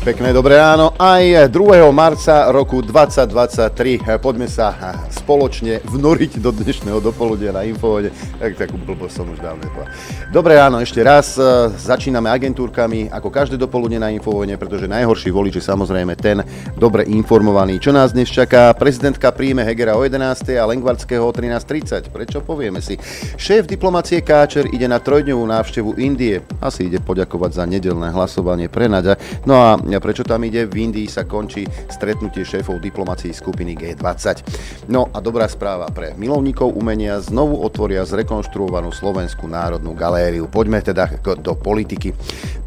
Pekné dobré ráno. Aj 2. marca roku 2023 poďme sa spoločne vnoriť do dnešného dopoludia na Infovode. Tak takú blbosť som už dávno nepovedal. Dobré ráno ešte raz. Začíname agentúrkami ako každé dopoludne na Infovode, pretože najhorší volič je samozrejme ten dobre informovaný. Čo nás dnes čaká? Prezidentka príjme Hegera o 11. a Lengvarského o 13.30. Prečo povieme si? Šéf diplomacie Káčer ide na trojdňovú návštevu Indie. Asi ide poďakovať za nedelné hlasovanie pre Naďa. No a Prečo tam ide? V Indii sa končí stretnutie šéfov diplomácií skupiny G20. No a dobrá správa pre milovníkov umenia znovu otvoria zrekonštruovanú Slovenskú národnú galériu. Poďme teda do politiky.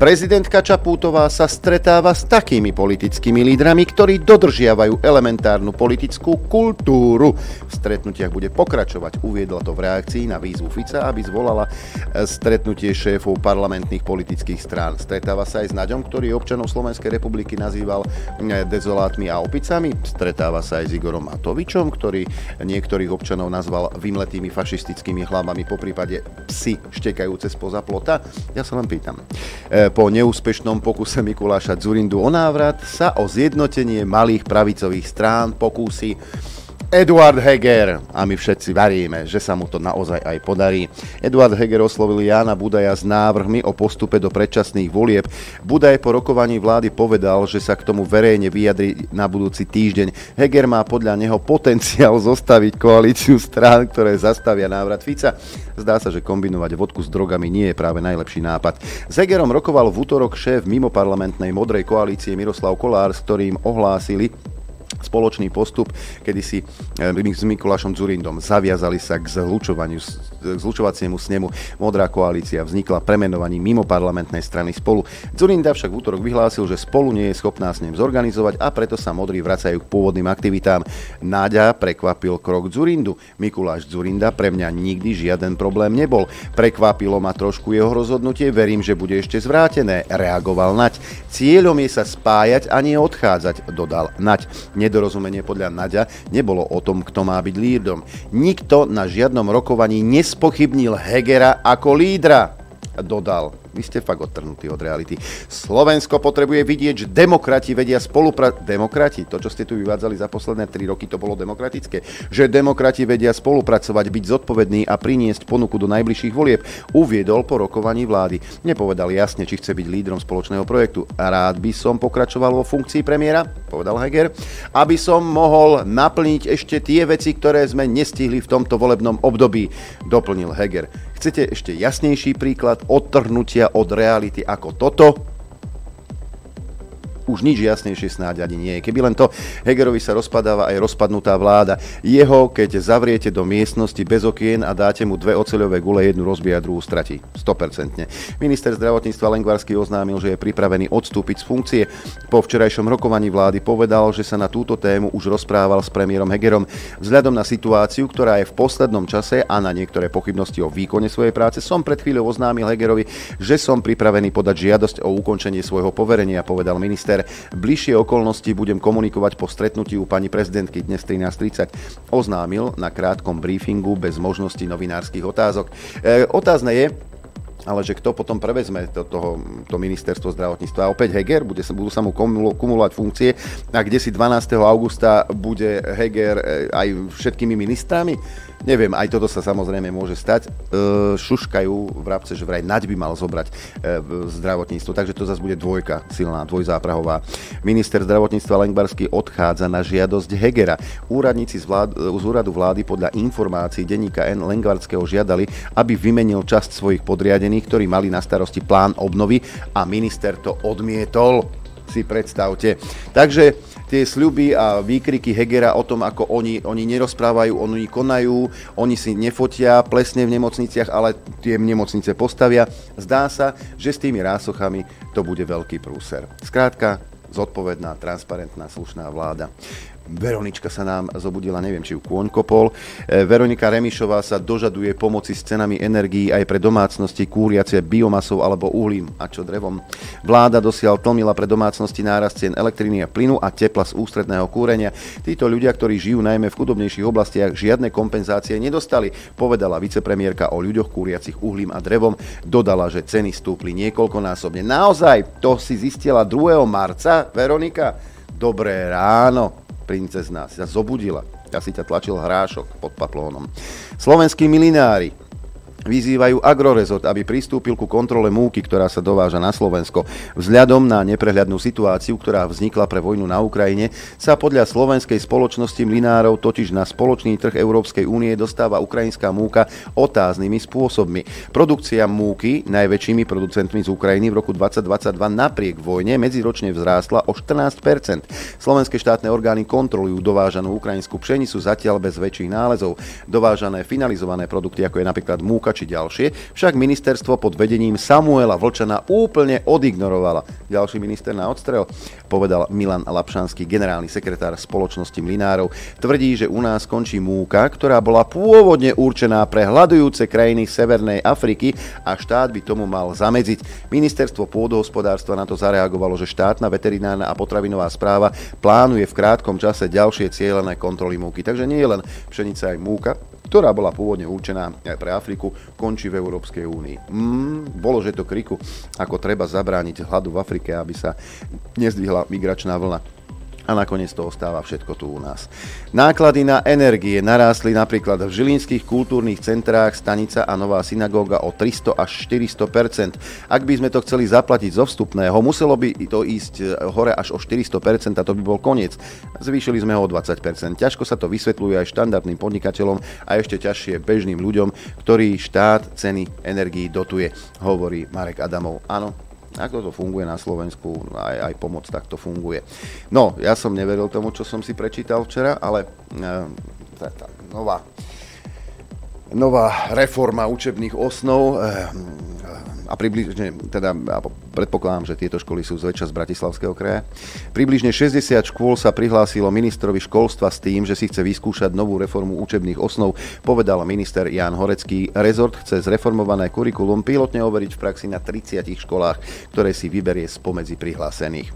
Prezidentka Čapútová sa stretáva s takými politickými lídrami, ktorí dodržiavajú elementárnu politickú kultúru. V stretnutiach bude pokračovať. Uviedla to v reakcii na výzvu Fica, aby zvolala e, stretnutie šéfov parlamentných politických strán. Stretáva sa aj s Naďom, ktorý je občanov Slovenskej republiky nazýval eh, dezolátmi a opicami. Stretáva sa aj s Igorom Matovičom, ktorý niektorých občanov nazval vymletými fašistickými hlavami, po prípade psi štekajúce spoza plota. Ja sa len pýtam. Eh, po neúspešnom pokuse Mikuláša Zurindu o návrat sa o zjednotenie malých pravicových strán pokúsi Eduard Heger a my všetci varíme, že sa mu to naozaj aj podarí. Eduard Heger oslovil Jána Budaja s návrhmi o postupe do predčasných volieb. Budaj po rokovaní vlády povedal, že sa k tomu verejne vyjadri na budúci týždeň. Heger má podľa neho potenciál zostaviť koalíciu strán, ktoré zastavia návrat Fica. Zdá sa, že kombinovať vodku s drogami nie je práve najlepší nápad. S Hegerom rokoval v útorok šéf mimo parlamentnej modrej koalície Miroslav Kolár, s ktorým ohlásili, spoločný postup, kedy si eh, s Mikulášom Zurindom zaviazali sa k zlučovaniu, k zlučovaciemu snemu. Modrá koalícia vznikla premenovaním mimo parlamentnej strany spolu. Zurinda však v útorok vyhlásil, že spolu nie je schopná s ním zorganizovať a preto sa modrí vracajú k pôvodným aktivitám. Náďa prekvapil krok Zurindu. Mikuláš Zurinda pre mňa nikdy žiaden problém nebol. Prekvapilo ma trošku jeho rozhodnutie, verím, že bude ešte zvrátené, reagoval Naď. Cieľom je sa spájať a nie odchádzať, dodal Naď nedorozumenie podľa Naďa nebolo o tom, kto má byť lídrom. Nikto na žiadnom rokovaní nespochybnil Hegera ako lídra, dodal. Vy ste fakt odtrhnutí od reality. Slovensko potrebuje vidieť, že demokrati vedia spolupracovať. Demokrati, to, čo ste tu vyvádzali za posledné 3 roky, to bolo demokratické. Že demokrati vedia spolupracovať, byť zodpovední a priniesť ponuku do najbližších volieb. Uviedol po rokovaní vlády. Nepovedal jasne, či chce byť lídrom spoločného projektu. Rád by som pokračoval vo funkcii premiéra, povedal Heger, aby som mohol naplniť ešte tie veci, ktoré sme nestihli v tomto volebnom období, doplnil Heger. Chcete ešte jasnejší príklad odtrhnutia od reality ako toto? Už nič jasnejšie snáď ani nie. Keby len to Hegerovi sa rozpadáva aj rozpadnutá vláda. Jeho, keď zavriete do miestnosti bez okien a dáte mu dve oceľové gule, jednu rozbije a druhú stratí. 100%. Minister zdravotníctva Lengvarsky oznámil, že je pripravený odstúpiť z funkcie. Po včerajšom rokovaní vlády povedal, že sa na túto tému už rozprával s premiérom Hegerom. Vzhľadom na situáciu, ktorá je v poslednom čase a na niektoré pochybnosti o výkone svojej práce, som pred chvíľou oznámil Hegerovi, že som pripravený podať žiadosť o ukončenie svojho poverenia, povedal minister minister. Bližšie okolnosti budem komunikovať po stretnutí u pani prezidentky dnes 13.30. Oznámil na krátkom briefingu bez možnosti novinárskych otázok. E, otázne je, ale že kto potom prevezme to, toho, to ministerstvo zdravotníctva. Opäť Heger, bude, budú sa mu kumulovať funkcie a kde si 12. augusta bude Heger e, aj všetkými ministrami. Neviem, aj toto sa samozrejme môže stať. E, šuškajú v rabce, že vraj Naď by mal zobrať e, zdravotníctvo, takže to zase bude dvojka, silná, dvojzáprahová. Minister zdravotníctva Lengbarsky odchádza na žiadosť Hegera. Úradníci z, vlád, z úradu vlády podľa informácií denníka N Lengvarského žiadali, aby vymenil časť svojich podriadených, ktorí mali na starosti plán obnovy a minister to odmietol si predstavte. Takže tie sľuby a výkriky Hegera o tom, ako oni, oni nerozprávajú, oni konajú, oni si nefotia plesne v nemocniciach, ale tie nemocnice postavia. Zdá sa, že s tými rásochami to bude veľký prúser. Skrátka, zodpovedná, transparentná, slušná vláda. Veronička sa nám zobudila, neviem, či ju kôň kopol. E, Veronika Remišová sa dožaduje pomoci s cenami energií aj pre domácnosti kúriace biomasou alebo uhlím a čo drevom. Vláda dosiaľ tlmila pre domácnosti nárast cien elektriny a plynu a tepla z ústredného kúrenia. Títo ľudia, ktorí žijú najmä v chudobnejších oblastiach, žiadne kompenzácie nedostali, povedala vicepremiérka o ľuďoch kúriacich uhlím a drevom. Dodala, že ceny stúpli niekoľkonásobne. Naozaj, to si zistila 2. marca, Veronika? Dobré ráno princezná, si sa zobudila. Ja si ťa tlačil hrášok pod paplónom. Slovenskí milinári Vyzývajú Agrorezort, aby pristúpil ku kontrole múky, ktorá sa dováža na Slovensko. Vzhľadom na neprehľadnú situáciu, ktorá vznikla pre vojnu na Ukrajine, sa podľa slovenskej spoločnosti mlinárov totiž na spoločný trh Európskej únie dostáva ukrajinská múka otáznymi spôsobmi. Produkcia múky najväčšími producentmi z Ukrajiny v roku 2022 napriek vojne medziročne vzrástla o 14% Slovenské štátne orgány kontrolujú dovážanú ukrajinskú pšenicu zatiaľ bez väčších nálezov. Dovážané finalizované produkty, ako je napríklad múka či ďalšie, však ministerstvo pod vedením Samuela Vlčana úplne odignorovalo. Ďalší minister na odstrel, povedal Milan Lapšanský, generálny sekretár spoločnosti Mlinárov. Tvrdí, že u nás končí múka, ktorá bola pôvodne určená pre hľadujúce krajiny Severnej Afriky a štát by tomu mal zamedziť. Ministerstvo pôdohospodárstva na to zareagovalo, že štátna veterinárna a potravinová správa plánuje v krátkom čase ďalšie cieľené kontroly múky. Takže nie je len pšenica aj múka, ktorá bola pôvodne určená aj pre Afriku, končí v Európskej únii. Mm, bolo, že to kriku, ako treba zabrániť hladu v Afrike, aby sa nezdvihla migračná vlna a nakoniec to ostáva všetko tu u nás. Náklady na energie narástli napríklad v žilinských kultúrnych centrách Stanica a Nová synagóga o 300 až 400 Ak by sme to chceli zaplatiť zo vstupného, muselo by to ísť e, hore až o 400% a to by bol koniec. Zvýšili sme ho o 20% Ťažko sa to vysvetľuje aj štandardným podnikateľom a ešte ťažšie bežným ľuďom, ktorí štát ceny energií dotuje, hovorí Marek Adamov. Áno, ako to funguje na Slovensku, aj, aj pomoc takto funguje. No, ja som neveril tomu, čo som si prečítal včera, ale e, tá, tá nová, nová reforma učebných osnov e, a približne, teda predpokladám, že tieto školy sú zväčša z Bratislavského kraja. Približne 60 škôl sa prihlásilo ministrovi školstva s tým, že si chce vyskúšať novú reformu učebných osnov, povedal minister Jan Horecký. Rezort chce zreformované kurikulum pilotne overiť v praxi na 30 školách, ktoré si vyberie spomedzi prihlásených.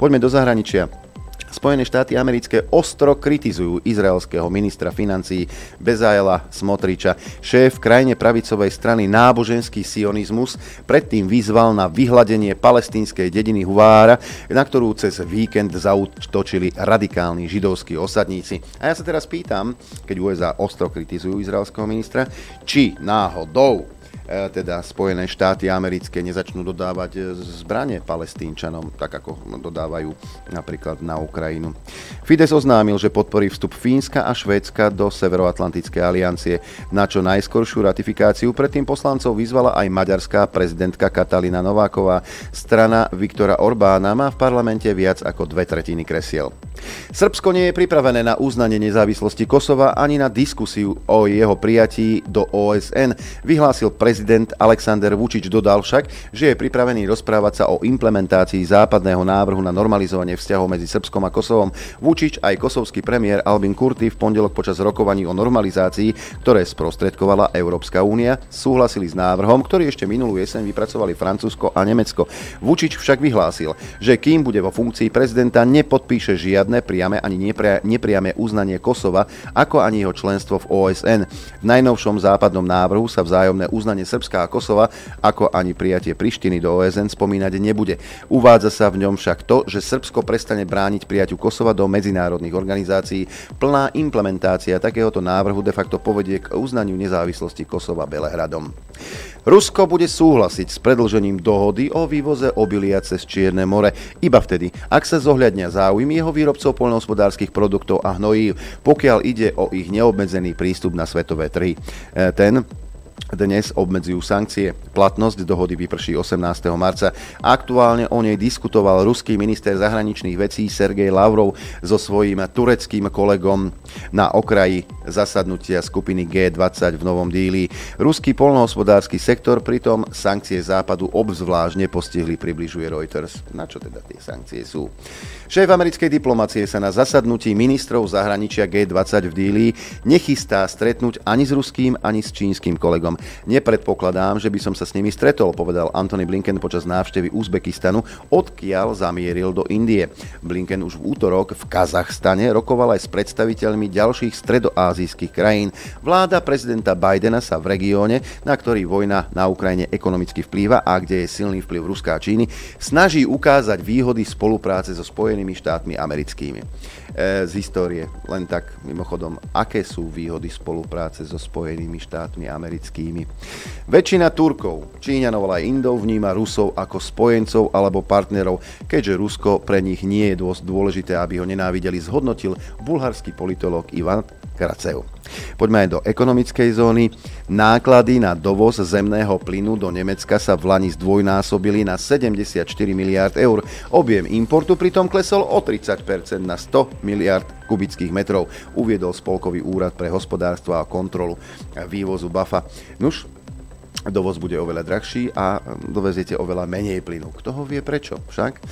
Poďme do zahraničia. Spojené štáty americké ostro kritizujú izraelského ministra financií Bezaela Smotriča. Šéf krajine pravicovej strany náboženský sionizmus predtým vyzval na vyhladenie palestínskej dediny Huvára, na ktorú cez víkend zautočili radikálni židovskí osadníci. A ja sa teraz pýtam, keď USA ostro kritizujú izraelského ministra, či náhodou teda Spojené štáty americké nezačnú dodávať e, zbranie palestínčanom, tak ako dodávajú napríklad na Ukrajinu. Fides oznámil, že podporí vstup Fínska a Švédska do Severoatlantickej aliancie. Na čo najskoršiu ratifikáciu predtým poslancov vyzvala aj maďarská prezidentka Katalina Nováková. Strana Viktora Orbána má v parlamente viac ako dve tretiny kresiel. Srbsko nie je pripravené na uznanie nezávislosti Kosova ani na diskusiu o jeho prijatí do OSN, vyhlásil prezident Prezident Alexander Vučič dodal však, že je pripravený rozprávať sa o implementácii západného návrhu na normalizovanie vzťahov medzi Srbskom a Kosovom. Vučič aj kosovský premiér Albin Kurti v pondelok počas rokovaní o normalizácii, ktoré sprostredkovala Európska únia, súhlasili s návrhom, ktorý ešte minulú jeseň vypracovali Francúzsko a Nemecko. Vučič však vyhlásil, že kým bude vo funkcii prezidenta, nepodpíše žiadne priame ani nepriame uznanie Kosova, ako ani jeho členstvo v OSN. V najnovšom západnom návrhu sa vzájomné uznanie Srbska a Kosova, ako ani prijatie Prištiny do OSN spomínať nebude. Uvádza sa v ňom však to, že Srbsko prestane brániť prijaťu Kosova do medzinárodných organizácií. Plná implementácia takéhoto návrhu de facto povedie k uznaniu nezávislosti Kosova Belehradom. Rusko bude súhlasiť s predlžením dohody o vývoze obilia cez Čierne more iba vtedy, ak sa zohľadnia záujmy jeho výrobcov poľnohospodárskych produktov a hnojí, pokiaľ ide o ich neobmedzený prístup na svetové trhy. E, ten dnes obmedzujú sankcie. platnosť dohody vyprší 18. marca. Aktuálne o nej diskutoval ruský minister zahraničných vecí Sergej Lavrov so svojím tureckým kolegom na okraji zasadnutia skupiny G20 v Novom díli. Ruský polnohospodársky sektor pritom sankcie západu obzvlášť nepostihli, približuje Reuters. Na čo teda tie sankcie sú? Šéf americkej diplomacie sa na zasadnutí ministrov zahraničia G20 v Díli nechystá stretnúť ani s ruským, ani s čínskym kolegom. Nepredpokladám, že by som sa s nimi stretol, povedal Antony Blinken počas návštevy Uzbekistanu, odkiaľ zamieril do Indie. Blinken už v útorok v Kazachstane rokoval aj s predstaviteľmi ďalších stredoázijských krajín. Vláda prezidenta Bidena sa v regióne, na ktorý vojna na Ukrajine ekonomicky vplýva a kde je silný vplyv Ruska a Číny, snaží ukázať výhody spolupráce so Spojenými štátmi americkými. E, z histórie, len tak mimochodom, aké sú výhody spolupráce so Spojenými štátmi americkými. Väčšina Turkov, Číňanov, ale aj Indov vníma Rusov ako spojencov alebo partnerov, keďže Rusko pre nich nie je dôležité, aby ho nenávideli, zhodnotil bulharský politolog Ivan Kracev. Poďme aj do ekonomickej zóny. Náklady na dovoz zemného plynu do Nemecka sa v Lani zdvojnásobili na 74 miliard eur. Objem importu pritom klesol o 30% na 100 miliard kubických metrov, uviedol Spolkový úrad pre hospodárstvo a kontrolu vývozu BAFA. Nuž, dovoz bude oveľa drahší a doveziete oveľa menej plynu. Kto ho vie prečo? Však e,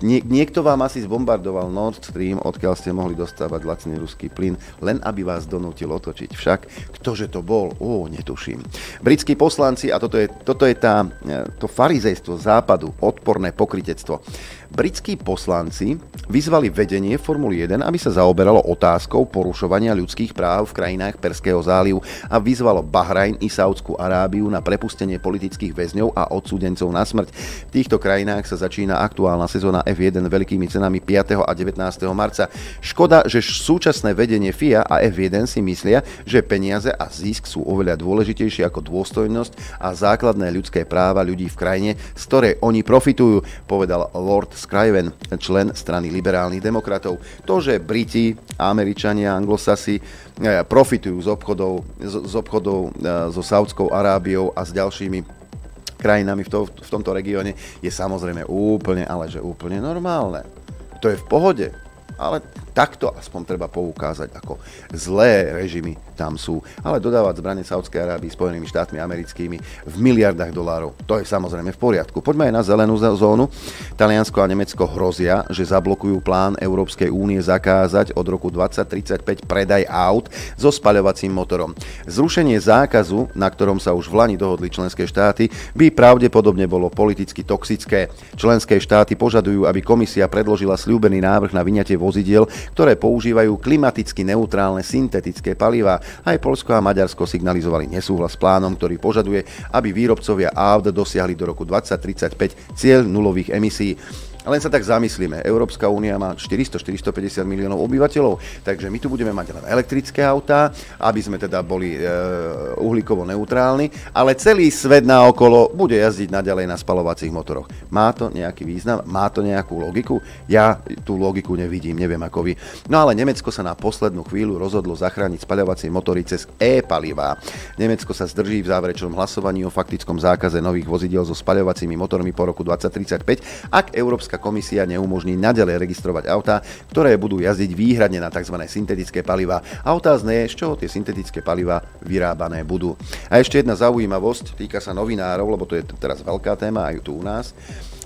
nie, niekto vám asi zbombardoval Nord Stream, odkiaľ ste mohli dostávať lacný ruský plyn, len aby vás donútil otočiť. Však ktože to bol? Ó, netuším. Britskí poslanci, a toto je, toto je tá, e, to farizejstvo západu, odporné pokritectvo. Britskí poslanci vyzvali vedenie Formuly 1, aby sa zaoberalo otázkou porušovania ľudských práv v krajinách Perského zálivu a vyzvalo Bahrajn i Saudskú Arábiu na prepustenie politických väzňov a odsúdencov na smrť. V týchto krajinách sa začína aktuálna sezóna F1 veľkými cenami 5. a 19. marca. Škoda, že súčasné vedenie FIA a F1 si myslia, že peniaze a zisk sú oveľa dôležitejšie ako dôstojnosť a základné ľudské práva ľudí v krajine, z ktorej oni profitujú, povedal Lord Scriven, člen strany liberálnych demokratov. To, že Briti, Američania, Anglosasi eh, profitujú z obchodov, z, z obchodov eh, so Saudskou Arábiou a s ďalšími krajinami v, to, v tomto regióne, je samozrejme úplne, ale že úplne normálne. To je v pohode. Ale takto aspoň treba poukázať, ako zlé režimy tam sú. Ale dodávať zbranie Saudskej Arábii Spojenými štátmi americkými v miliardách dolárov, to je samozrejme v poriadku. Poďme aj na zelenú zónu. Taliansko a Nemecko hrozia, že zablokujú plán Európskej únie zakázať od roku 2035 predaj aut so spaľovacím motorom. Zrušenie zákazu, na ktorom sa už v Lani dohodli členské štáty, by pravdepodobne bolo politicky toxické. Členské štáty požadujú, aby komisia predložila sľúbený návrh na vyňatie vozidiel, ktoré používajú klimaticky neutrálne syntetické palivá. Aj Polsko a Maďarsko signalizovali nesúhlas s plánom, ktorý požaduje, aby výrobcovia aut dosiahli do roku 2035 cieľ nulových emisí. Len sa tak zamyslíme, Európska únia má 400-450 miliónov obyvateľov, takže my tu budeme mať len elektrické autá, aby sme teda boli e, uhlíkovo neutrálni, ale celý svet naokolo bude jazdiť naďalej na spalovacích motoroch. Má to nejaký význam? Má to nejakú logiku? Ja tú logiku nevidím, neviem ako vy. No ale Nemecko sa na poslednú chvíľu rozhodlo zachrániť spaľovacie motory cez e-palivá. Nemecko sa zdrží v záverečnom hlasovaní o faktickom zákaze nových vozidiel so spaľovacími motormi po roku 2035, ak Európska Európska komisia neumožní nadalej registrovať autá, ktoré budú jazdiť výhradne na tzv. syntetické paliva. A otázne je, z čoho tie syntetické paliva vyrábané budú. A ešte jedna zaujímavosť, týka sa novinárov, lebo to je teraz veľká téma aj tu u nás.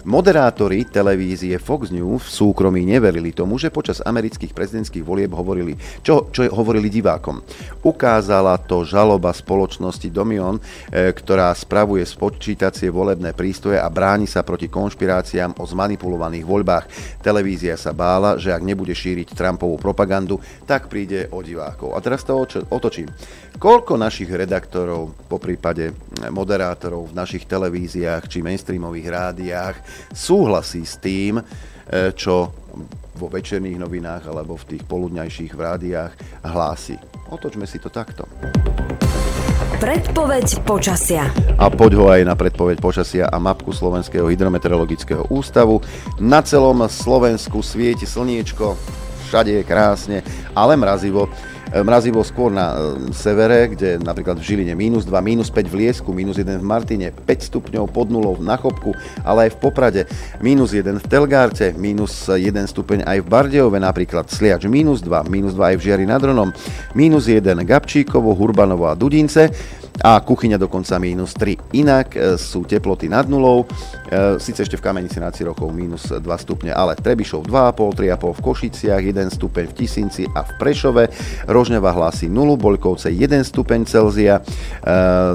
Moderátori televízie Fox News v súkromí neverili tomu, že počas amerických prezidentských volieb hovorili, čo, čo hovorili divákom. Ukázala to žaloba spoločnosti Domion, e, ktorá spravuje spočítacie volebné prístroje a bráni sa proti konšpiráciám o zmanipulovaných voľbách. Televízia sa bála, že ak nebude šíriť Trumpovú propagandu, tak príde o divákov. A teraz to otočím. Koľko našich redaktorov, po prípade moderátorov v našich televíziách či mainstreamových rádiách súhlasí s tým, e, čo vo večerných novinách alebo v tých poludňajších v rádiách hlási. Otočme si to takto. Predpoveď počasia. A poď ho aj na predpoveď počasia a mapku Slovenského hydrometeorologického ústavu. Na celom Slovensku svieti slniečko, všade je krásne, ale mrazivo. Mrazivo skôr na severe, kde napríklad v Žiline minus 2, minus 5 v Liesku, minus 1 v Martine, 5 stupňov pod nulou na Chopku, ale aj v Poprade, minus 1 v Telgárte, minus 1 stupeň aj v Bardejove, napríklad Sliač minus 2, minus 2 aj v Žiari nad Ronom, minus 1 Gabčíkovo, Hurbanovo a Dudince, a kuchyňa dokonca minus 3. Inak e, sú teploty nad nulou, e, síce ešte v Kamenici nad Cirochou minus 2 stupne, ale Trebišov 2,5, 3,5 v Košiciach, 1 stupeň v Tisinci a v Prešove, Rožňava hlási 0, Boľkovce 1 stupeň Celzia, e,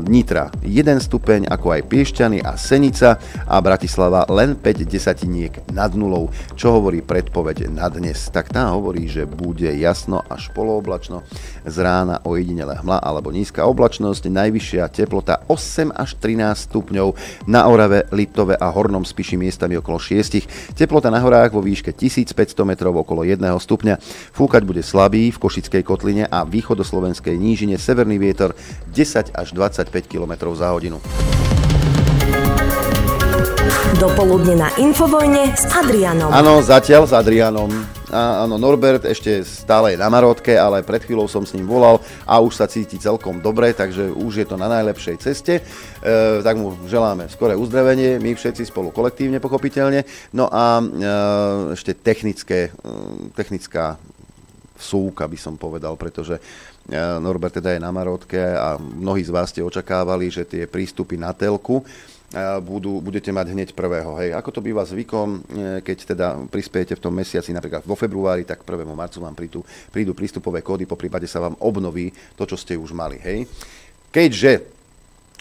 Nitra 1 stupeň, ako aj Piešťany a Senica a Bratislava len 5 desatiniek nad nulou, čo hovorí predpoveď na dnes. Tak tá hovorí, že bude jasno až polooblačno, z rána ojedinele hmla alebo nízka oblačnosť, najvyššia teplota 8 až 13 stupňov, na Orave, Liptove a Hornom Spiši miestami okolo 6. Teplota na horách vo výške 1500 metrov okolo 1 stupňa. Fúkať bude slabý v Košickej kotline a východoslovenskej nížine severný vietor 10 až 25 km za hodinu. Dopoludne na Infovojne s Adrianom. Áno, zatiaľ s Adrianom. A, áno, Norbert ešte stále je na Marotke, ale pred chvíľou som s ním volal a už sa cíti celkom dobre, takže už je to na najlepšej ceste. E, tak mu želáme skoré uzdravenie, my všetci spolu kolektívne pochopiteľne. No a e, ešte technické, e, technická súka by som povedal, pretože e, Norbert teda je na Marotke a mnohí z vás ste očakávali, že tie prístupy na telku budú, budete mať hneď prvého. Hej. Ako to býva zvykom, e, keď teda prispiejete v tom mesiaci, napríklad vo februári, tak 1. marcu vám prídu, prídu prístupové kódy, po prípade sa vám obnoví to, čo ste už mali. Hej. Keďže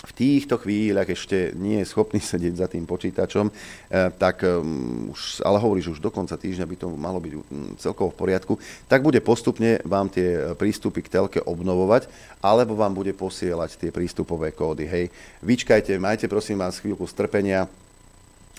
v týchto chvíľach ešte nie je schopný sedieť za tým počítačom, eh, tak um, už, ale hovorí, že už do konca týždňa by to malo byť um, celkovo v poriadku, tak bude postupne vám tie eh, prístupy k telke obnovovať, alebo vám bude posielať tie prístupové kódy. Hej, vyčkajte, majte prosím vás chvíľku strpenia,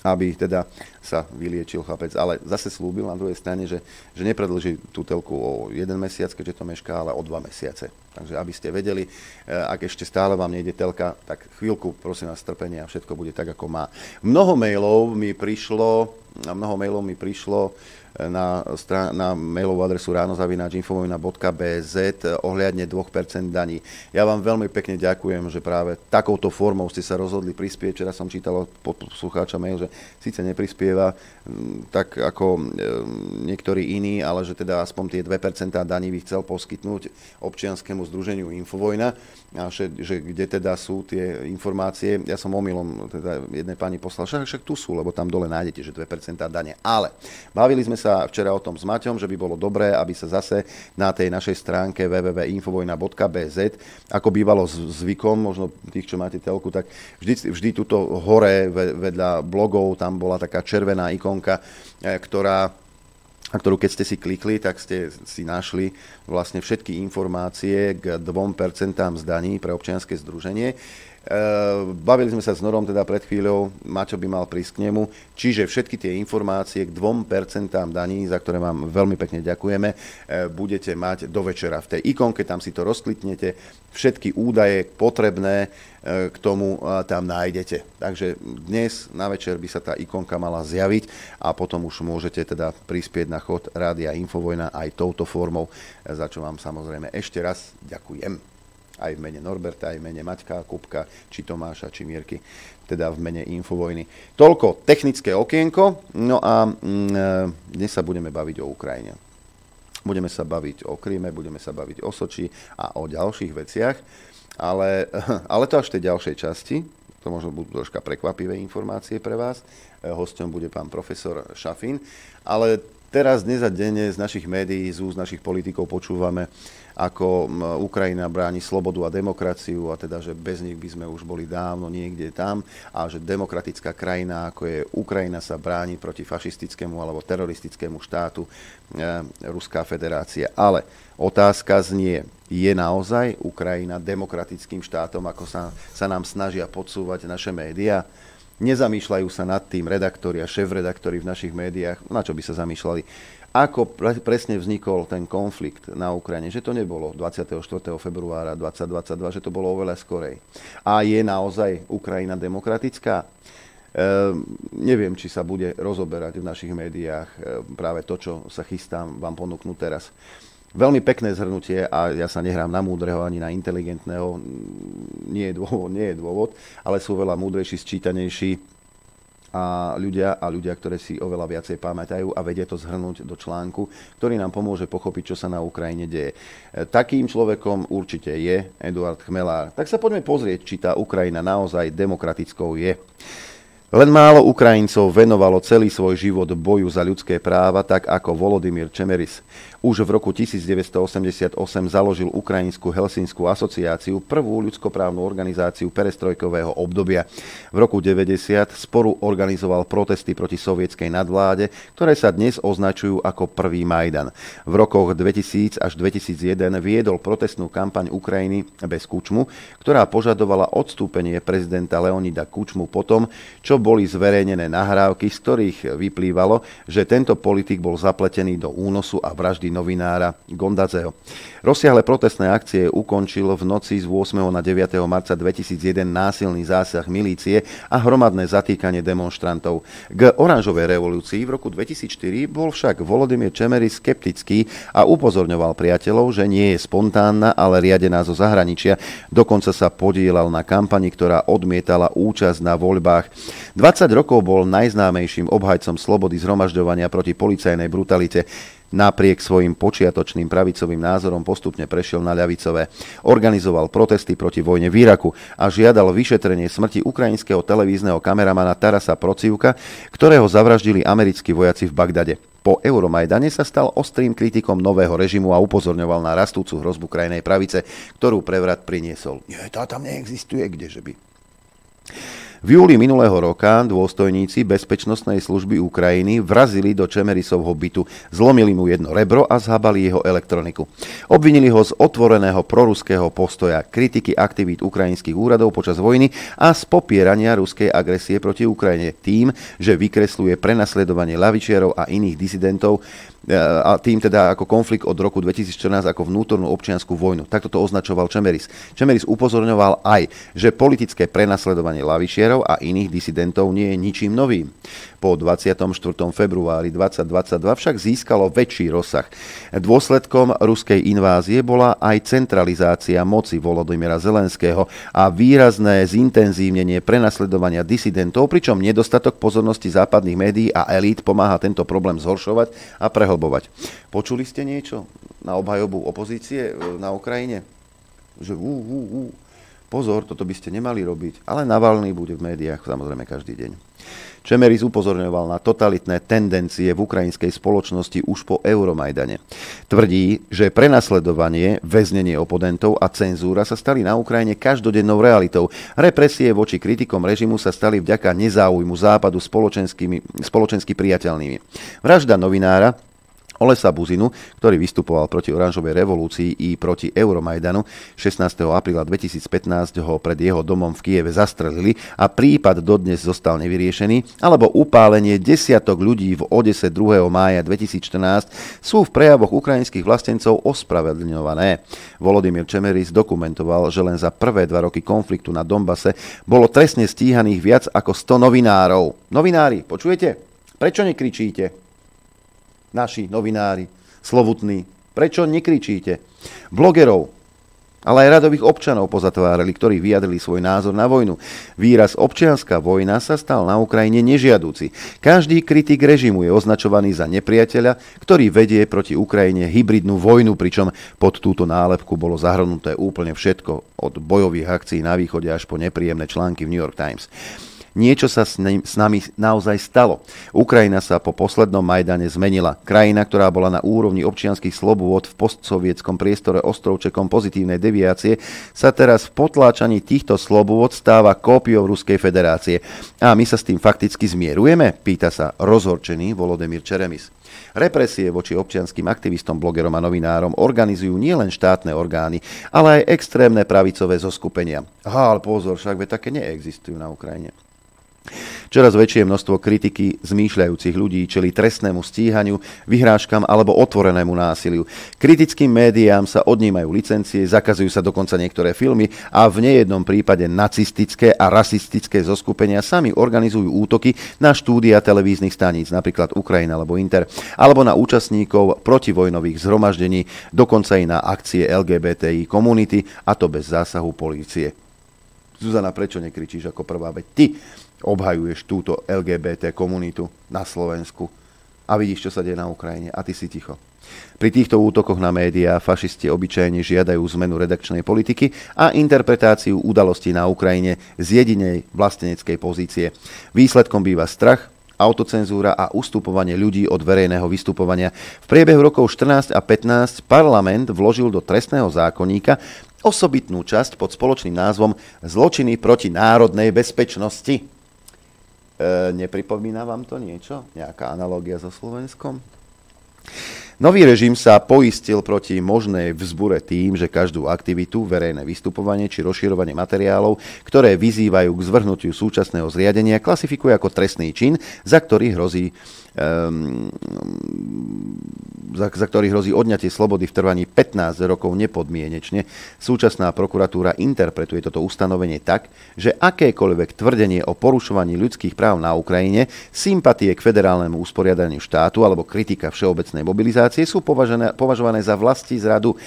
aby teda sa vyliečil chlapec. Ale zase slúbil na druhej strane, že, že nepredlží tú telku o jeden mesiac, keďže to mešká, ale o dva mesiace. Takže aby ste vedeli, eh, ak ešte stále vám nejde telka, tak chvíľku prosím vás strpenia a všetko bude tak, ako má. Mnoho mailov mi prišlo, mnoho mailov mi prišlo na, na mailovú adresu ránozavináčinfovina.bz ohľadne 2% daní. Ja vám veľmi pekne ďakujem, že práve takouto formou ste sa rozhodli prispieť. Včera som čítal od poslucháča mail, že síce neprispieva tak ako niektorí iní, ale že teda aspoň tie 2% daní by chcel poskytnúť občianskému združeniu Infovojna, a že, že kde teda sú tie informácie. Ja som omylom teda jednej pani poslal, však, však tu sú, lebo tam dole nájdete, že 2% dane. Ale bavili sme sa včera o tom s Maťom, že by bolo dobré, aby sa zase na tej našej stránke www.infovojna.bz, ako bývalo zvykom, možno tých, čo máte telku, tak vždy, vždy tuto hore vedľa blogov, tam bola taká červená ikonka, e, ktorá a ktorú keď ste si klikli, tak ste si našli vlastne všetky informácie k 2% zdaní pre občianske združenie. Ehm, bavili sme sa s Norom teda pred chvíľou, Mačo by mal prísť k nemu, čiže všetky tie informácie k 2% daní, za ktoré vám veľmi pekne ďakujeme, ehm, budete mať do večera. V tej ikonke tam si to rozkliknete, všetky údaje potrebné ehm, k tomu tam nájdete. Takže dnes na večer by sa tá ikonka mala zjaviť a potom už môžete teda prispieť na chod Rádia Infovojna aj touto formou, za čo vám samozrejme ešte raz ďakujem aj v mene Norberta, aj v mene Maťka, Kupka, či Tomáša, či Mierky, teda v mene Infovojny. Toľko technické okienko, no a mm, e, dnes sa budeme baviť o Ukrajine. Budeme sa baviť o Kríme, budeme sa baviť o Soči a o ďalších veciach, ale, ale to až v tej ďalšej časti, to možno budú troška prekvapivé informácie pre vás. E, hostom bude pán profesor Šafín, ale teraz dnes a denne z našich médií, z úst našich politikov počúvame, ako Ukrajina bráni slobodu a demokraciu a teda, že bez nich by sme už boli dávno niekde tam a že demokratická krajina, ako je Ukrajina, sa bráni proti fašistickému alebo teroristickému štátu e, Ruská federácia. Ale otázka znie, je naozaj Ukrajina demokratickým štátom, ako sa, sa nám snažia podsúvať naše médiá? Nezamýšľajú sa nad tým redaktori a šéf-redaktori v našich médiách, na čo by sa zamýšľali ako pre, presne vznikol ten konflikt na Ukrajine, že to nebolo 24. februára 2022, že to bolo oveľa skorej. A je naozaj Ukrajina demokratická? E, neviem, či sa bude rozoberať v našich médiách e, práve to, čo sa chystám vám ponúknuť teraz. Veľmi pekné zhrnutie a ja sa nehrám na múdreho ani na inteligentného. Nie je dôvod, nie je dôvod ale sú veľa múdrejší, sčítanejší a ľudia a ľudia, ktoré si oveľa viacej pamätajú a vedia to zhrnúť do článku, ktorý nám pomôže pochopiť, čo sa na Ukrajine deje. E, takým človekom určite je Eduard Chmelár. Tak sa poďme pozrieť, či tá Ukrajina naozaj demokratickou je. Len málo Ukrajincov venovalo celý svoj život boju za ľudské práva, tak ako Volodymyr Čemeris. Už v roku 1988 založil Ukrajinskú Helsinskú asociáciu, prvú ľudskoprávnu organizáciu perestrojkového obdobia. V roku 90 sporu organizoval protesty proti sovietskej nadvláde, ktoré sa dnes označujú ako prvý Majdan. V rokoch 2000 až 2001 viedol protestnú kampaň Ukrajiny bez Kučmu, ktorá požadovala odstúpenie prezidenta Leonida Kučmu potom, čo boli zverejnené nahrávky, z ktorých vyplývalo, že tento politik bol zapletený do únosu a vraždy novinára Gondadzeho. Rozsiahle protestné akcie ukončil v noci z 8. na 9. marca 2001 násilný zásah milície a hromadné zatýkanie demonstrantov. K oranžovej revolúcii v roku 2004 bol však Volodymyr Čemery skeptický a upozorňoval priateľov, že nie je spontánna, ale riadená zo zahraničia. Dokonca sa podielal na kampani, ktorá odmietala účasť na voľbách. 20 rokov bol najznámejším obhajcom slobody zhromažďovania proti policajnej brutalite. Napriek svojim počiatočným pravicovým názorom postupne prešiel na ľavicové. Organizoval protesty proti vojne v Iraku a žiadal vyšetrenie smrti ukrajinského televízneho kameramana Tarasa Procivka, ktorého zavraždili americkí vojaci v Bagdade. Po Euromajdane sa stal ostrým kritikom nového režimu a upozorňoval na rastúcu hrozbu krajnej pravice, ktorú prevrat priniesol. Nie, tá tam neexistuje, kdeže by. V júli minulého roka dôstojníci Bezpečnostnej služby Ukrajiny vrazili do Čemerisovho bytu, zlomili mu jedno rebro a zhabali jeho elektroniku. Obvinili ho z otvoreného proruského postoja, kritiky aktivít ukrajinských úradov počas vojny a z popierania ruskej agresie proti Ukrajine tým, že vykresluje prenasledovanie lavičiarov a iných disidentov a tým teda ako konflikt od roku 2014 ako vnútornú občianskú vojnu. Takto to označoval Čemeris. Čemeris upozorňoval aj, že politické prenasledovanie lavišierov a iných disidentov nie je ničím novým po 24. februári 2022 však získalo väčší rozsah. Dôsledkom ruskej invázie bola aj centralizácia moci Volodymyra Zelenského a výrazné zintenzívnenie prenasledovania disidentov, pričom nedostatok pozornosti západných médií a elít pomáha tento problém zhoršovať a prehlbovať. Počuli ste niečo na obhajobu opozície e, na Ukrajine? Že ú, ú, ú. Pozor, toto by ste nemali robiť, ale Navalny bude v médiách samozrejme každý deň. Čemeris upozorňoval na totalitné tendencie v ukrajinskej spoločnosti už po Euromajdane. Tvrdí, že prenasledovanie, väznenie oponentov a cenzúra sa stali na Ukrajine každodennou realitou. Represie voči kritikom režimu sa stali vďaka nezáujmu západu spoločensky priateľnými. Vražda novinára Olesa Buzinu, ktorý vystupoval proti oranžovej revolúcii i proti Euromajdanu. 16. apríla 2015 ho pred jeho domom v Kieve zastrelili a prípad dodnes zostal nevyriešený, alebo upálenie desiatok ľudí v Odese 2. mája 2014 sú v prejavoch ukrajinských vlastencov ospravedlňované. Volodymyr Čemeris dokumentoval, že len za prvé dva roky konfliktu na Dombase bolo trestne stíhaných viac ako 100 novinárov. Novinári, počujete? Prečo nekričíte? Naši novinári, slovutní. Prečo nekričíte? Blogerov, ale aj radových občanov pozatvárali, ktorí vyjadrili svoj názor na vojnu. Výraz občianská vojna sa stal na Ukrajine nežiadúci. Každý kritik režimu je označovaný za nepriateľa, ktorý vedie proti Ukrajine hybridnú vojnu, pričom pod túto nálepku bolo zahrnuté úplne všetko, od bojových akcií na východe až po nepríjemné články v New York Times. Niečo sa s, nami naozaj stalo. Ukrajina sa po poslednom Majdane zmenila. Krajina, ktorá bola na úrovni občianských slobôd v postsovietskom priestore ostrovčekom pozitívnej deviácie, sa teraz v potláčaní týchto slobôd stáva kópiou Ruskej federácie. A my sa s tým fakticky zmierujeme? Pýta sa rozhorčený Volodymyr Čeremis. Represie voči občianským aktivistom, blogerom a novinárom organizujú nielen štátne orgány, ale aj extrémne pravicové zoskupenia. Ale pozor, však ve také neexistujú na Ukrajine. Čoraz väčšie množstvo kritiky zmýšľajúcich ľudí čeli trestnému stíhaniu, vyhrážkam alebo otvorenému násiliu. Kritickým médiám sa odnímajú licencie, zakazujú sa dokonca niektoré filmy a v nejednom prípade nacistické a rasistické zoskupenia sami organizujú útoky na štúdia televíznych staníc, napríklad Ukrajina alebo Inter, alebo na účastníkov protivojnových zhromaždení, dokonca i na akcie LGBTI komunity, a to bez zásahu polície. Zuzana, prečo nekričíš ako prvá? Veď ty obhajuješ túto LGBT komunitu na Slovensku a vidíš, čo sa deje na Ukrajine a ty si ticho. Pri týchto útokoch na médiá fašisti obyčajne žiadajú zmenu redakčnej politiky a interpretáciu udalostí na Ukrajine z jedinej vlasteneckej pozície. Výsledkom býva strach, autocenzúra a ustupovanie ľudí od verejného vystupovania. V priebehu rokov 14 a 15 parlament vložil do trestného zákonníka osobitnú časť pod spoločným názvom Zločiny proti národnej bezpečnosti. E, nepripomína vám to niečo? Nejaká analogia so Slovenskom? Nový režim sa poistil proti možnej vzbure tým, že každú aktivitu, verejné vystupovanie či rozširovanie materiálov, ktoré vyzývajú k zvrhnutiu súčasného zriadenia, klasifikuje ako trestný čin, za ktorý hrozí za, za ktorý hrozí odňatie slobody v trvaní 15 rokov nepodmienečne. Súčasná prokuratúra interpretuje toto ustanovenie tak, že akékoľvek tvrdenie o porušovaní ľudských práv na Ukrajine, sympatie k federálnemu usporiadaniu štátu alebo kritika všeobecnej mobilizácie sú považené, považované za vlasti zradu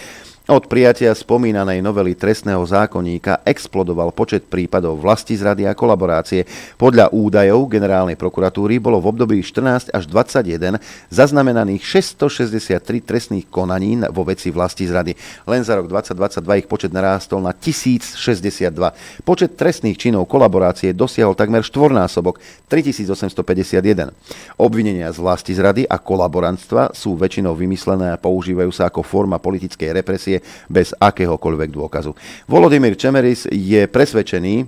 od prijatia spomínanej novely trestného zákonníka explodoval počet prípadov vlasti zrady a kolaborácie. Podľa údajov generálnej prokuratúry bolo v období 14 až 21 zaznamenaných 663 trestných konaní vo veci vlasti zrady. Len za rok 2022 ich počet narástol na 1062. Počet trestných činov kolaborácie dosiahol takmer štvornásobok 3851. Obvinenia z vlasti zrady a kolaborantstva sú väčšinou vymyslené a používajú sa ako forma politickej represie bez akéhokoľvek dôkazu. Volodymyr Čemeris je presvedčený,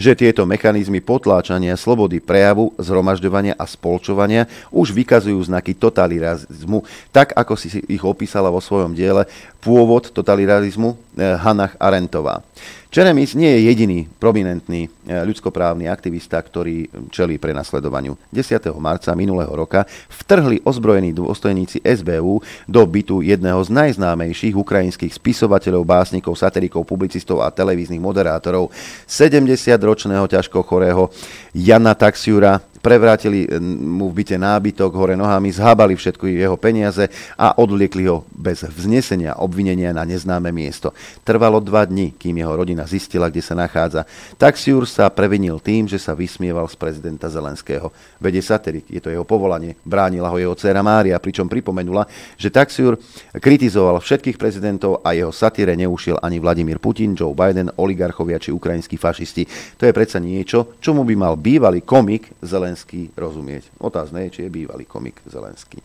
že tieto mechanizmy potláčania slobody prejavu, zhromažďovania a spolčovania už vykazujú znaky totalitarizmu, tak ako si ich opísala vo svojom diele Pôvod totalitarizmu eh, Hanach Arentová. Čeremis nie je jediný prominentný e, ľudskoprávny aktivista, ktorý čelí prenasledovaniu. 10. marca minulého roka vtrhli ozbrojení dôstojníci SBU do bytu jedného z najznámejších ukrajinských spisovateľov, básnikov, satirikov, publicistov a televíznych moderátorov, 70-ročného ťažko chorého Jana Taxiura, prevrátili eh, mu v byte nábytok hore nohami, zhábali všetky jeho peniaze a odvliekli ho bez vznesenia obvinenia na neznáme miesto. Trvalo dva dni, kým jeho rodina zistila, kde sa nachádza. Taxiur sa previnil tým, že sa vysmieval z prezidenta Zelenského. Vede satirik, je to jeho povolanie. Bránila ho jeho dcera Mária, pričom pripomenula, že Taxiur kritizoval všetkých prezidentov a jeho satíre neušiel ani Vladimír Putin, Joe Biden, oligarchovia či ukrajinskí fašisti. To je predsa niečo, čomu by mal bývalý komik Zelenský Zelenský rozumieť. Otázne je, či je bývalý komik Zelenský.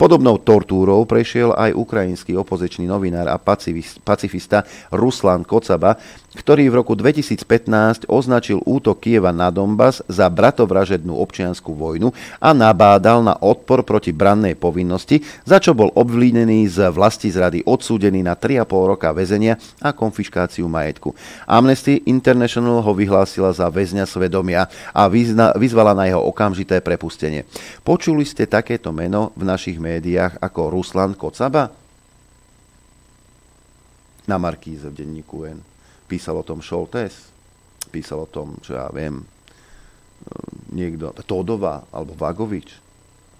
Podobnou tortúrou prešiel aj ukrajinský opozičný novinár a pacifista Ruslan Kocaba, ktorý v roku 2015 označil útok Kieva na Donbass za bratovražednú občianskú vojnu a nabádal na odpor proti brannej povinnosti, za čo bol obvinený z vlasti zrady odsúdený na 3,5 roka väzenia a konfiškáciu majetku. Amnesty International ho vyhlásila za väzňa svedomia a vyzvala na jeho okamžité prepustenie. Počuli ste takéto meno v našich médiách ako Ruslan Kocaba? Na Markíze v denníku N. Písal o tom Šoltes, písal o tom, čo ja viem, niekto, Todova alebo Vagovič.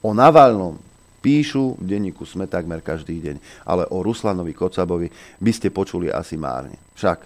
O Navalnom píšu v denníku Sme takmer každý deň, ale o Ruslanovi Kocabovi by ste počuli asi márne. Však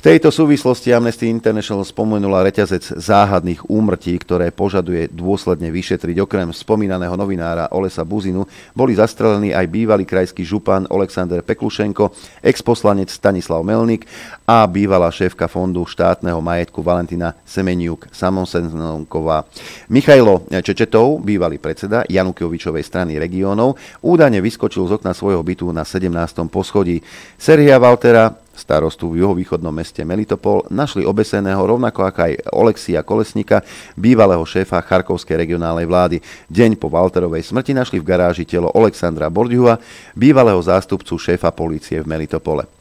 v tejto súvislosti Amnesty International spomenula reťazec záhadných úmrtí, ktoré požaduje dôsledne vyšetriť. Okrem spomínaného novinára Olesa Buzinu boli zastrelení aj bývalý krajský župan Oleksandr Peklušenko, exposlanec Stanislav Melnik a bývalá šéfka fondu štátneho majetku Valentina Semeniuk Samonsenková. Michailo Čečetov, bývalý predseda Janukovičovej strany regiónov, údajne vyskočil z okna svojho bytu na 17. poschodí. Serhia Valtera starostu v juhovýchodnom meste Melitopol našli obeseného rovnako ako aj Olexia Kolesnika, bývalého šéfa Charkovskej regionálnej vlády. Deň po Walterovej smrti našli v garáži telo Alexandra Bordiua, bývalého zástupcu šéfa polície v Melitopole.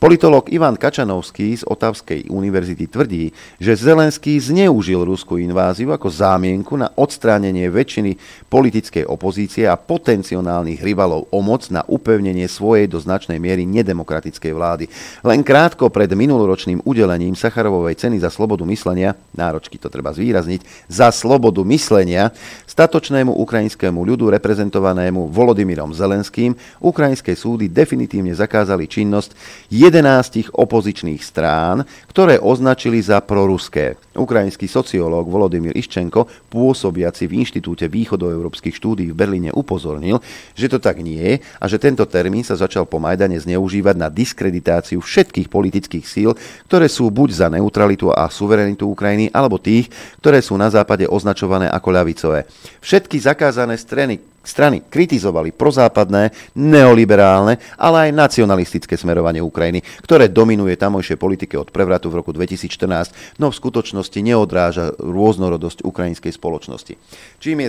Politolog Ivan Kačanovský z Otavskej univerzity tvrdí, že Zelenský zneužil ruskú inváziu ako zámienku na odstránenie väčšiny politickej opozície a potenciálnych rivalov o moc na upevnenie svojej do značnej miery nedemokratickej vlády. Len krátko pred minuloročným udelením Sacharovovej ceny za slobodu myslenia, náročky to treba zvýrazniť, za slobodu myslenia, statočnému ukrajinskému ľudu reprezentovanému Volodymyrom Zelenským, ukrajinské súdy definitívne zakázali činnosť 11 opozičných strán, ktoré označili za proruské. Ukrajinský sociológ Volodymyr Iščenko, pôsobiaci v Inštitúte východoeurópskych štúdí v Berlíne, upozornil, že to tak nie je a že tento termín sa začal po Majdane zneužívať na diskreditáciu všetkých politických síl, ktoré sú buď za neutralitu a suverenitu Ukrajiny, alebo tých, ktoré sú na západe označované ako ľavicové. Všetky zakázané strany, strany kritizovali prozápadné, neoliberálne, ale aj nacionalistické smerovanie Ukrajiny, ktoré dominuje tamojšej politike od prevratu v roku 2014, no v skutočnosti neodráža rôznorodosť ukrajinskej spoločnosti. Čím je,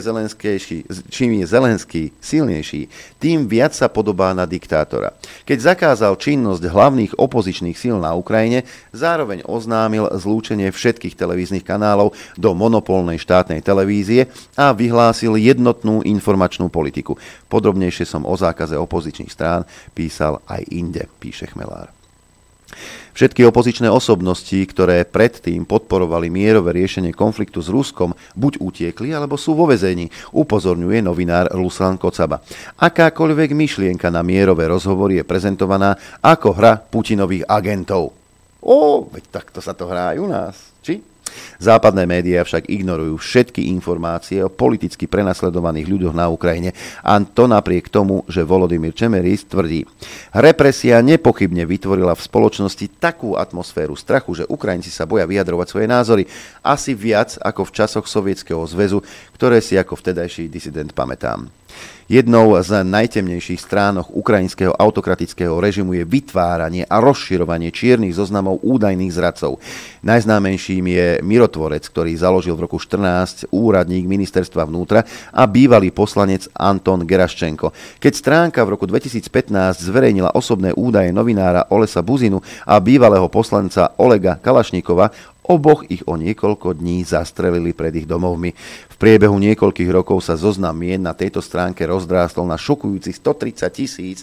čím je Zelenský silnejší, tým viac sa podobá na diktátora. Keď zakázal činnosť hlavných opozičných síl na Ukrajine, zároveň oznámil zlúčenie všetkých televíznych kanálov do monopolnej štátnej televízie a vyhlásil jednotnú informačnú politiku. Podrobnejšie som o zákaze opozičných strán písal aj inde, píše Chmelár. Všetky opozičné osobnosti, ktoré predtým podporovali mierové riešenie konfliktu s Ruskom, buď utiekli, alebo sú vo vezení, upozorňuje novinár Ruslan Kocaba. Akákoľvek myšlienka na mierové rozhovory je prezentovaná ako hra Putinových agentov. Ó, veď takto sa to hrá aj u nás? Západné médiá však ignorujú všetky informácie o politicky prenasledovaných ľuďoch na Ukrajine a to napriek tomu, že Volodymyr Čemeris tvrdí. Represia nepochybne vytvorila v spoločnosti takú atmosféru strachu, že Ukrajinci sa boja vyjadrovať svoje názory asi viac ako v časoch Sovietskeho zväzu, ktoré si ako vtedajší disident pamätám. Jednou z najtemnejších stránok ukrajinského autokratického režimu je vytváranie a rozširovanie čiernych zoznamov údajných zradcov. Najznámejším je mirotvorec, ktorý založil v roku 14 úradník ministerstva vnútra a bývalý poslanec Anton Geraščenko. Keď stránka v roku 2015 zverejnila osobné údaje novinára Olesa Buzinu a bývalého poslanca Olega Kalašnikova, Oboch ich o niekoľko dní zastrelili pred ich domovmi. V priebehu niekoľkých rokov sa zoznam mien na tejto stránke rozdrástol na šokujúcich 130 tisíc,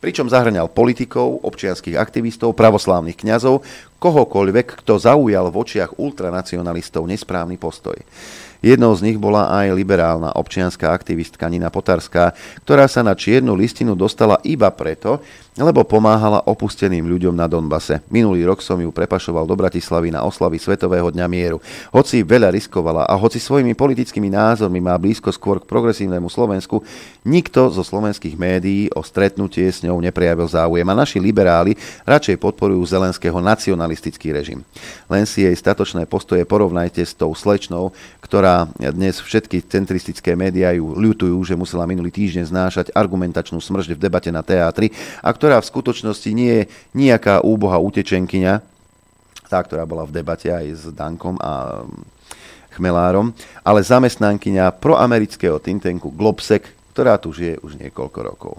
pričom zahrňal politikov, občianských aktivistov, pravoslávnych kňazov, kohokoľvek, kto zaujal v očiach ultranacionalistov nesprávny postoj. Jednou z nich bola aj liberálna občianská aktivistka Nina Potarská, ktorá sa na čiernu listinu dostala iba preto, lebo pomáhala opusteným ľuďom na Donbase. Minulý rok som ju prepašoval do Bratislavy na oslavy Svetového dňa mieru. Hoci veľa riskovala a hoci svojimi politickými názormi má blízko skôr k progresívnemu Slovensku, nikto zo slovenských médií o stretnutie s ňou neprejavil záujem a naši liberáli radšej podporujú zelenského nacionalistický režim. Len si jej statočné postoje porovnajte s tou slečnou, ktorá dnes všetky centristické médiá ju ľutujú, že musela minulý týždeň znášať argumentačnú smrť v debate na teátri a ktorá v skutočnosti nie je nejaká úboha utečenkyňa, tá, ktorá bola v debate aj s Dankom a mm, Chmelárom, ale zamestnankyňa proamerického tintenku Globsec, ktorá tu žije už niekoľko rokov.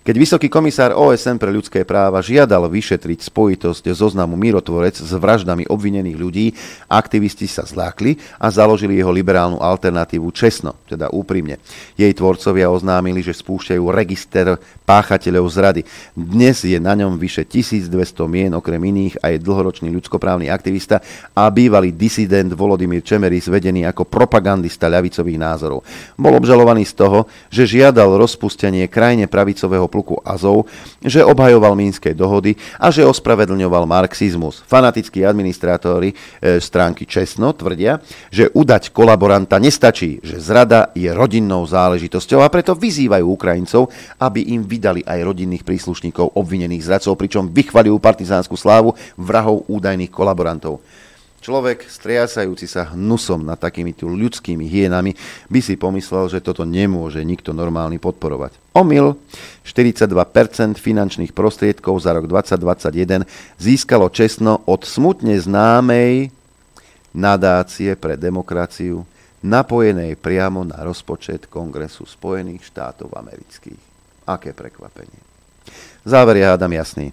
Keď vysoký komisár OSN pre ľudské práva žiadal vyšetriť spojitosť zoznamu Mirotvorec s vraždami obvinených ľudí, aktivisti sa zlákli a založili jeho liberálnu alternatívu Česno, teda úprimne. Jej tvorcovia oznámili, že spúšťajú register páchateľov zrady. Dnes je na ňom vyše 1200 mien, okrem iných aj dlhoročný ľudskoprávny aktivista a bývalý disident Volodymyr Čemeris vedený ako propagandista ľavicových názorov. Bol obžalovaný z toho, že žiadal rozpustenie krajine pravicového pluku Azov, že obhajoval Mínske dohody a že ospravedlňoval marxizmus. Fanatickí administrátori e, stránky Česno tvrdia, že udať kolaboranta nestačí, že zrada je rodinnou záležitosťou a preto vyzývajú Ukrajincov, aby im vydali aj rodinných príslušníkov obvinených zradcov, pričom vychvaľujú partizánsku slávu vrahov údajných kolaborantov. Človek, striasajúci sa hnusom nad takýmito ľudskými hienami, by si pomyslel, že toto nemôže nikto normálny podporovať. Omyl. 42% finančných prostriedkov za rok 2021 získalo čestno od smutne známej nadácie pre demokraciu, napojenej priamo na rozpočet Kongresu Spojených štátov amerických. Aké prekvapenie. Záver je hádam jasný.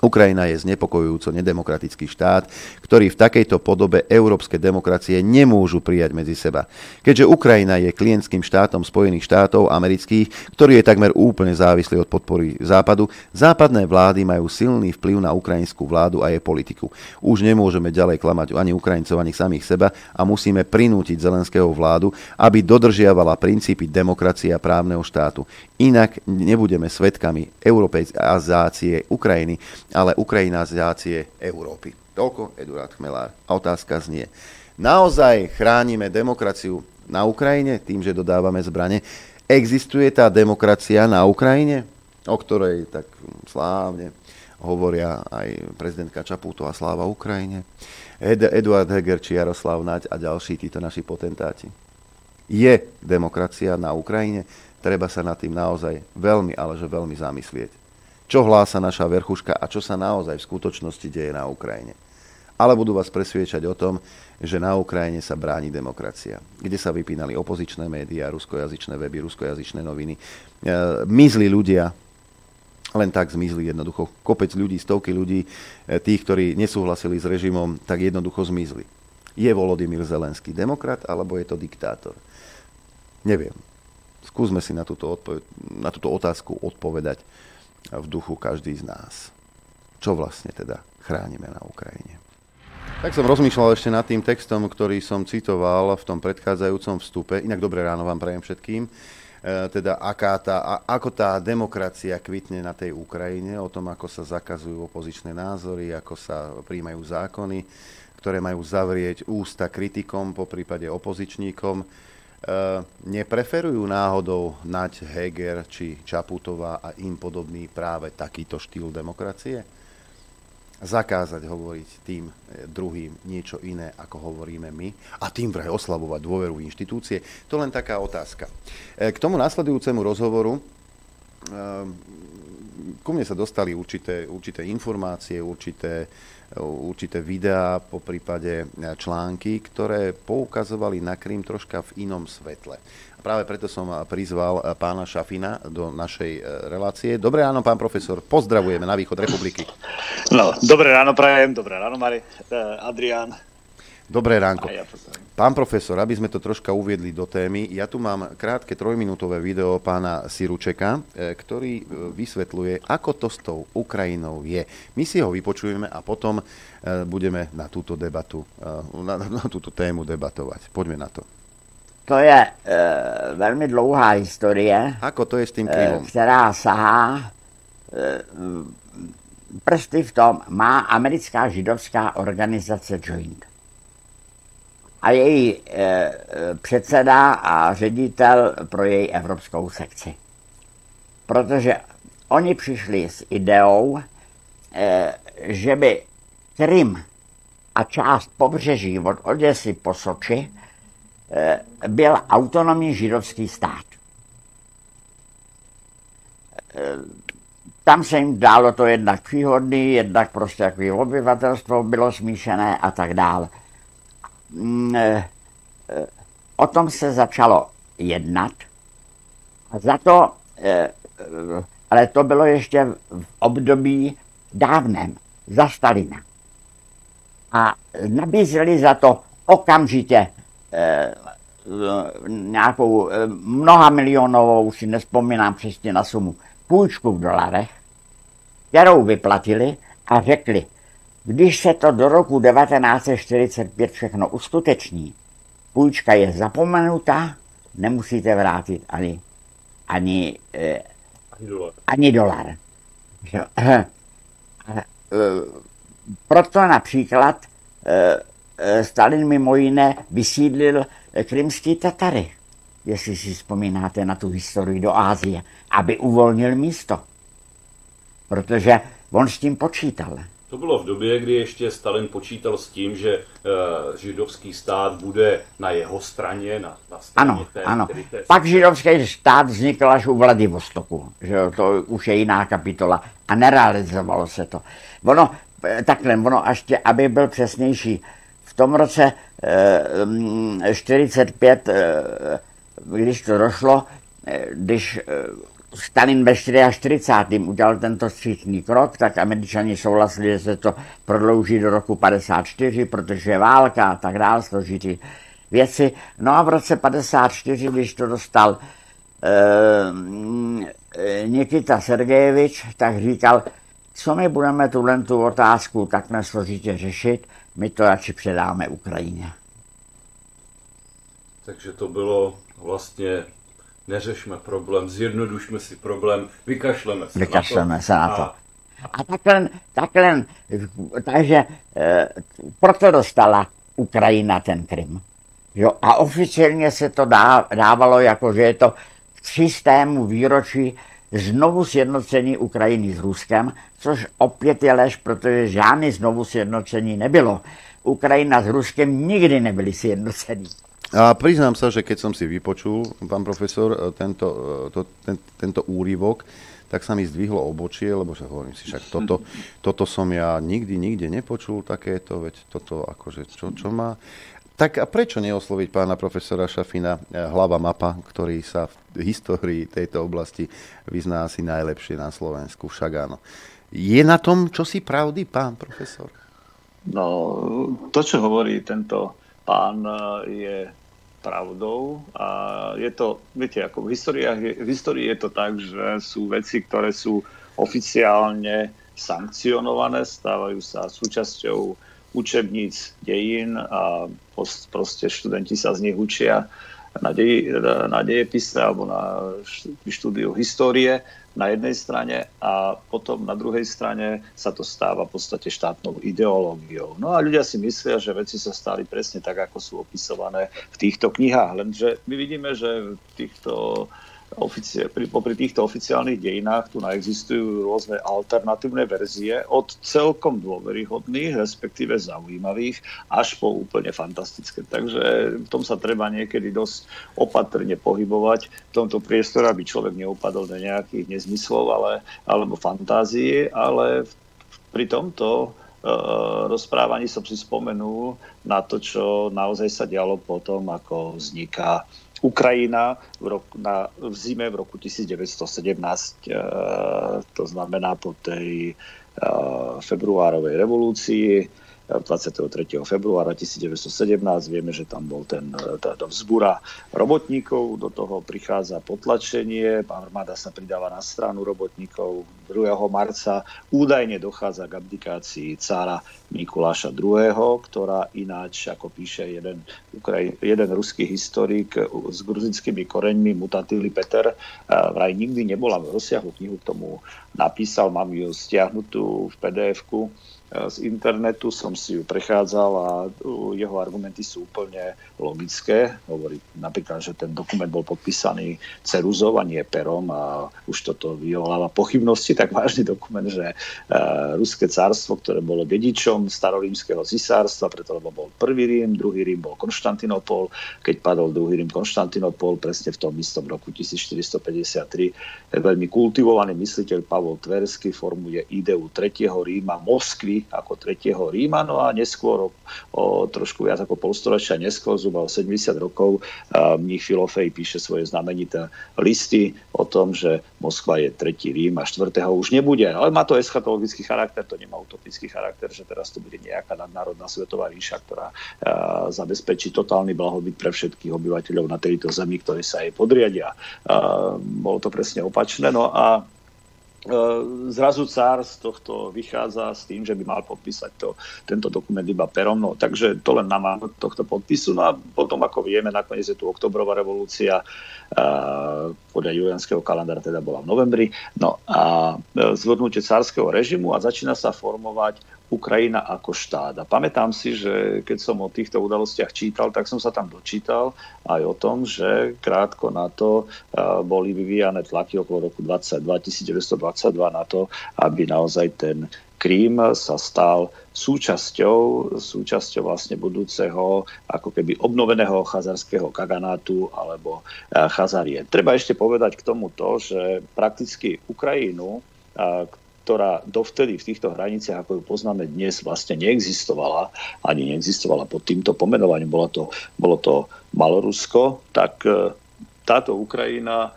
Ukrajina je znepokojujúco nedemokratický štát, ktorý v takejto podobe európske demokracie nemôžu prijať medzi seba. Keďže Ukrajina je klientským štátom Spojených štátov amerických, ktorý je takmer úplne závislý od podpory Západu, západné vlády majú silný vplyv na ukrajinskú vládu a jej politiku. Už nemôžeme ďalej klamať ani Ukrajincov, ani samých seba a musíme prinútiť zelenského vládu, aby dodržiavala princípy demokracie a právneho štátu. Inak nebudeme svetkami europeizácie Ukrajiny, ale ukrajinizácie Európy. Toľko Eduard Chmelár. A otázka znie. Naozaj chránime demokraciu na Ukrajine tým, že dodávame zbrane? Existuje tá demokracia na Ukrajine, o ktorej tak slávne hovoria aj prezidentka Čapútová sláva Ukrajine, Ed- Eduard Heger či Jaroslav Naď a ďalší títo naši potentáti. Je demokracia na Ukrajine? Treba sa nad tým naozaj veľmi, ale že veľmi zamyslieť čo hlása naša verchuška a čo sa naozaj v skutočnosti deje na Ukrajine. Ale budú vás presviečať o tom, že na Ukrajine sa bráni demokracia, kde sa vypínali opozičné médiá, ruskojazyčné weby, ruskojazyčné noviny. E, mizli ľudia, len tak zmizli jednoducho. Kopec ľudí, stovky ľudí, e, tých, ktorí nesúhlasili s režimom, tak jednoducho zmizli. Je Volodymyr Zelenský demokrat, alebo je to diktátor? Neviem. Skúsme si na túto, odpoved- na túto otázku odpovedať v duchu každý z nás. Čo vlastne teda chránime na Ukrajine? Tak som rozmýšľal ešte nad tým textom, ktorý som citoval v tom predchádzajúcom vstupe. Inak dobré ráno vám prajem všetkým. E, teda aká tá, a, ako tá demokracia kvitne na tej Ukrajine, o tom, ako sa zakazujú opozičné názory, ako sa príjmajú zákony, ktoré majú zavrieť ústa kritikom, po prípade opozičníkom nepreferujú náhodou Naď Heger či Čaputová a im podobný práve takýto štýl demokracie? Zakázať hovoriť tým eh, druhým niečo iné, ako hovoríme my a tým vraj oslabovať dôveru v inštitúcie? To len taká otázka. Eh, k tomu nasledujúcemu rozhovoru ku mne sa dostali určité, určité informácie, určité určité videá, po prípade články, ktoré poukazovali na Krym troška v inom svetle. A práve preto som prizval pána Šafina do našej e, relácie. Dobré ráno, pán profesor. Pozdravujeme na východ republiky. No, dobré ráno prajem, dobré ráno, Mari, e, Adrián. Dobré ránko. Pán profesor, aby sme to troška uviedli do témy, ja tu mám krátke trojminútové video pána Siručeka, e, ktorý e, vysvetľuje, ako to s tou Ukrajinou je. My si ho vypočujeme a potom e, budeme na túto debatu, na, na túto tému debatovať. Poďme na to. To je e, veľmi dlouhá historie. Ako to je s tým Krymom? E, ktorá sahá e, prsty v tom má americká židovská organizace Joint a její e, předseda a ředitel pro její evropskou sekci. Protože oni přišli s ideou, e, že by Krym a část pobřeží od Oděsy po Soči e, byl autonomní židovský stát. Tam se jim dálo to jednak výhodný, jednak prostě takový obyvatelstvo bylo smíšené a tak dále. Eh, o tom se začalo jednat za to, eh, ale to bylo ještě v období dávném, za Stalina. A nabízeli za to okamžitě nějakou mnoha milionovou, si nespomínám přesně na sumu, půjčku v dolarech, kterou vyplatili a řekli, když se to do roku 1945 všechno uskuteční, půjčka je zapomenutá, nemusíte vrátit ani, ani, eh, ani dolar. Ani dolar. Eh, eh, proto například eh, eh, Stalin mimo jiné vysídlil krymský Tatary, jestli si vzpomínáte na tu historii do Ázie, aby uvolnil místo. Protože on s tím počítal. To bylo v době, kdy ještě Stalin počítal s tím, že uh, židovský stát bude na jeho straně, na, na straně ano, té, ano. Té... Pak židovský stát vznikl až u Vladivostoku, že to už je jiná kapitola a nerealizovalo se to. Ono, eh, takhle, ono ještě, aby byl přesnější, v tom roce eh, 45, eh, když to došlo, eh, když eh, Stalin ve 44. udělal tento střícný krok, tak američani souhlasili, že se to prodlouží do roku 54, protože válka a tak dále, složitý věci. No a v roce 54, když to dostal e, Nikita Sergejevič, tak říkal, co my budeme tuhle tu otázku tak nesložitě řešit, my to radši předáme Ukrajině. Takže to bylo vlastně neřešme problém, zjednodušme si problém, vykašleme se vykašleme na to. se na to. A, a takhle, takhle, takže e, proto dostala Ukrajina ten Krym. Jo, a oficiálně se to dá, dávalo jako, že je to v systému výročí znovu sjednocení Ukrajiny s Ruskem, což opět je lež, protože žádný znovu sjednocení nebylo. Ukrajina s Ruskem nikdy nebyly sjednocení. A priznám sa, že keď som si vypočul, pán profesor, e, tento, e, to, ten, tento úryvok, tak sa mi zdvihlo obočie, lebo sa hovorím si, však toto, toto som ja nikdy, nikde nepočul takéto, veď toto akože čo, čo má. Tak a prečo neosloviť pána profesora Šafina, e, hlava mapa, ktorý sa v histórii tejto oblasti vyzná asi najlepšie na Slovensku, však áno. Je na tom čosi pravdy, pán profesor? No, to, čo hovorí tento pán, je pravdou a je to, viete, ako v histórii, v histórii je to tak, že sú veci, ktoré sú oficiálne sankcionované, stávajú sa súčasťou učebníc dejín a proste študenti sa z nich učia na, dej, na dejepise alebo na štúdiu histórie na jednej strane a potom na druhej strane sa to stáva v podstate štátnou ideológiou. No a ľudia si myslia, že veci sa stali presne tak, ako sú opisované v týchto knihách. Lenže my vidíme, že v týchto ofici- pri, popri týchto oficiálnych dejinách tu existujú rôzne alternatívne verzie od celkom dôveryhodných, respektíve zaujímavých, až po úplne fantastické. Takže v tom sa treba niekedy dosť opatrne pohybovať v tomto priestore, aby človek neupadol do nejakých nezmyslov ale, alebo fantázie, ale pri tomto uh, rozprávaní som si spomenul na to, čo naozaj sa dialo potom, ako vzniká Ukrajina v, roku, na, v zime v roku 1917, e, to znamená po tej e, februárovej revolúcii, 23. februára 1917. Vieme, že tam bol ten, tá, tá vzbúra robotníkov, do toho prichádza potlačenie, armáda sa pridáva na stranu robotníkov. 2. marca údajne dochádza k abdikácii cára Mikuláša II., ktorá ináč, ako píše jeden, Ukraj, jeden ruský historik s gruzinskými koreňmi, Mutatili Peter, vraj nikdy nebola rozsiahlu knihu k tomu napísal, mám ju stiahnutú v pdf-ku z internetu, som si ju prechádzal a jeho argumenty sú úplne logické. Hovorí napríklad, že ten dokument bol podpísaný ceruzov a nie perom a už toto vyvoláva pochybnosti, tak vážny dokument, že ruské cárstvo, ktoré bolo dedičom starorímskeho cisárstva, preto lebo bol prvý Rím, druhý Rím bol Konštantinopol, keď padol druhý Rím Konštantinopol, presne v tom istom roku 1453 veľmi kultivovaný mysliteľ Pavol Tversky formuje ideu tretieho Ríma Moskvy ako tretieho Ríma, no a neskôr o, o trošku viac ako polstoročia neskôr, zhruba o 70 rokov, mních Filofej píše svoje znamenité listy o tom, že Moskva je tretí Rím a štvrtého už nebude. Ale má to eschatologický charakter, to nemá utopický charakter, že teraz to bude nejaká nadnárodná svetová ríša, ktorá zabezpečí totálny blahobyt pre všetkých obyvateľov na tejto zemi, ktorí sa jej podriadia. Bolo to presne opačné. No a zrazu cár z tohto vychádza s tým, že by mal podpísať to, tento dokument iba perom. No, takže to len nám tohto podpisu. No a potom, ako vieme, nakoniec je tu oktobrová revolúcia, uh, podľa julianského kalendára teda bola v novembri. No a e, zvodnutie cárskeho režimu a začína sa formovať Ukrajina ako štát. A pamätám si, že keď som o týchto udalostiach čítal, tak som sa tam dočítal aj o tom, že krátko na to boli vyvíjane tlaky okolo roku 22, 1922 na to, aby naozaj ten Krím sa stal súčasťou, súčasťou vlastne budúceho ako keby obnoveného chazarského kaganátu alebo chazarie. Treba ešte povedať k tomu to, že prakticky Ukrajinu, ktorá dovtedy v týchto hraniciach, ako ju poznáme dnes, vlastne neexistovala, ani neexistovala pod týmto pomenovaním, bolo to, bolo to Malorusko, tak táto Ukrajina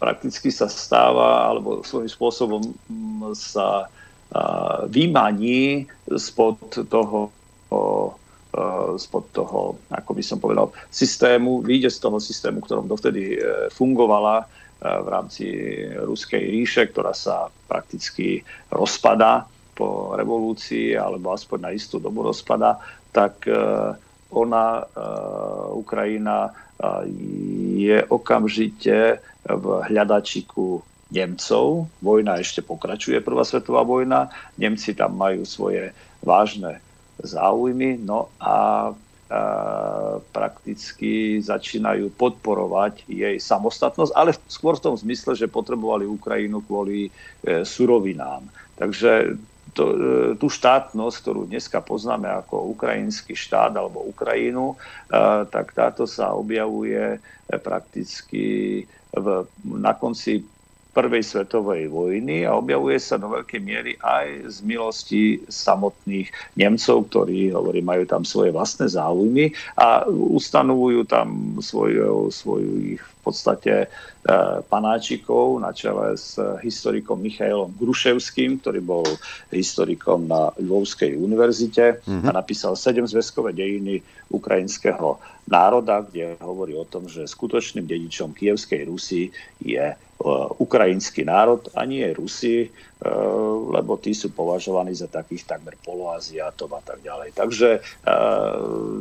prakticky sa stáva, alebo svojím spôsobom sa vymaní spod toho spod toho, ako by som povedal, systému, vyjde z toho systému, ktorom dovtedy fungovala v rámci Ruskej ríše, ktorá sa prakticky rozpada po revolúcii, alebo aspoň na istú dobu rozpada, tak ona, Ukrajina, je okamžite v hľadačiku Nemcov. Vojna ešte pokračuje, prvá svetová vojna. Nemci tam majú svoje vážne záujmy. No a prakticky začínajú podporovať jej samostatnosť, ale skôr v tom zmysle, že potrebovali Ukrajinu kvôli e, surovinám. Takže to, e, tú štátnosť, ktorú dneska poznáme ako ukrajinský štát alebo Ukrajinu, e, tak táto sa objavuje e, prakticky v, na konci prvej svetovej vojny a objavuje sa do veľkej miery aj z milosti samotných Nemcov, ktorí, hovorí, majú tam svoje vlastné záujmy a ustanovujú tam svoju, svoju ich v podstate panáčikov na čele s historikom Michailom Gruševským, ktorý bol historikom na Lvovskej univerzite mm-hmm. a napísal sedem zväzkové dejiny ukrajinského národa, kde hovorí o tom, že skutočným dedičom Kievskej Rusy je ukrajinský národ a nie Rusi, e, lebo tí sú považovaní za takých takmer poloaziatov a tak ďalej. Takže e,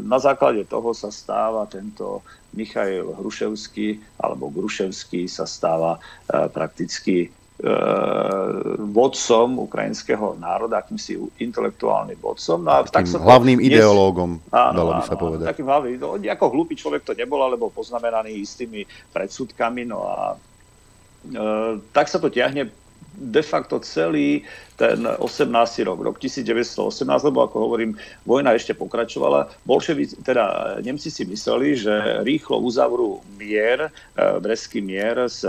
na základe toho sa stáva tento Michail Hruševský alebo Gruševský sa stáva e, prakticky vodcom ukrajinského národa, akýmsi intelektuálnym vodcom. No a tak sa hlavným dnes... ideológom, dalo by sa povedať. Takým hlavným, ako hlúpy človek to nebol, alebo poznamenaný istými predsudkami, no a E, tak sa to ťahne de facto celý ten 18. rok, rok 1918, lebo ako hovorím, vojna ešte pokračovala. Bolševici, teda Nemci si mysleli, že rýchlo uzavrú mier, e, breský mier s,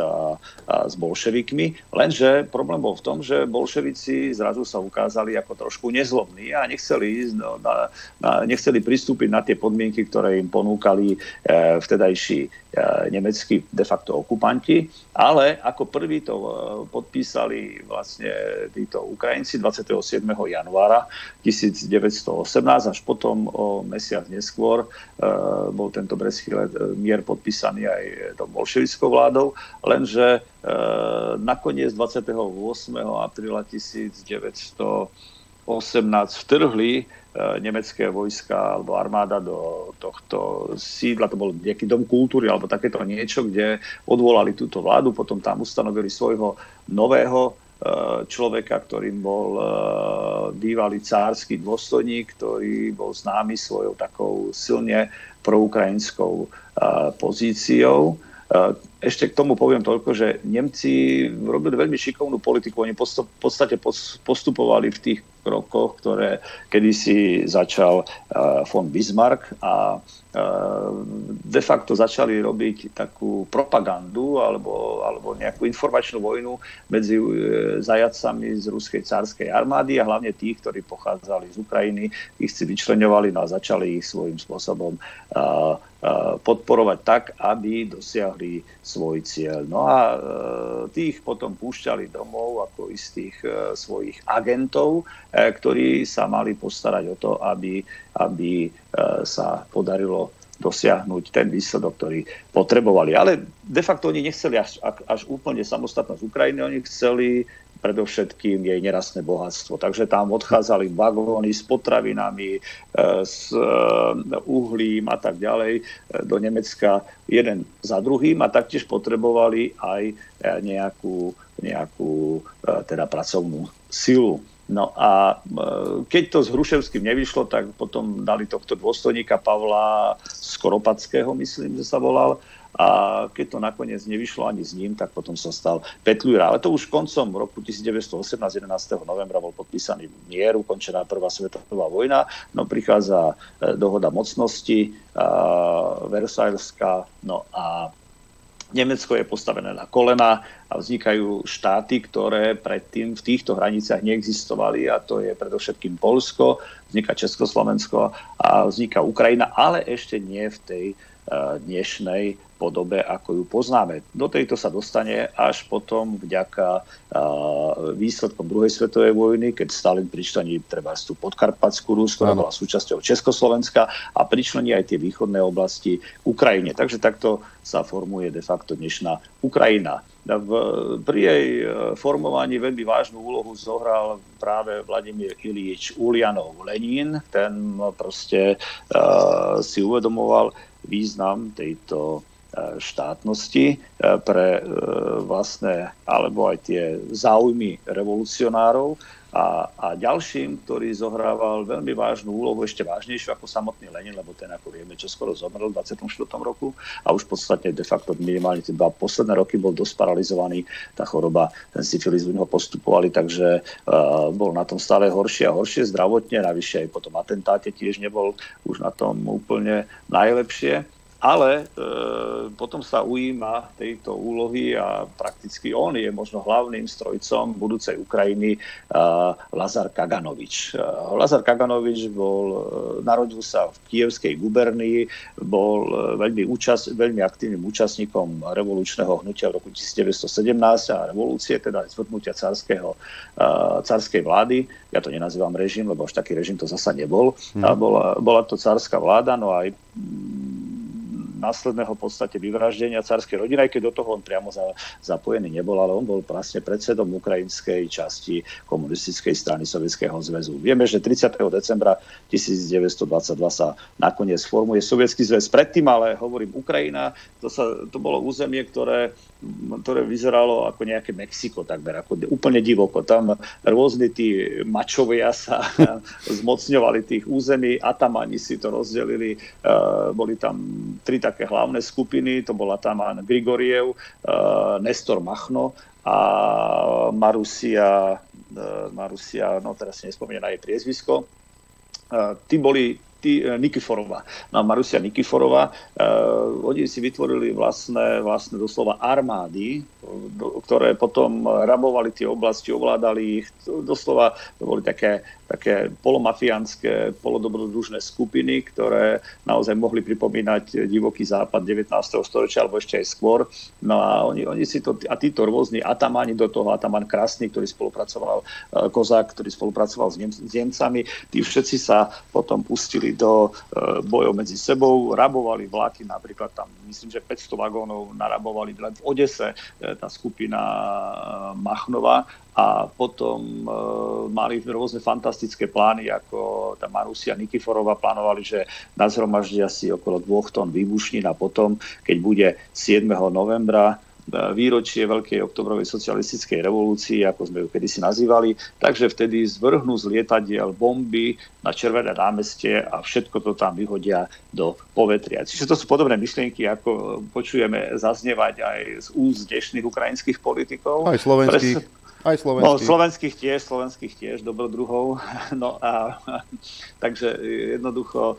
s bolševikmi, lenže problém bol v tom, že bolševici zrazu sa ukázali ako trošku nezlobní a nechceli, ísť na, na, nechceli pristúpiť na tie podmienky, ktoré im ponúkali e, vtedajší nemeckí de facto okupanti, ale ako prvý to podpísali vlastne títo Ukrajinci 27. januára 1918, až potom o mesiac neskôr e, bol tento breský e, mier podpísaný aj tou bolševickou vládou, lenže e, nakoniec 28. apríla 1918 vtrhli nemecké vojska alebo armáda do tohto sídla, to bol nejaký dom kultúry alebo takéto niečo, kde odvolali túto vládu, potom tam ustanovili svojho nového Eh, človeka, ktorým bol eh, bývalý cársky dôstojník, ktorý bol známy svojou takou silne proukrajinskou pozíciou. Ešte k tomu poviem toľko, že Nemci robili veľmi šikovnú politiku. Oni v podstate postupovali v tých krokoch, ktoré kedysi začal von Bismarck a de facto začali robiť takú propagandu alebo, alebo nejakú informačnú vojnu medzi e, zajacami z ruskej cárskej armády a hlavne tých, ktorí pochádzali z Ukrajiny, ich si vyčlenovali no a začali ich svojím spôsobom podporovať tak, aby dosiahli svoj cieľ. No a e, tých potom púšťali domov ako istých e, svojich agentov, ktorí sa mali postarať o to, aby, aby sa podarilo dosiahnuť ten výsledok, ktorý potrebovali. Ale de facto oni nechceli až, až úplne samostatnosť Ukrajiny, oni chceli predovšetkým jej nerastné bohatstvo. Takže tam odchádzali vagóny s potravinami, e, s e, uhlím a tak ďalej e, do Nemecka jeden za druhým a taktiež potrebovali aj nejakú, nejakú teda pracovnú silu. No a keď to s Hruševským nevyšlo, tak potom dali tohto dôstojníka Pavla Skoropackého, myslím, že sa volal. A keď to nakoniec nevyšlo ani s ním, tak potom sa stal Petlúra. Ale to už koncom roku 1918, 11. novembra bol podpísaný mier, ukončená prvá svetová vojna. No prichádza e, dohoda mocnosti, Versailleská, no a Nemecko je postavené na kolena a vznikajú štáty, ktoré predtým v týchto hraniciach neexistovali a to je predovšetkým Polsko, vzniká Československo a vzniká Ukrajina, ale ešte nie v tej dnešnej podobe, ako ju poznáme. Do tejto sa dostane až potom vďaka výsledkom druhej svetovej vojny, keď Stalin pričlení treba tú podkarpatskú Rus, ktorá bola súčasťou Československa a pričlení aj tie východné oblasti Ukrajine. Takže takto sa formuje de facto dnešná Ukrajina. V, pri jej e, formovaní veľmi vážnu úlohu zohral práve Vladimír Ilič Ulianov Lenin. Ten proste uh, si uvedomoval význam tejto E, štátnosti e, pre e, vlastné alebo aj tie záujmy revolucionárov. A, a ďalším, ktorý zohrával veľmi vážnu úlohu, ešte vážnejšiu ako samotný Lenin, lebo ten, ako vieme, čo skoro zomrel v 24. roku a už v podstate de facto minimálne tie dva posledné roky bol dosť paralizovaný, tá choroba, ten syfilis u neho postupovali, takže uh, bol na tom stále horšie a horšie zdravotne, navyše aj po tom atentáte tiež nebol už na tom úplne najlepšie ale e, potom sa ujíma tejto úlohy a prakticky on je možno hlavným strojcom budúcej Ukrajiny e, Lazar Kaganovič. E, Lazar Kaganovič bol, e, narodil sa v kievskej gubernii, bol e, veľmi, účast, veľmi aktívnym účastníkom revolučného hnutia v roku 1917 a revolúcie, teda zvrtnutia carského, e, carskej vlády. Ja to nenazývam režim, lebo až taký režim to zasa nebol. Hmm. A bola, bola to cárska vláda, no aj následného v podstate vyvraždenia carskej rodiny, aj keď do toho on priamo za, zapojený nebol, ale on bol vlastne predsedom ukrajinskej časti komunistickej strany Sovietskeho zväzu. Vieme, že 30. decembra 1922 sa nakoniec formuje Sovietský zväz. Predtým ale hovorím Ukrajina, to, sa, to bolo územie, ktoré ktoré vyzeralo ako nejaké Mexiko takmer, ako úplne divoko. Tam rôzni tí mačovia sa zmocňovali tých území, atamani si to rozdelili, uh, boli tam tri také hlavné skupiny, to bol ataman Grigoriev, uh, Nestor Machno a Marusia, uh, Marusia, no teraz si nespomínam na jej priezvisko, tí boli e, Nikiforová. No Marusia Nikiforová, uh, oni si vytvorili vlastné, vlastné doslova armády, do, ktoré potom rabovali tie oblasti, ovládali ich, doslova to boli také také polomafiánske, polodobrodružné skupiny, ktoré naozaj mohli pripomínať divoký západ 19. storočia alebo ešte aj skôr. No a oni, oni si to, a títo rôzni atamáni do toho, ataman Krasný, ktorý spolupracoval, e, Kozák, ktorý spolupracoval s, Nem, s Nemcami, tí všetci sa potom pustili do e, bojov medzi sebou, rabovali vlaky, napríklad tam myslím, že 500 vagónov narabovali len v Odese, e, tá skupina Machnova a potom e, mali rôzne fantastické plány, ako tá Marusia Nikiforová plánovali, že nazhromaždia si okolo dvoch tón výbušnín a potom, keď bude 7. novembra výročie Veľkej oktobrovej socialistickej revolúcii, ako sme ju kedysi nazývali. Takže vtedy zvrhnú z lietadiel bomby na Červené námestie a všetko to tam vyhodia do povetria. Čiže to sú podobné myšlienky, ako počujeme zaznievať aj z úst dnešných ukrajinských politikov. Aj slovenských. Pres aj slovenských. No, slovenských tiež, slovenských tiež, dobrodruhov. No a takže jednoducho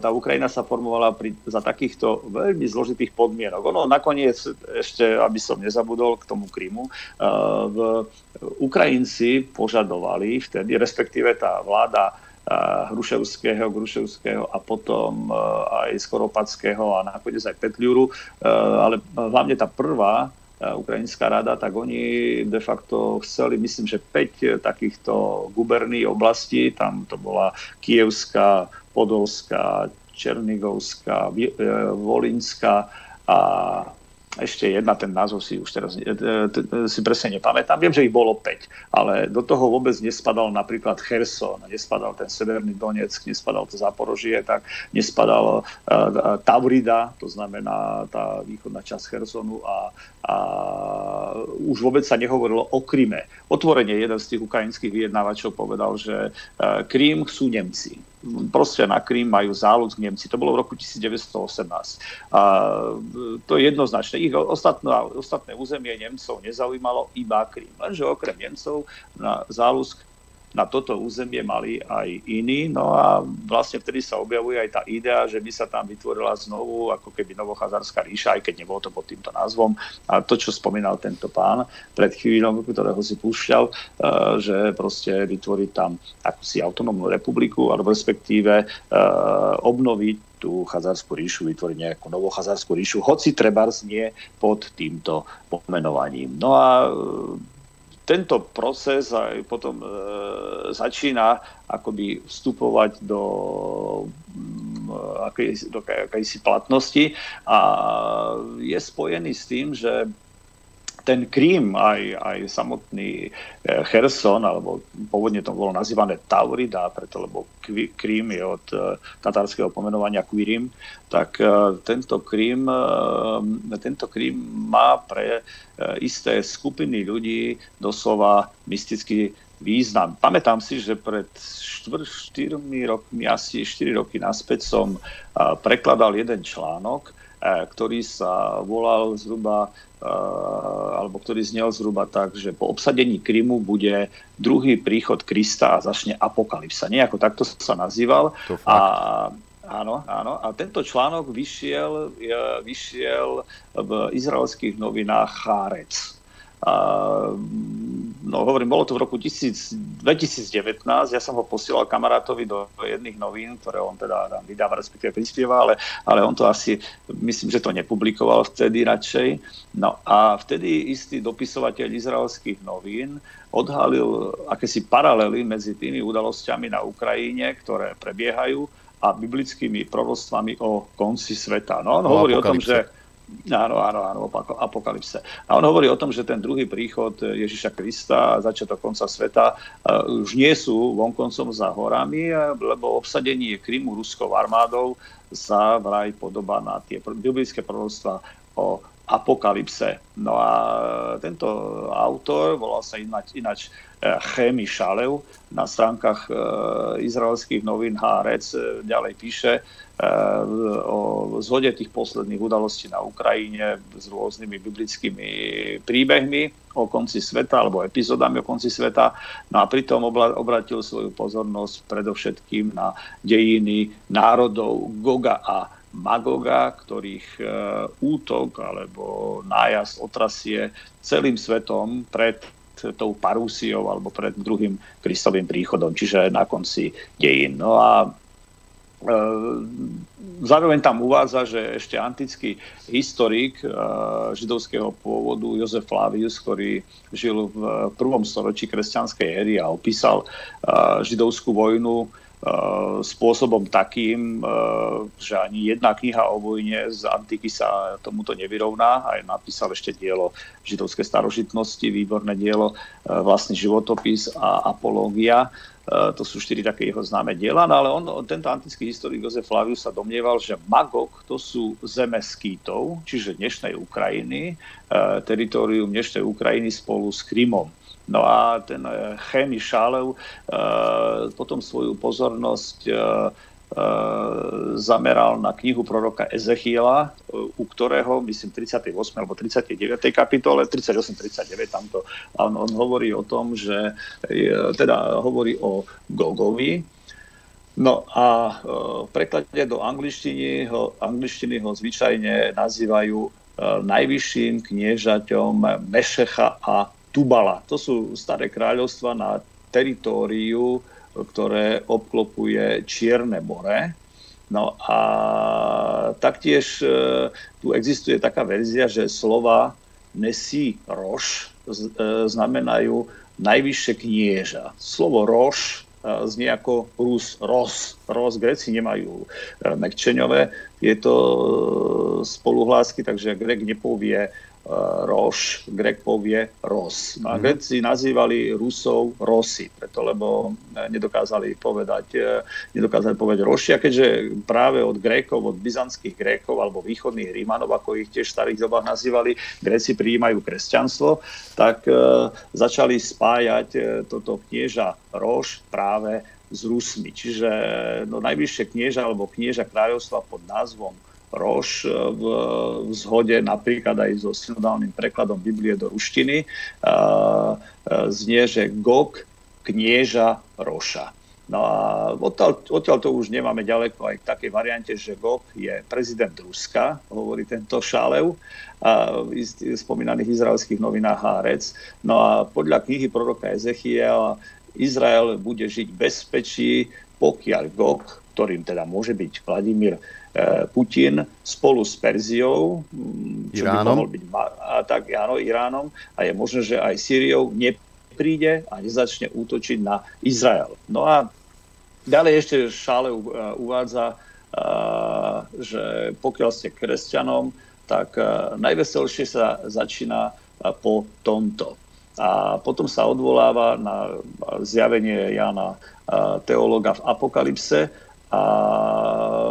tá Ukrajina sa formovala pri, za takýchto veľmi zložitých podmienok. Ono nakoniec, ešte aby som nezabudol k tomu Krymu, v Ukrajinci požadovali vtedy, respektíve tá vláda Hruševského, Gruševského a potom aj Skoropackého a nakoniec aj Petliuru, ale hlavne tá prvá Ukrajinská rada, tak oni de facto chceli, myslím, že 5 takýchto guberní oblastí, tam to bola Kievská, Podolská, Černigovská, e, Volinská a ešte jedna, ten názov si už teraz e, e, si presne nepamätám. Viem, že ich bolo 5, ale do toho vôbec nespadal napríklad Cherson, nespadal ten Severný Donetsk, nespadal to Zaporožie, tak nespadal uh, Tavrida, to znamená tá východná časť Chersonu a, a už vôbec sa nehovorilo o Kryme. Otvorene jeden z tých ukrajinských vyjednávačov povedal, že Krím sú Nemci proste na Krím majú záľud Nemci. To bolo v roku 1918. A to je jednoznačné. Ich ostatné, ostatné územie Nemcov nezaujímalo iba Krím. Lenže okrem Nemcov na záľusk na toto územie mali aj iní. No a vlastne vtedy sa objavuje aj tá idea, že by sa tam vytvorila znovu ako keby Novochazárska ríša, aj keď nebolo to pod týmto názvom. A to, čo spomínal tento pán pred chvíľou, ktorého si púšťal, že proste vytvoriť tam akúsi autonómnu republiku, alebo respektíve obnoviť tú chazárskú ríšu, vytvoriť nejakú novú chazárskú ríšu, hoci treba nie pod týmto pomenovaním. No a e, tento proces aj potom e, začína akoby vstupovať do, mm, akej, do akejsi platnosti a je spojený s tým, že ten Krím, aj, aj samotný Cherson, eh, alebo pôvodne to bolo nazývané Taurida, preto lebo Krím je od eh, tatárskeho pomenovania Quirim, tak eh, tento Krím, tento Krím má pre isté skupiny ľudí doslova mystický význam. Pamätám si, že pred 4, 4 rokmi, asi 4 roky naspäť som prekladal jeden článok, ktorý sa volal zhruba alebo ktorý znel zhruba tak, že po obsadení Krymu bude druhý príchod Krista a začne apokalypsa. Nejako takto sa nazýval. A, áno, áno. A tento článok vyšiel, vyšiel v izraelských novinách Chárec. A, no hovorím, bolo to v roku 2019, ja som ho posielal kamarátovi do jedných novín, ktoré on teda tam vydáva, respektíve prispieva, ale, ale on to asi, myslím, že to nepublikoval vtedy radšej. No a vtedy istý dopisovateľ izraelských novín odhalil akési paralely medzi tými udalosťami na Ukrajine, ktoré prebiehajú a biblickými prorostvami o konci sveta. No, on hovorí apokalypse. o tom, že Áno, áno, áno, apokalypse. A on hovorí o tom, že ten druhý príchod Ježiša Krista, začiatok konca sveta, už nie sú vonkoncom za horami, lebo obsadenie Krymu ruskou armádou sa vraj podobá na tie biblické proroctva o apokalypse. No a tento autor, volal sa ináč, ináč Chemi Šalev, na stránkach izraelských novín Hárec ďalej píše, o zhode tých posledných udalostí na Ukrajine s rôznymi biblickými príbehmi o konci sveta alebo epizódami o konci sveta. No a pritom obratil svoju pozornosť predovšetkým na dejiny národov Goga a Magoga, ktorých e, útok alebo nájazd otrasie celým svetom pred tou parúsiou alebo pred druhým Kristovým príchodom, čiže na konci dejín. No a zároveň tam uvádza, že ešte antický historik e, židovského pôvodu Jozef Flavius, ktorý žil v prvom storočí kresťanskej éry a opísal e, židovskú vojnu spôsobom takým, že ani jedna kniha o vojne z antiky sa tomuto nevyrovná. Aj napísal ešte dielo židovské starožitnosti, výborné dielo, vlastný životopis a apológia to sú štyri také jeho známe diela, no ale on, tento antický historik Jozef Flavius sa domnieval, že Magog to sú zeme skýtov, čiže dnešnej Ukrajiny, teritorium dnešnej Ukrajiny spolu s Krymom. No a ten eh, Chemi Šálev potom svoju pozornosť E, zameral na knihu proroka Ezechiela, u ktorého, myslím, 38. alebo 39. kapitole, 38-39, tamto, on, on hovorí o tom, že teda hovorí o Gogovi, No a v preklade do angličtiny ho, angličtiny ho zvyčajne nazývajú najvyšším kniežaťom Mešecha a Tubala. To sú staré kráľovstva na teritóriu ktoré obklopuje Čierne more. No a taktiež e, tu existuje taká verzia, že slova Nesi Roš e, znamenajú najvyššie knieža. Slovo Roš e, znie ako Rus, Ros. Ros, Gréci nemajú mekčeňové, je to spoluhlásky, takže Grek nepovie Roš, Grek povie Ros. No a mhm. Gréci nazývali Rusov Rosy, preto lebo nedokázali povedať, e, nedokázali povedať Roši, a keďže práve od Grékov, od byzantských Grékov alebo východných Rímanov, ako ich tiež v starých dobách nazývali, Gréci prijímajú kresťanstvo, tak začali spájať toto knieža Roš práve s Rusmi. Čiže no, najvyššie knieža alebo knieža kráľovstva pod názvom Roš e, v, v zhode napríklad aj so synodálnym prekladom Biblie do ruštiny. E, znie, že Gog knieža Roša. No a odtiaľ, odtiaľ to už nemáme ďaleko aj k takej variante, že Gog je prezident Ruska, hovorí tento Šálev, a v spomínaných izraelských novinách Hárec. No a podľa knihy proroka Ezechiela Izrael bude žiť bezpečí, pokiaľ Gog, ktorým teda môže byť Vladimír Putin spolu s Perziou, čo Iránom. by mohol byť, a tak áno, Iránom, a je možné, že aj Syriou nepríde a nezačne útočiť na Izrael. No a ďalej ešte Šále uh, uvádza, uh, že pokiaľ ste kresťanom, tak najveselšie sa začína po tomto. A potom sa odvoláva na zjavenie Jana teológa v Apokalypse a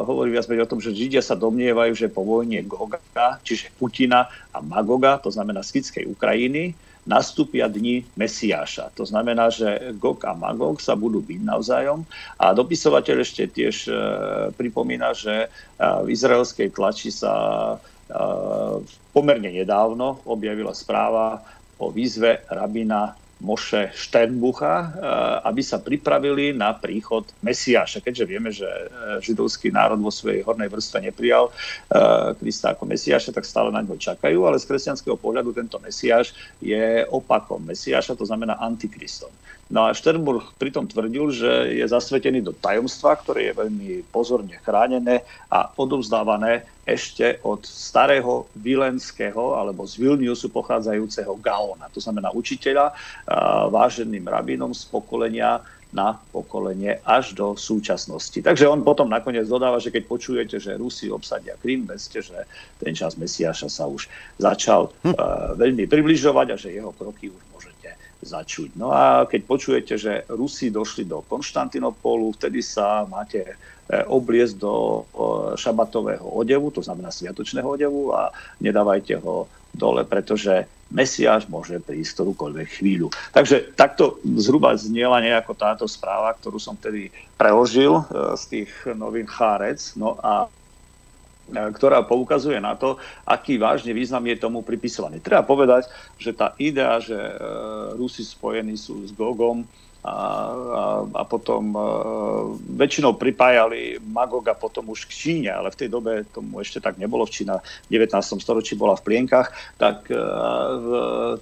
hovorí viac o tom, že Židia sa domnievajú, že po vojne Goga, čiže Putina a Magoga, to znamená skidskej Ukrajiny, nastúpia dni Mesiáša. To znamená, že Gog a Magog sa budú byť navzájom. A dopisovateľ ešte tiež e, pripomína, že e, v izraelskej tlači sa e, pomerne nedávno objavila správa o výzve rabina Moše Sternbucha, eh, aby sa pripravili na príchod Mesiáša. Keďže vieme, že eh, židovský národ vo svojej hornej vrstve neprijal eh, Krista ako Mesiáša, tak stále na ňo čakajú, ale z kresťanského pohľadu tento Mesiáš je opakom Mesiáša, to znamená antikristom. No a Sternburg pritom tvrdil, že je zasvetený do tajomstva, ktoré je veľmi pozorne chránené a odovzdávané ešte od starého vilenského alebo z Vilniusu pochádzajúceho Gaona, to znamená učiteľa, váženým rabinom z pokolenia na pokolenie až do súčasnosti. Takže on potom nakoniec dodáva, že keď počujete, že Rusi obsadia Krym, vedzte, že ten čas Mesiaša sa už začal hm. uh, veľmi približovať a že jeho kroky už začuť. No a keď počujete, že Rusi došli do Konštantinopolu, vtedy sa máte e, obliesť do šabatového odevu, to znamená sviatočného odevu a nedávajte ho dole, pretože Mesiáš môže prísť ktorúkoľvek chvíľu. Takže takto zhruba zniela nejako táto správa, ktorú som tedy preložil e, z tých novín Chárec. No a E, ktorá poukazuje na to, aký vážny význam je tomu pripisovaný. Treba povedať, že tá idea, že e, Rusi spojení sú s Gogom a, a, a potom e, väčšinou pripájali Magoga potom už k Číne, ale v tej dobe tomu ešte tak nebolo. V Čína v 19. storočí bola v plienkach, tak v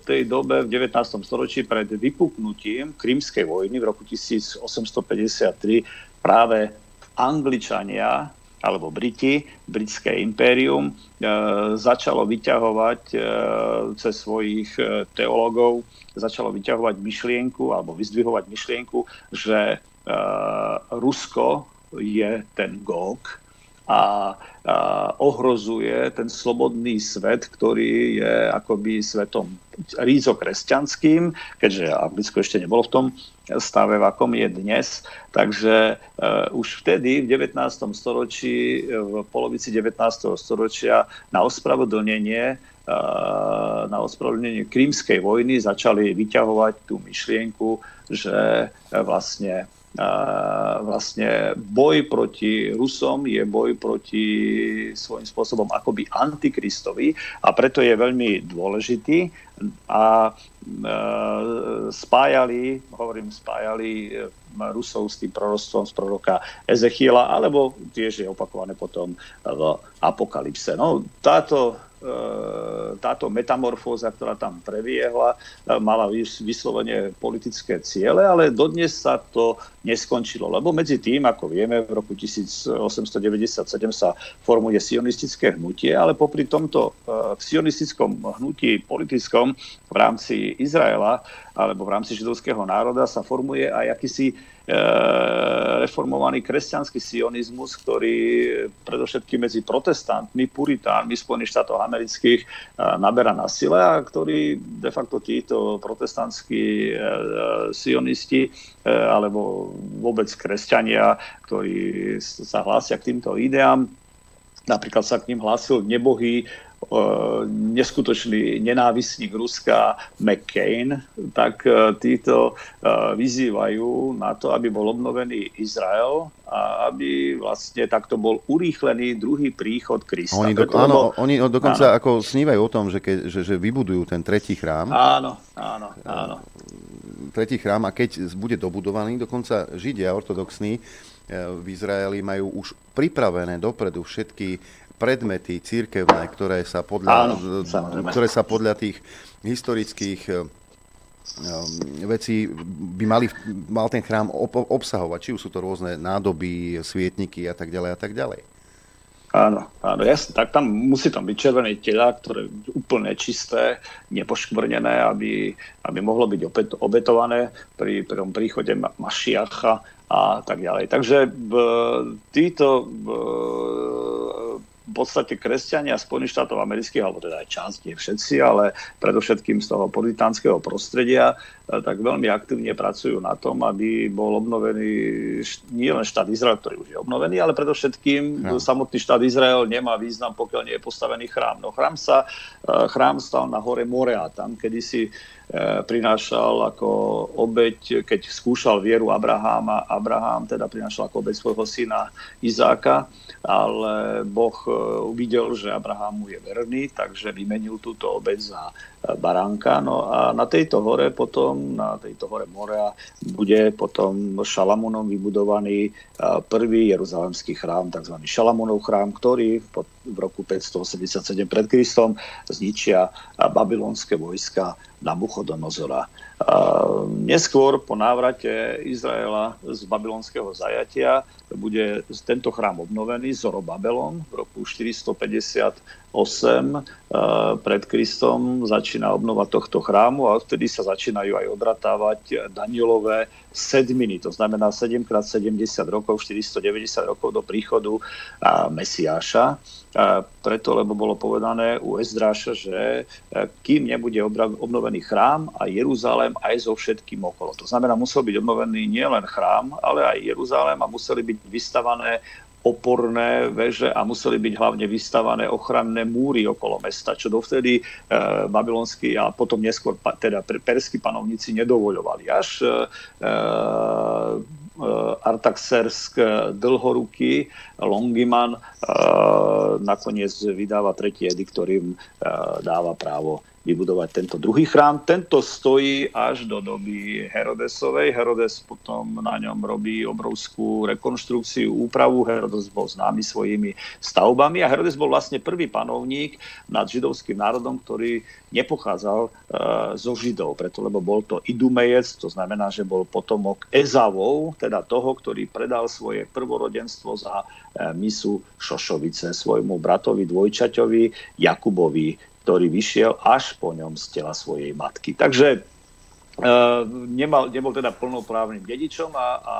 tej dobe v 19. storočí pred vypuknutím Krymskej vojny v roku 1853 práve Angličania alebo Briti, britské impérium, e, začalo vyťahovať e, cez svojich e, teológov, začalo vyťahovať myšlienku alebo vyzdvihovať myšlienku, že Rusko je ten Gog, a, ohrozuje ten slobodný svet, ktorý je akoby svetom rízo kresťanským, keďže Anglicko ešte nebolo v tom stave, v akom je dnes. Takže uh, už vtedy, v 19. storočí, v polovici 19. storočia na ospravedlnenie uh, na ospravedlnenie krímskej vojny začali vyťahovať tú myšlienku, že vlastne vlastne boj proti Rusom je boj proti svojím spôsobom akoby antikristovi a preto je veľmi dôležitý a e, spájali, hovorím, spájali e, Rusov s tým prorostvom z proroka Ezechiela, alebo tiež je opakované potom v Apokalypse. No, táto E, táto metamorfóza, ktorá tam previehla, mala vyslovene politické ciele, ale dodnes sa to neskončilo, lebo medzi tým, ako vieme, v roku 1897 sa formuje sionistické hnutie, ale popri tomto e, sionistickom hnutí politickom v rámci Izraela alebo v rámci židovského národa sa formuje aj akýsi E, reformovaný kresťanský sionizmus, ktorý predovšetkým medzi protestantmi, puritánmi Spojených štátov amerických e, naberá na sile a ktorý de facto títo protestantskí sionisti alebo vôbec kresťania, ktorí sa hlásia k týmto ideám, Napríklad sa k ním hlásil nebohý E, neskutočný nenávisník Ruska McCain, tak e, títo e, vyzývajú na to, aby bol obnovený Izrael a aby vlastne takto bol urýchlený druhý príchod Krista. Oni, do, áno, oni dokonca áno. ako snívajú o tom, že, ke, že, že vybudujú ten tretí chrám. Áno, áno, áno. Tretí chrám a keď bude dobudovaný, dokonca Židia ortodoxní v Izraeli majú už pripravené dopredu všetky predmety církevné, ktoré sa podľa, Áno, ktoré sa podľa tých historických Ehm, veci by mali, mal ten chrám obsahovať, či už sú to rôzne nádoby, svietniky a tak ďalej a tak ďalej. Áno, áno, jasne, tak tam musí tam byť červené tela, ktoré úplne čisté, nepoškvrnené, aby, aby mohlo byť opäť obetované pri, tom príchode Mašiacha a tak ďalej. Takže v, títo v, v podstate kresťania Spojených štátov amerických, alebo teda aj časť, nie všetci, ale predovšetkým z toho politánskeho prostredia, e, tak veľmi aktívne pracujú na tom, aby bol obnovený nie len štát Izrael, ktorý už je obnovený, ale predovšetkým no. samotný štát Izrael nemá význam, pokiaľ nie je postavený chrám. No chrám sa, e, chrám stal na hore Morea, tam kedysi prinášal ako obeď, keď skúšal vieru Abraháma, Abraham teda prinášal ako obeď svojho syna Izáka, ale Boh e, uvidel, že Abraham mu je verný, takže vymenil túto obeď za baránka. No a na tejto hore potom, na tejto hore Morea, bude potom Šalamúnom vybudovaný prvý jeruzalemský chrám, tzv. Šalamúnov chrám, ktorý v roku 587 pred Kristom zničia babylonské vojska Nabuchodonozora. Neskôr po návrate Izraela z babylonského zajatia bude tento chrám obnovený Zorobabelom v roku 458 pred Kristom začína obnova tohto chrámu a odtedy sa začínajú aj odratávať Danielové sedminy, to znamená 7x70 rokov, 490 rokov do príchodu Mesiáša. A preto, lebo bolo povedané u Ezdráša, že kým nebude obnovený chrám a Jeruzalém aj so všetkým okolo. To znamená, musel byť obnovený nielen chrám, ale aj Jeruzalém a museli byť vystavané oporné veže a museli byť hlavne vystavané ochranné múry okolo mesta, čo dovtedy e, babylonskí a potom neskôr pa, teda perskí panovníci nedovoľovali. Až e, e, Artaxersk dlhoruký Longiman e, nakoniec vydáva tretí edikt, ktorým e, dáva právo vybudovať tento druhý chrám. Tento stojí až do doby Herodesovej. Herodes potom na ňom robí obrovskú rekonštrukciu, úpravu. Herodes bol známy svojimi stavbami a Herodes bol vlastne prvý panovník nad židovským národom, ktorý nepochádzal e, zo Židov, preto lebo bol to Idumejec, to znamená, že bol potomok Ezavov, teda toho, ktorý predal svoje prvorodenstvo za e, misu Šošovice svojmu bratovi dvojčaťovi Jakubovi ktorý vyšiel až po ňom z tela svojej matky. Takže Uh, nemal, nebol teda plnoprávnym dedičom a, a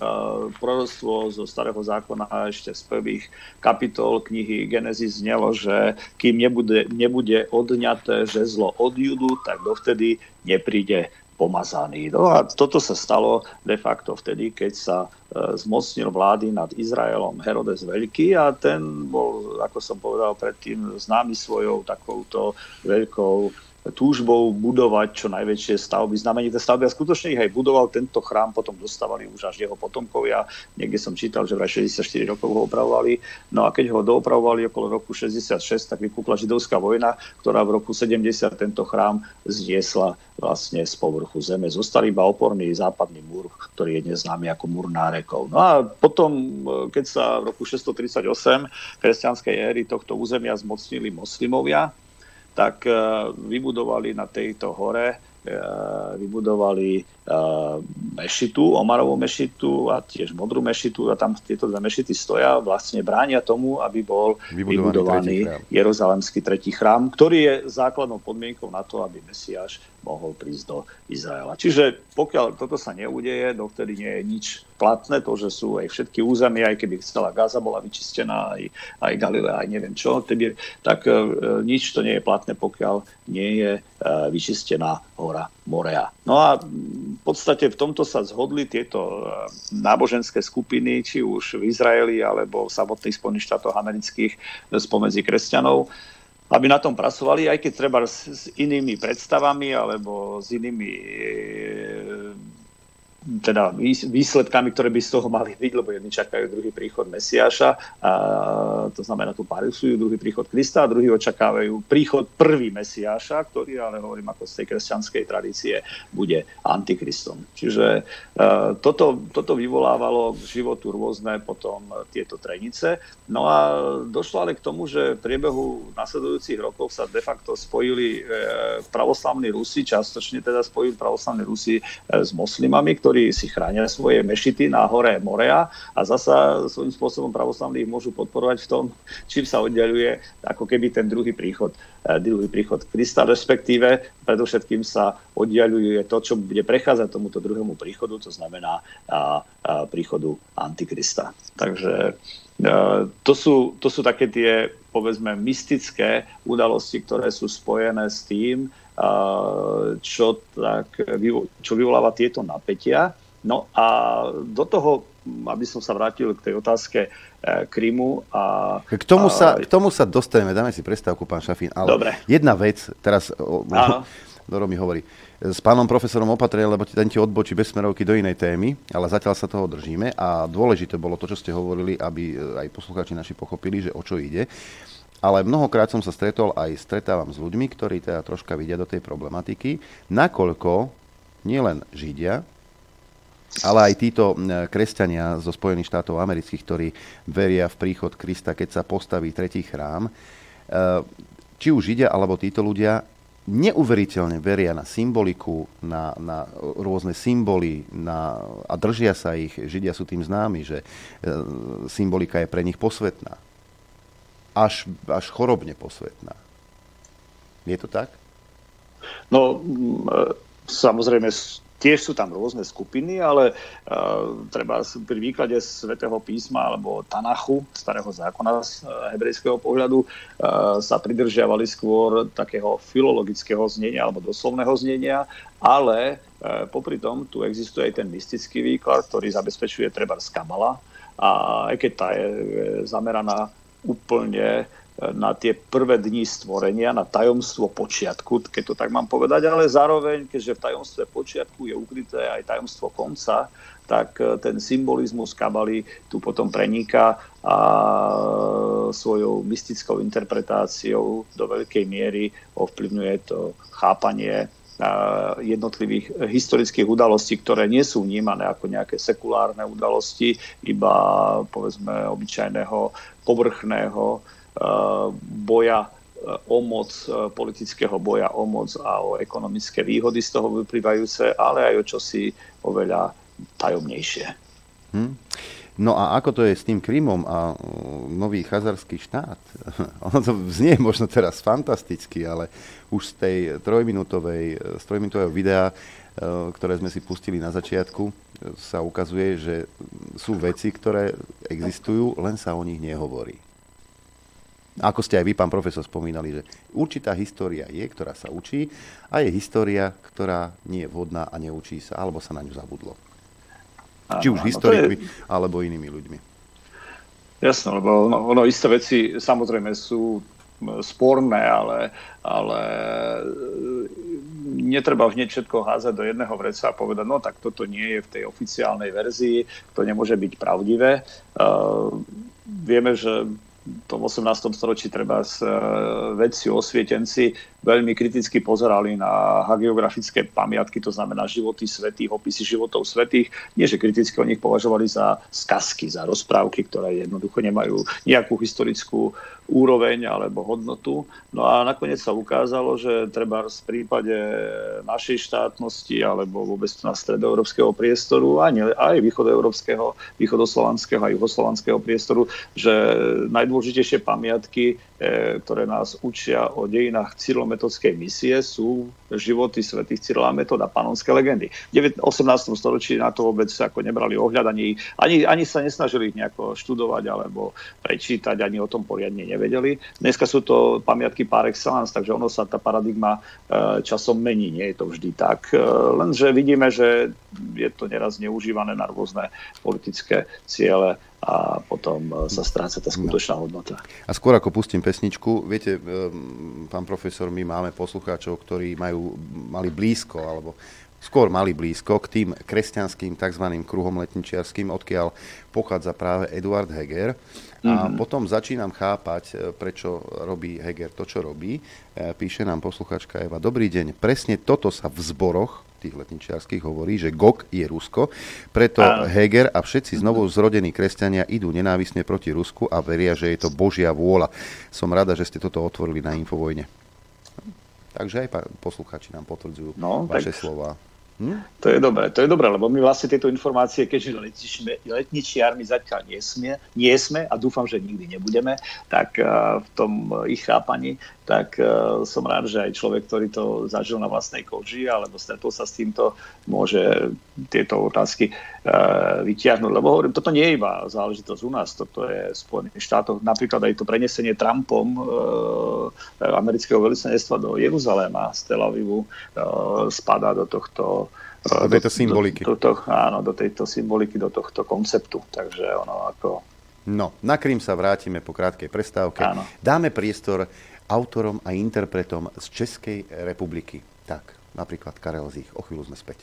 uh, proroctvo zo starého zákona ešte z prvých kapitol knihy Genesis znelo, že kým nebude, nebude odňaté žezlo od judu, tak dovtedy nepríde pomazaný. No a toto sa stalo de facto vtedy, keď sa e, zmocnil vlády nad Izraelom Herodes Veľký a ten bol, ako som povedal predtým, známy svojou takouto veľkou túžbou budovať čo najväčšie stavby, znamenité stavby a skutočne ich aj budoval. Tento chrám potom dostávali už až jeho potomkovia. Niekde som čítal, že vraj 64 rokov ho opravovali. No a keď ho doopravovali okolo roku 66, tak vypukla židovská vojna, ktorá v roku 70 tento chrám zniesla vlastne z povrchu zeme. Zostal iba oporný západný múr, ktorý je dnes známy ako múr nárekov. No a potom, keď sa v roku 638 kresťanskej éry tohto územia zmocnili moslimovia, tak eh, vybudovali na tejto hore eh, vybudovali uh, mešitu, Omarovú mešitu a tiež modrú mešitu a tam tieto dve mešity stoja, vlastne bránia tomu, aby bol vybudovaný, vybudovaný tretí Jeruzalemský tretí chrám, ktorý je základnou podmienkou na to, aby Mesiáš mohol prísť do Izraela. Čiže pokiaľ toto sa neudeje, dovtedy nie je nič platné, to, že sú aj všetky územia, aj keby celá Gaza bola vyčistená, aj, aj Galilea, aj neviem čo, tedy, tak e, nič to nie je platné, pokiaľ nie je e, vyčistená hora Morea. No a v podstate v tomto sa zhodli tieto e, náboženské skupiny, či už v Izraeli alebo v samotných Spojených štátoch amerických spomedzi kresťanov, aby na tom pracovali, aj keď treba s, s inými predstavami alebo s inými e, teda výsledkami, ktoré by z toho mali byť, lebo jedni čakajú druhý príchod Mesiáša, a to znamená tu parisujú druhý príchod Krista a druhý očakávajú príchod prvý Mesiáša, ktorý, ale hovorím ako z tej kresťanskej tradície, bude antikristom. Čiže uh, toto, toto vyvolávalo k životu rôzne potom tieto trenice. No a došlo ale k tomu, že v priebehu nasledujúcich rokov sa de facto spojili uh, pravoslavní Rusi, častočne teda spojili pravoslavní Rusi uh, s moslimami, ktorí ktorí si chránia svoje mešity na hore Morea a zasa svojím spôsobom pravoslavní ich môžu podporovať v tom, čím sa oddeluje ako keby ten druhý príchod, eh, druhý príchod Krista, respektíve predovšetkým sa oddialuje to, čo bude prechádzať tomuto druhému príchodu, to znamená a, a príchodu Antikrista. Takže eh, to sú, to sú také tie, povedzme, mystické udalosti, ktoré sú spojené s tým, čo, tak, čo vyvoláva tieto napätia. No a do toho, aby som sa vrátil k tej otázke e, Krymu a... K tomu, a... sa, k tomu sa dostaneme, dáme si prestávku, pán Šafín, ale Dobre. jedna vec, teraz Doro mi hovorí, s pánom profesorom opatrne, lebo ten ti odbočí bez smerovky do inej témy, ale zatiaľ sa toho držíme a dôležité bolo to, čo ste hovorili, aby e, aj poslucháči naši pochopili, že o čo ide. Ale mnohokrát som sa stretol aj stretávam s ľuďmi, ktorí teda troška vidia do tej problematiky, nakoľko nielen Židia, ale aj títo kresťania zo Spojených štátov amerických, ktorí veria v príchod Krista, keď sa postaví tretí chrám, e, či už Židia alebo títo ľudia neuveriteľne veria na symboliku, na, na rôzne symboly na, a držia sa ich. Židia sú tým známi, že e, symbolika je pre nich posvetná až, až chorobne posvetná. Je to tak? No, samozrejme, tiež sú tam rôzne skupiny, ale uh, treba pri výklade svätého písma alebo Tanachu, starého zákona z uh, hebrejského pohľadu, uh, sa pridržiavali skôr takého filologického znenia alebo doslovného znenia, ale uh, popri tom tu existuje aj ten mystický výklad, ktorý zabezpečuje treba z Kabala, a aj keď tá je zameraná úplne e, na tie prvé dni stvorenia, na tajomstvo počiatku, keď to tak mám povedať, ale zároveň, keďže v tajomstve počiatku je ukryté aj tajomstvo konca, tak e, ten symbolizmus kabaly tu potom preniká a svojou mystickou interpretáciou do veľkej miery ovplyvňuje to chápanie jednotlivých historických udalostí, ktoré nie sú vnímané ako nejaké sekulárne udalosti, iba povedzme obyčajného povrchného boja o moc, politického boja o moc a o ekonomické výhody z toho vyplývajúce, ale aj o čosi oveľa tajomnejšie. Hmm. No a ako to je s tým Krymom a nový chazarský štát? ono to znie možno teraz fantasticky, ale už z tej trojminútovej, z trojminútového videa, e, ktoré sme si pustili na začiatku, sa ukazuje, že sú veci, ktoré existujú, len sa o nich nehovorí. Ako ste aj vy, pán profesor, spomínali, že určitá história je, ktorá sa učí a je história, ktorá nie je vhodná a neučí sa, alebo sa na ňu zabudlo. Či už historikmi, je... alebo inými ľuďmi. Jasné, lebo ono, ono isté veci samozrejme sú sporné, ale, ale e, netreba hneď všetko házať do jedného vreca a povedať, no tak toto nie je v tej oficiálnej verzii, to nemôže byť pravdivé. Uh, vieme, že tom 18. storočí treba s vedci osvietenci veľmi kriticky pozerali na hagiografické pamiatky, to znamená životy svetých, opisy životov svetých. Nie, že kriticky o nich považovali za skazky, za rozprávky, ktoré jednoducho nemajú nejakú historickú úroveň alebo hodnotu. No a nakoniec sa ukázalo, že treba v prípade našej štátnosti alebo vôbec na stredoeurópskeho priestoru, aj, aj východoeurópskeho, východoslovanského a juhoslovanského priestoru, že najdôležitejšie pamiatky, ktoré nás učia o dejinách Cyrilom metodskej misie sú životy svätých Cyrila Metoda, panonské legendy. V 18. storočí na to vôbec ako nebrali ohľad, ani, ani, ani sa nesnažili ich nejako študovať alebo prečítať, ani o tom poriadne nevedeli. Dneska sú to pamiatky par excellence, takže ono sa tá paradigma e, časom mení, nie je to vždy tak. E, lenže vidíme, že je to neraz neužívané na rôzne politické ciele a potom e, sa stráca tá skutočná hodnota. A skôr ako pustím pesničku, viete, pán profesor, my máme poslucháčov, ktorí majú, mali blízko alebo skôr mali blízko k tým kresťanským tzv. kruhom letničiarským, odkiaľ pochádza práve Eduard Heger. A mm-hmm. potom začínam chápať, e, prečo robí Heger to, čo robí. E, píše nám posluchačka Eva, dobrý deň, presne toto sa v zboroch tých letničiarských hovorí, že GOK je Rusko, preto a... Heger a všetci znovu zrodení kresťania idú nenávisne proti Rusku a veria, že je to Božia vôľa. Som rada, že ste toto otvorili na Infovojne. Takže aj posluchači nám potvrdzujú no, vaše tak... slova. Hm? To je dobré, to je dobré, lebo my vlastne tieto informácie, keďže letničiarmi zatiaľ nie sme, nie sme a dúfam, že nikdy nebudeme, tak uh, v tom ich chápaní, tak uh, som rád, že aj človek, ktorý to zažil na vlastnej koži alebo stretol sa s týmto, môže tieto otázky uh, vytiahnuť. Lebo hovorím, toto nie je iba záležitosť u nás, toto je v Spojených štátoch. Napríklad aj to prenesenie Trumpom amerického veľvyslanectva do Jeruzaléma z Tel Avivu spadá do tohto do tejto symboliky. Do, do, do, áno, do tejto symboliky, do tohto konceptu. Takže ono ako... No, na Krím sa vrátime po krátkej prestávke. Áno. Dáme priestor autorom a interpretom z Českej republiky. Tak, napríklad Karel Zich. O chvíľu sme späť.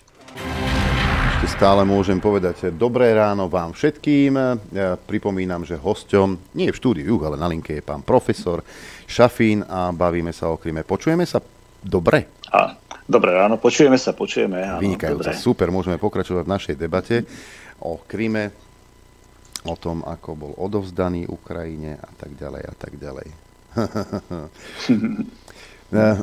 Ešte stále môžem povedať dobré ráno vám všetkým. Ja pripomínam, že hosťom, nie v štúdiu, ale na linke je pán profesor Šafín a bavíme sa o Kríme. Počujeme sa dobre? A, Dobre ráno, počujeme sa, počujeme. Áno, Vynikajúce, super, môžeme pokračovať v našej debate o Kryme, o tom, ako bol odovzdaný Ukrajine a tak ďalej a tak ďalej.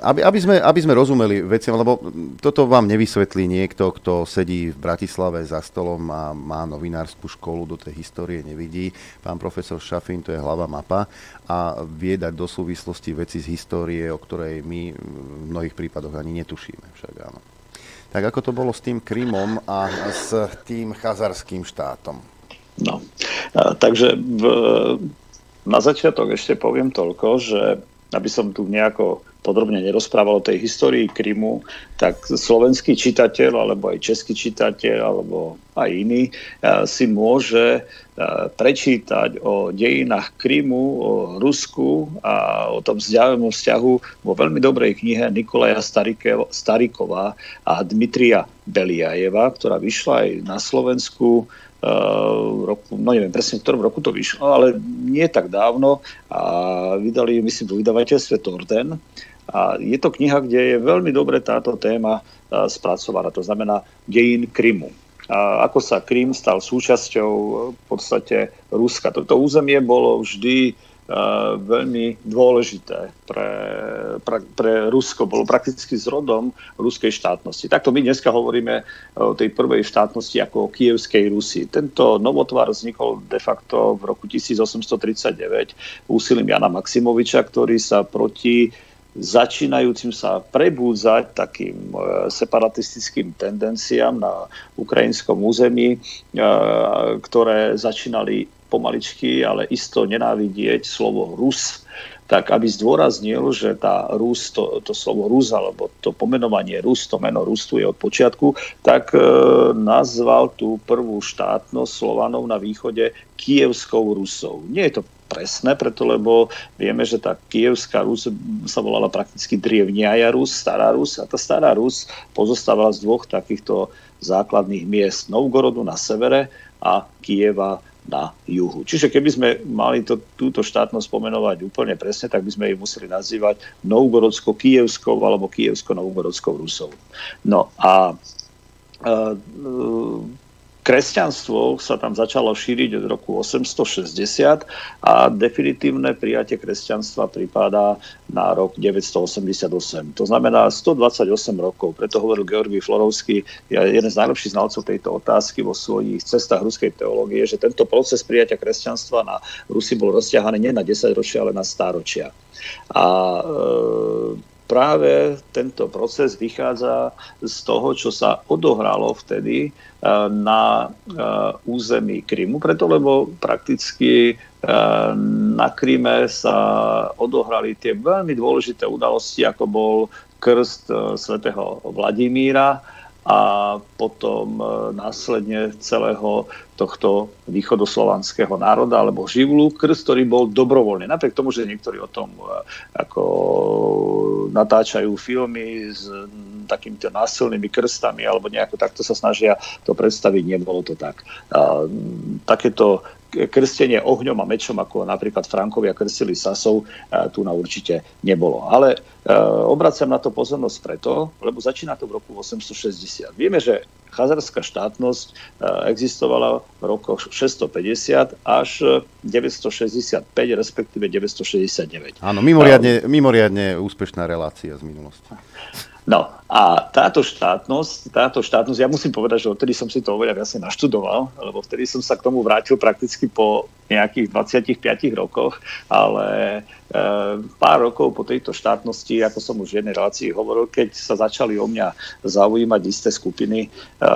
Aby, aby, sme, aby sme rozumeli veciam, lebo toto vám nevysvetlí niekto, kto sedí v Bratislave za stolom a má novinárskú školu, do tej histórie nevidí. Pán profesor Šafín, to je hlava mapa a vie dať do súvislosti veci z histórie, o ktorej my v mnohých prípadoch ani netušíme. Však áno. Tak ako to bolo s tým Krymom a s tým chazarským štátom? No, takže v, na začiatok ešte poviem toľko, že aby som tu nejako podrobne nerozprával o tej histórii Krymu, tak slovenský čitateľ, alebo aj český čitateľ, alebo aj iný, eh, si môže eh, prečítať o dejinách Krymu, o Rusku a o tom vzdialenom vzťahu vo veľmi dobrej knihe Nikolaja Stariková a Dmitria Beliajeva, ktorá vyšla aj na Slovensku roku, no neviem presne v ktorom roku to vyšlo, ale nie tak dávno a vydali, myslím, v vydavateľstve. A je to kniha, kde je veľmi dobre táto téma spracovaná, to znamená dejin Krymu. A ako sa Krym stal súčasťou v podstate Ruska. Toto územie bolo vždy veľmi dôležité pre, pre, pre Rusko. Bolo prakticky zrodom ruskej štátnosti. Takto my dneska hovoríme o tej prvej štátnosti ako o kievskej Rusi. Tento novotvar vznikol de facto v roku 1839 úsilím Jana Maximoviča, ktorý sa proti začínajúcim sa prebúdzať takým e, separatistickým tendenciám na ukrajinskom území, e, ktoré začínali pomaličky, ale isto nenávidieť slovo Rus, tak aby zdôraznil, že tá Rus, to, to slovo Rus, alebo to pomenovanie Rus, to meno Rustu je od počiatku, tak e, nazval tú prvú štátnosť Slovanov na východe Kievskou Rusou. Nie je to presné, preto lebo vieme, že tá kievská Rus sa volala prakticky Drievniaja Rus, Stará Rus a tá Stará Rus pozostávala z dvoch takýchto základných miest Novgorodu na severe a Kieva na juhu. Čiže keby sme mali to, túto štátnosť pomenovať úplne presne, tak by sme ju museli nazývať Novgorodsko-Kievskou alebo Kievsko-Novgorodskou Rusou. No a e, kresťanstvo sa tam začalo šíriť od roku 860 a definitívne prijatie kresťanstva pripadá na rok 988. To znamená 128 rokov. Preto hovoril Georgi Florovský, jeden z najlepších znalcov tejto otázky vo svojich cestách ruskej teológie, že tento proces prijatia kresťanstva na Rusi bol rozťahaný nie na 10 ročia, ale na stáročia. A e, práve tento proces vychádza z toho, čo sa odohralo vtedy eh, na eh, území Krymu, preto lebo prakticky eh, na Kryme sa odohrali tie veľmi dôležité udalosti, ako bol krst svätého Vladimíra a potom následne celého tohto východoslovanského národa alebo živlu, krst, ktorý bol dobrovoľný. Napriek tomu, že niektorí o tom ako natáčajú filmy s takýmito násilnými krstami alebo nejako takto sa snažia to predstaviť, nebolo to tak. Takéto krstenie ohňom a mečom, ako napríklad Frankovia krstili Sasov, e, tu na určite nebolo. Ale e, obraciam na to pozornosť preto, lebo začína to v roku 860. Vieme, že chazarská štátnosť e, existovala v rokoch 650 až 965, respektíve 969. Áno, mimoriadne, mimoriadne úspešná relácia z minulosti. No a táto štátnosť, táto štátnosť, ja musím povedať, že odtedy som si to oveľa viac naštudoval, lebo vtedy som sa k tomu vrátil prakticky po nejakých 25 rokoch, ale e, pár rokov po tejto štátnosti, ako som už v jednej relácii hovoril, keď sa začali o mňa zaujímať isté skupiny e,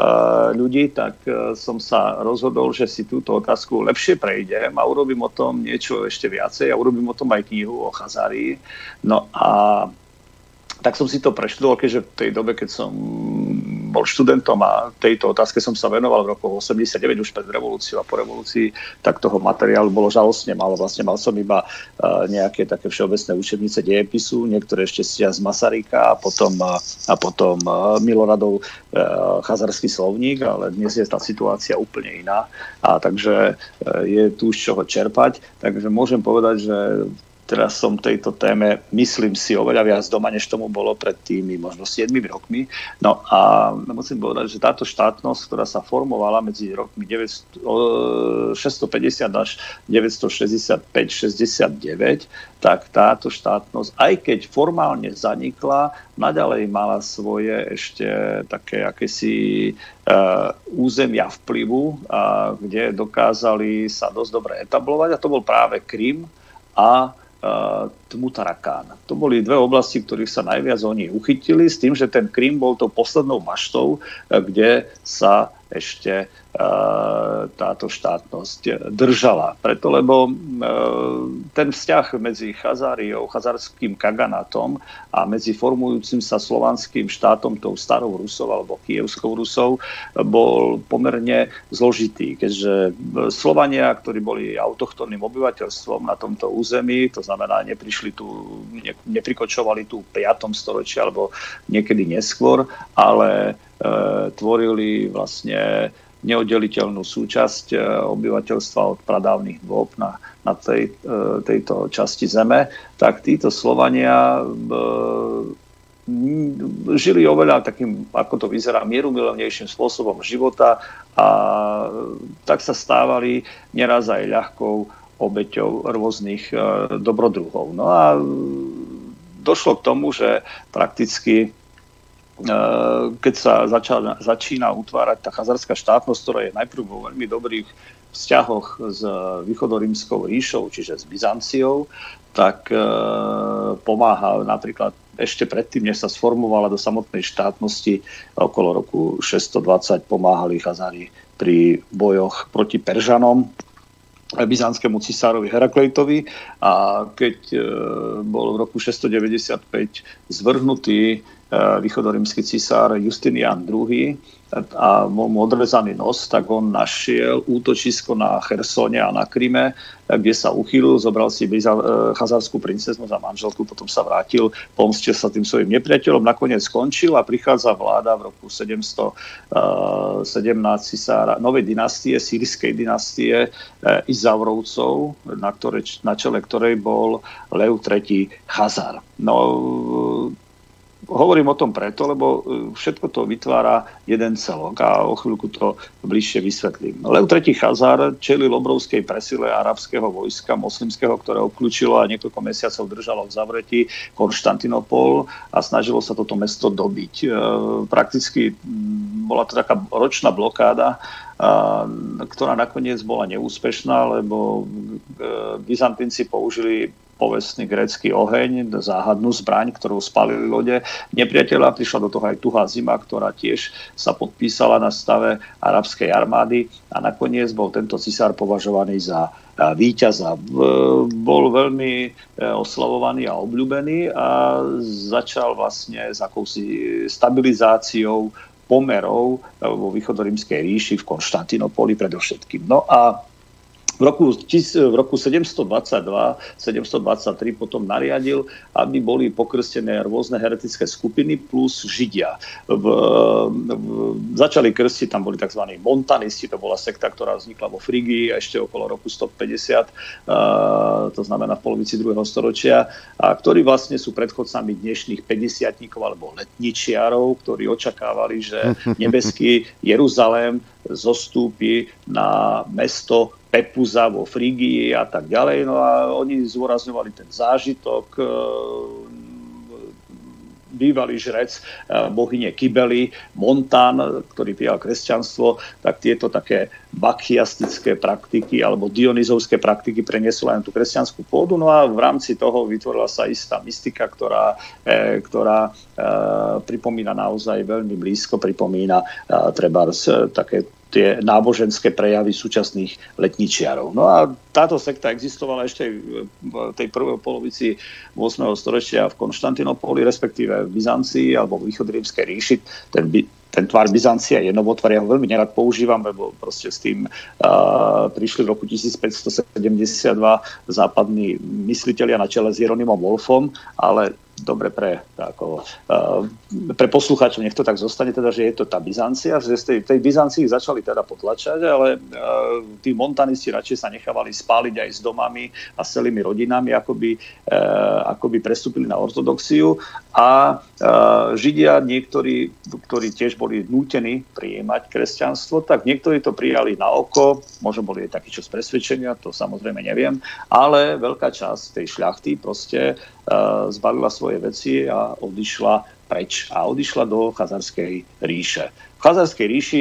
ľudí, tak e, som sa rozhodol, že si túto otázku lepšie prejdem a urobím o tom niečo ešte viacej a urobím o tom aj knihu o Chazárii. No a tak som si to preštudoval, keďže v tej dobe, keď som bol študentom a tejto otázke som sa venoval v roku 89, už pred revolúciou a po revolúcii, tak toho materiálu bolo žalostne málo. Vlastne mal som iba uh, nejaké také všeobecné učebnice dejepisu, niektoré ešte stia z Masaryka a potom, uh, a potom uh, Miloradov chazarský slovník, ale dnes je tá situácia úplne iná. A takže je tu z čoho čerpať. Takže môžem povedať, že teraz som tejto téme, myslím si, oveľa viac doma, než tomu bolo pred tými možno 7 rokmi. No a musím povedať, že táto štátnosť, ktorá sa formovala medzi rokmi 650 až 965-69, tak táto štátnosť, aj keď formálne zanikla, naďalej mala svoje ešte také akési uh, územia vplyvu, uh, kde dokázali sa dosť dobre etablovať a to bol práve Krym a uh, Tmutarakán. To boli dve oblasti, ktorých sa najviac oni uchytili, s tým, že ten Krym bol tou poslednou maštou, kde sa ešte táto štátnosť držala. Preto, lebo ten vzťah medzi Chazáriou, chazarským kaganátom a medzi formujúcim sa slovanským štátom, tou starou Rusou alebo kievskou Rusou, bol pomerne zložitý, keďže Slovania, ktorí boli autochtónnym obyvateľstvom na tomto území, to znamená, neprišli tu, neprikočovali tu v 5. storočí alebo niekedy neskôr, ale e, tvorili vlastne neoddeliteľnú súčasť e, obyvateľstva od pradávnych dôb na, na tej, e, tejto časti zeme, tak títo Slovania žili oveľa takým, ako to vyzerá, mierumilovnejším spôsobom života a tak sa stávali neraz aj ľahkou obeťou rôznych dobrodruhov. No a došlo k tomu, že prakticky Eh, keď sa začala, začína utvárať tá chazarská štátnosť, ktorá je najprv vo veľmi dobrých vzťahoch s východorímskou ríšou, čiže s Byzanciou, tak e, pomáha napríklad ešte predtým, než sa sformovala do samotnej štátnosti, okolo roku 620 pomáhali Chazari pri bojoch proti Peržanom, byzantskému cisárovi Heraklejtovi a keď e, bol v roku 695 zvrhnutý východorímsky cisár Justinian II a bol mu odrezaný nos, tak on našiel útočisko na Chersone a na Kryme, kde sa uchýlil, zobral si e, chazárskú princeznu za manželku, potom sa vrátil, pomstil sa tým svojim nepriateľom, nakoniec skončil a prichádza vláda v roku 717 cisára novej dynastie, sírskej dynastie Izaurovcov, na, ktoré, na čele ktorej bol Lev III Chazar. No, Hovorím o tom preto, lebo e, všetko to vytvára jeden celok a o chvíľku to bližšie vysvetlím. Lev III. Chazar čelil obrovskej presile arabského vojska moslimského, ktoré obklúčilo a niekoľko mesiacov držalo v zavretí Konštantinopol a snažilo sa toto mesto dobiť. E, prakticky bola to taká ročná blokáda, ktorá nakoniec bola neúspešná, lebo e, Byzantinci použili povestný grécky oheň, záhadnú zbraň, ktorú spalili lode nepriateľa. Prišla do toho aj tuhá zima, ktorá tiež sa podpísala na stave arabskej armády a nakoniec bol tento cisár považovaný za víťaza. Bol veľmi e, oslavovaný a obľúbený a začal vlastne s akousi stabilizáciou pomerov vo východorímskej ríši v Konštantinopoli predovšetkým. No a v roku, v roku 722, 723 potom nariadil, aby boli pokrstené rôzne heretické skupiny plus Židia. V, v, začali krstiť, tam boli tzv. montanisti, to bola sekta, ktorá vznikla vo Frigii ešte okolo roku 150, uh, to znamená v polovici druhého storočia, a ktorí vlastne sú predchodcami dnešných 50 alebo letničiarov, ktorí očakávali, že nebeský Jeruzalém zostúpi na mesto Pepuza vo Frigii a tak ďalej. No a oni zúrazňovali ten zážitok, e, bývalý žrec e, bohyne Kybely, Montan, ktorý prijal kresťanstvo, tak tieto také bakchiastické praktiky alebo dionizovské praktiky preniesol aj na tú kresťanskú pôdu. No a v rámci toho vytvorila sa istá mystika, ktorá, e, ktorá pripomína naozaj veľmi blízko, pripomína e, treba také tie náboženské prejavy súčasných letničiarov. No a táto sekta existovala ešte v tej prvej polovici 8. storočia v Konštantinopoli, respektíve v Byzancii alebo v východrímskej ríši. Ten, ten tvar Byzancia je novotvar, ja ho veľmi nerad používam, lebo proste s tým uh, prišli v roku 1572 západní mysliteľia na čele s Jeronimom Wolfom, ale dobre pre, ako, uh, pre poslucháčov, nech to tak zostane, teda, že je to tá Byzancia, že z tej, tej Byzancii začali teda potlačať, ale uh, tí montanisti radšej sa nechávali spáliť aj s domami a s celými rodinami, ako by, uh, ako by prestúpili na ortodoxiu. A Židia niektorí, ktorí tiež boli nútení prijímať kresťanstvo, tak niektorí to prijali na oko, možno boli aj takí čo z presvedčenia, to samozrejme neviem, ale veľká časť tej šľachty proste zbalila svoje veci a odišla preč a odišla do Chazarskej ríše. V Chazarskej ríši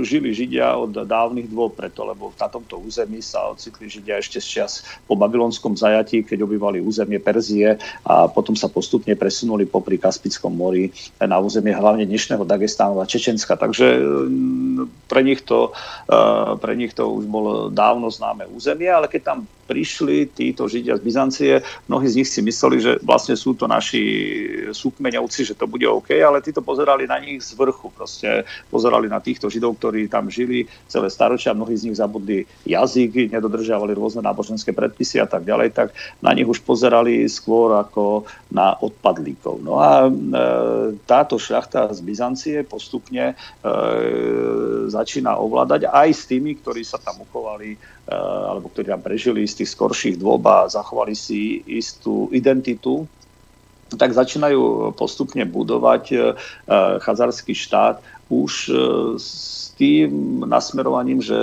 žili Židia od dávnych dôb preto, lebo na tomto území sa ocitli Židia ešte z čas po babylonskom zajatí, keď obývali územie Perzie a potom sa postupne presunuli popri Kaspickom mori na územie hlavne dnešného Dagestánu a Čečenska. Takže mm, pre nich, to, e, pre nich to už bolo dávno známe územie, ale keď tam prišli títo Židia z Byzancie, mnohí z nich si mysleli, že vlastne sú to naši súkmeňovci, že to bude OK, ale títo pozerali na nich z vrchu. Proste pozerali na týchto Židov, ktorí tam žili celé staročia, mnohí z nich zabudli jazyk, nedodržiavali rôzne náboženské predpisy a tak ďalej, tak na nich už pozerali skôr ako na odpadlíkov. No a e, táto šľachta z Byzancie postupne e, začína ovládať aj s tými, ktorí sa tam uchovali e, alebo ktorí tam prežili z tých skorších dôb a zachovali si istú identitu tak začínajú postupne budovať e, chazarský štát už e, s tým nasmerovaním, že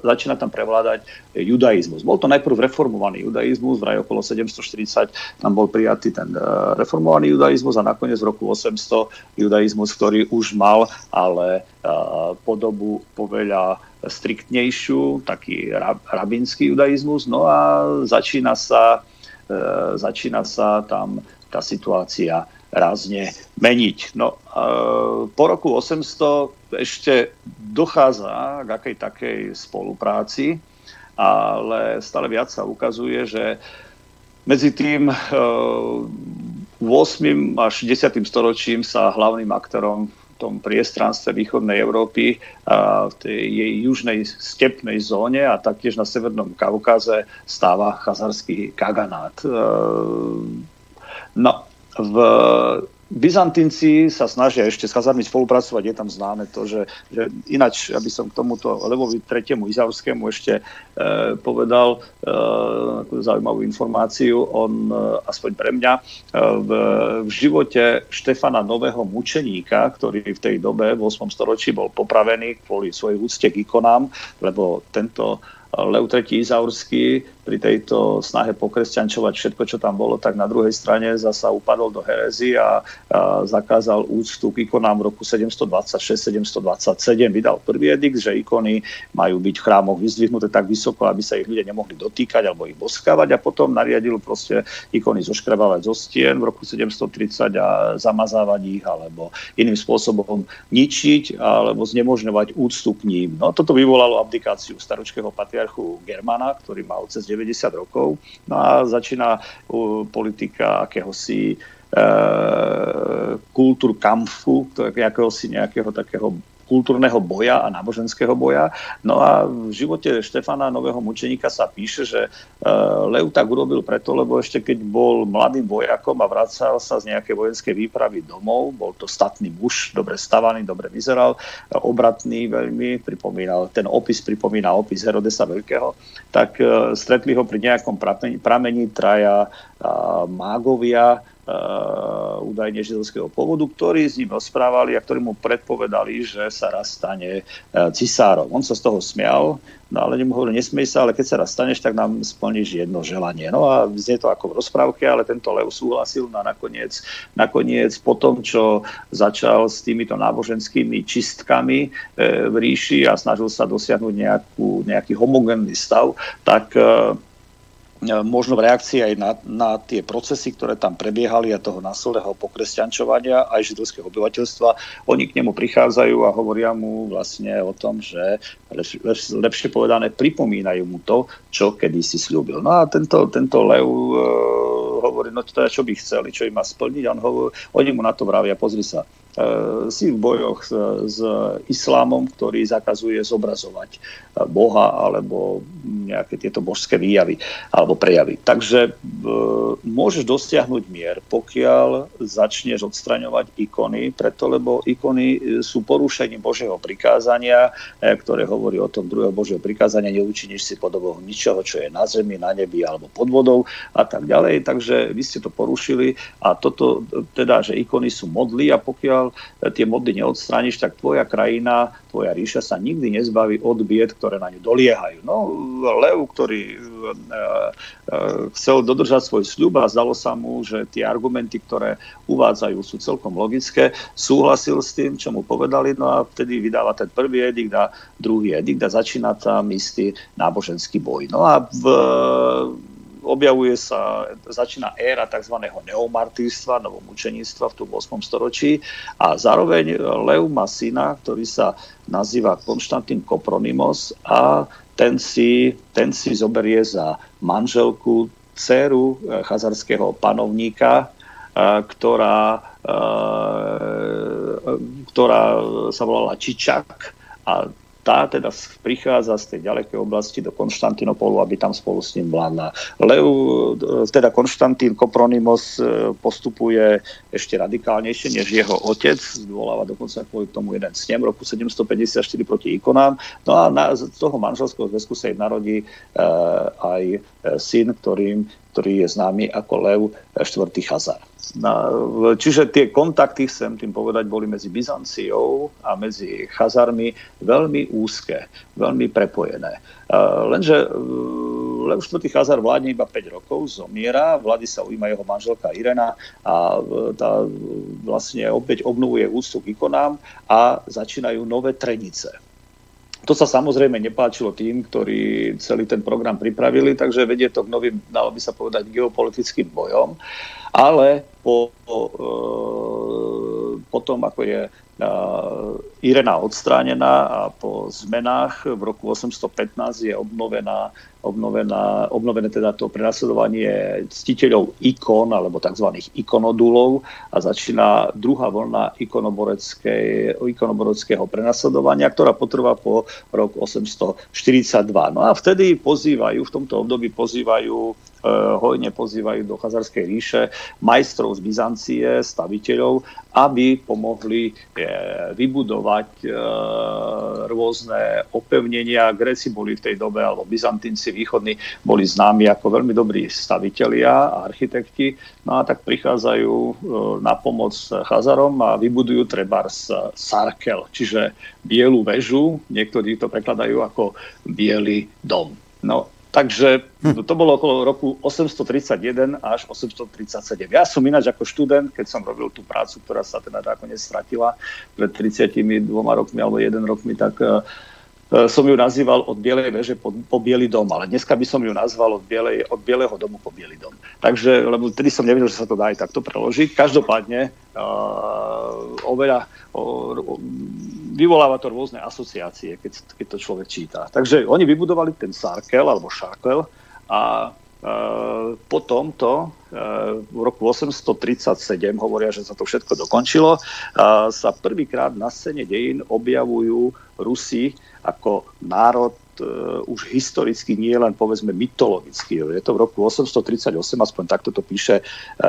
začína tam prevládať judaizmus. Bol to najprv reformovaný judaizmus, vraj okolo 740 tam bol prijatý ten e, reformovaný judaizmus a nakoniec v roku 800 judaizmus, ktorý už mal ale e, podobu poveľa striktnejšiu, taký rabínsky judaizmus. No a začína sa, začína sa tam tá situácia rázne meniť. No, po roku 800 ešte dochádza k akej takej spolupráci, ale stále viac sa ukazuje, že medzi tým 8. až 10. storočím sa hlavným aktorom v tom priestranstve východnej Európy, v tej jej južnej stepnej zóne a taktiež na Severnom Kaukaze stáva chazarský kaganát. No, v Byzantinci sa snažia ešte s Chazarmi spolupracovať, je tam známe to, že, že ináč, aby som k tomuto Levovi III. Izauskému ešte e, povedal e, zaujímavú informáciu, on, e, aspoň pre mňa, e, v, v živote Štefana Nového mučeníka, ktorý v tej dobe, v 8. storočí, bol popravený kvôli svojej úcte k ikonám, lebo tento Lev III. Izaurský pri tejto snahe pokresťančovať všetko, čo tam bolo, tak na druhej strane zasa upadol do herezy a, a zakázal úctu k ikonám v roku 726-727. Vydal prvý edikt, že ikony majú byť v chrámoch vyzdvihnuté tak vysoko, aby sa ich ľudia nemohli dotýkať alebo ich boskávať a potom nariadil proste ikony zoškrebávať zo stien v roku 730 a zamazávať ich alebo iným spôsobom ničiť alebo znemožňovať úctu k ním. No, toto vyvolalo abdikáciu staročkého patriarchu Germana, ktorý mal cez 90 rokov. No a začína politika akéhosi kultúr kamfu, si nejakého takého kultúrneho boja a náboženského boja. No a v živote Štefana Nového mučeníka sa píše, že e, Lev tak urobil preto, lebo ešte keď bol mladým vojakom a vracal sa z nejakej vojenskej výpravy domov, bol to statný muž, dobre stavaný, dobre vyzeral, obratný veľmi, pripomínal, ten opis pripomína opis Herodesa Veľkého, tak e, stretli ho pri nejakom pramení traja mágovia, údajne židovského pôvodu, ktorí s ním rozprávali a ktorí mu predpovedali, že sa raz stane uh, cisárom. On sa z toho smial, no ale mu hovorili, nesmej sa, ale keď sa raz staneš, tak nám splníš jedno želanie. No a znie to ako v rozprávke, ale tento Lev súhlasil no a nakoniec, nakoniec po tom, čo začal s týmito náboženskými čistkami uh, v ríši a snažil sa dosiahnuť nejakú, nejaký homogénny stav, tak uh, možno v reakcii aj na, na tie procesy, ktoré tam prebiehali a toho násilného pokresťančovania aj židovského obyvateľstva. Oni k nemu prichádzajú a hovoria mu vlastne o tom, že lepšie, lepšie povedané pripomínajú mu to, čo kedysi slúbil. No a tento, tento Lev e, hovorí, no teda čo by chceli, čo im má splniť. On hovorí, oni mu na to vravia, pozri sa, E, si v bojoch s, s islámom, ktorý zakazuje zobrazovať Boha alebo nejaké tieto božské výjavy alebo prejavy. Takže e, môžeš dosiahnuť mier, pokiaľ začneš odstraňovať ikony, preto lebo ikony sú porušením Božieho prikázania, e, ktoré hovorí o tom druhého Božieho prikázania, neučiníš si podobou ničoho, čo je na zemi, na nebi alebo pod vodou a tak ďalej. Takže vy ste to porušili a toto teda, že ikony sú modly a pokiaľ pokiaľ tie mody neodstrániš, tak tvoja krajina, tvoja ríša sa nikdy nezbaví od bied, ktoré na ňu doliehajú. No, Lev, ktorý e, e, chcel dodržať svoj sľub a zdalo sa mu, že tie argumenty, ktoré uvádzajú, sú celkom logické, súhlasil s tým, čo mu povedali, no a vtedy vydáva ten prvý edikt a druhý edikt a začína tam istý náboženský boj. No a v objavuje sa, začína éra tzv. neomartýrstva, novomučeníctva v tom 8. storočí a zároveň Lev má syna, ktorý sa nazýva Konštantín Kopronymos a ten si, ten si zoberie za manželku dceru eh, chazarského panovníka, eh, ktorá, eh, ktorá sa volala Čičak a tá teda prichádza z tej ďalekej oblasti do Konštantinopolu, aby tam spolu s ním vládla. Leu, teda Konštantín Kopronymos e, postupuje ešte radikálnejšie než jeho otec, zvoláva dokonca kvôli tomu jeden snem roku 754 proti ikonám. No a na, z toho manželského zväzku sa jej narodí e, aj e, syn, ktorým, ktorý je známy ako Lev IV. Chazar. Čiže tie kontakty, chcem tým povedať, boli medzi Byzanciou a medzi Chazarmi veľmi úzke, veľmi prepojené. Lenže Lev IV. Chazar vládne iba 5 rokov, zomiera, vlády sa ujíma jeho manželka Irena a tá vlastne opäť obnovuje úctu k ikonám a začínajú nové trenice. To sa samozrejme nepáčilo tým, ktorí celý ten program pripravili, takže vedie to k novým, dalo by sa povedať, geopolitickým bojom. Ale po, po, e, po tom, ako je Irena odstránená a po zmenách v roku 815 je obnovená, obnovená, obnovené teda to prenasledovanie ctiteľov ikon alebo tzv. ikonodulov a začína druhá vlna ikonoboreckého prenasledovania, ktorá potrvá po rok 842. No a vtedy pozývajú, v tomto období pozývajú Eh, hojne pozývajú do Chazarskej ríše majstrov z Byzancie, staviteľov, aby pomohli eh, vybudovať eh, rôzne opevnenia. Gréci boli v tej dobe, alebo Byzantinci východní boli známi ako veľmi dobrí stavitelia a architekti. No a tak prichádzajú na pomoc Chazarom a vybudujú trebárs Sarkel, čiže bielu väžu, niektorí to prekladajú ako biely dom. No, Takže hm. to bolo okolo roku 831 až 837. Ja som ináč ako študent, keď som robil tú prácu, ktorá sa teda nakoniec stratila pred 32 rokmi alebo jeden rokmi, tak uh, som ju nazýval od Bielej veže po, po Bielý dom, ale dneska by som ju nazval od, Bielej, od Bieleho domu po Bielý dom. Takže, lebo tedy som nevedel, že sa to dá aj takto preložiť. Každopádne uh, oveľa, uh, vyvoláva to rôzne asociácie, keď, keď to človek číta. Takže oni vybudovali ten Sarkel alebo Šarkel a po tomto v roku 837 hovoria, že sa to všetko dokončilo, sa prvýkrát na scéne dejín objavujú Rusi ako národ už historicky, nie len povedzme mytologicky. Je to v roku 838, aspoň takto to píše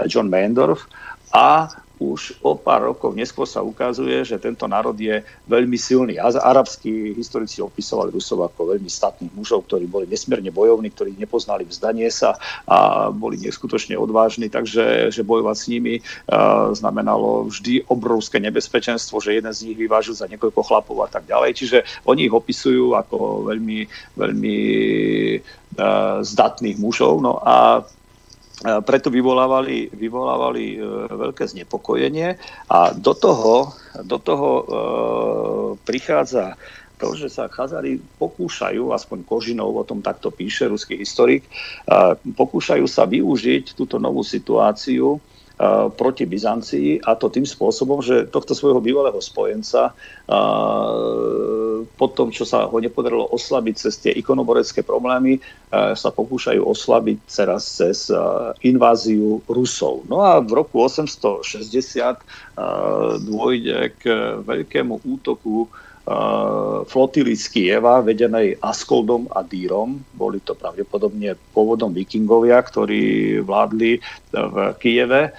John Mandorf. A už o pár rokov neskôr sa ukazuje, že tento národ je veľmi silný. Arabskí historici opisovali Rusov ako veľmi statných mužov, ktorí boli nesmierne bojovní, ktorí nepoznali vzdanie sa a boli neskutočne odvážni, takže že bojovať s nimi uh, znamenalo vždy obrovské nebezpečenstvo, že jeden z nich vyvážil za niekoľko chlapov a tak ďalej. Čiže oni ich opisujú ako veľmi, veľmi uh, zdatných mužov. No a preto vyvolávali, vyvolávali e, veľké znepokojenie. A do toho, do toho e, prichádza to, že sa Chazari pokúšajú, aspoň Kožinov o tom takto píše, ruský historik, pokúšajú sa využiť túto novú situáciu proti Byzancii a to tým spôsobom, že tohto svojho bývalého spojenca po tom, čo sa ho nepodarilo oslabiť cez tie ikonoborecké problémy, sa pokúšajú oslabiť teraz cez inváziu Rusov. No a v roku 860 dôjde k veľkému útoku flotily z Kieva, vedenej Askoldom a Dýrom. Boli to pravdepodobne pôvodom vikingovia, ktorí vládli v Kieve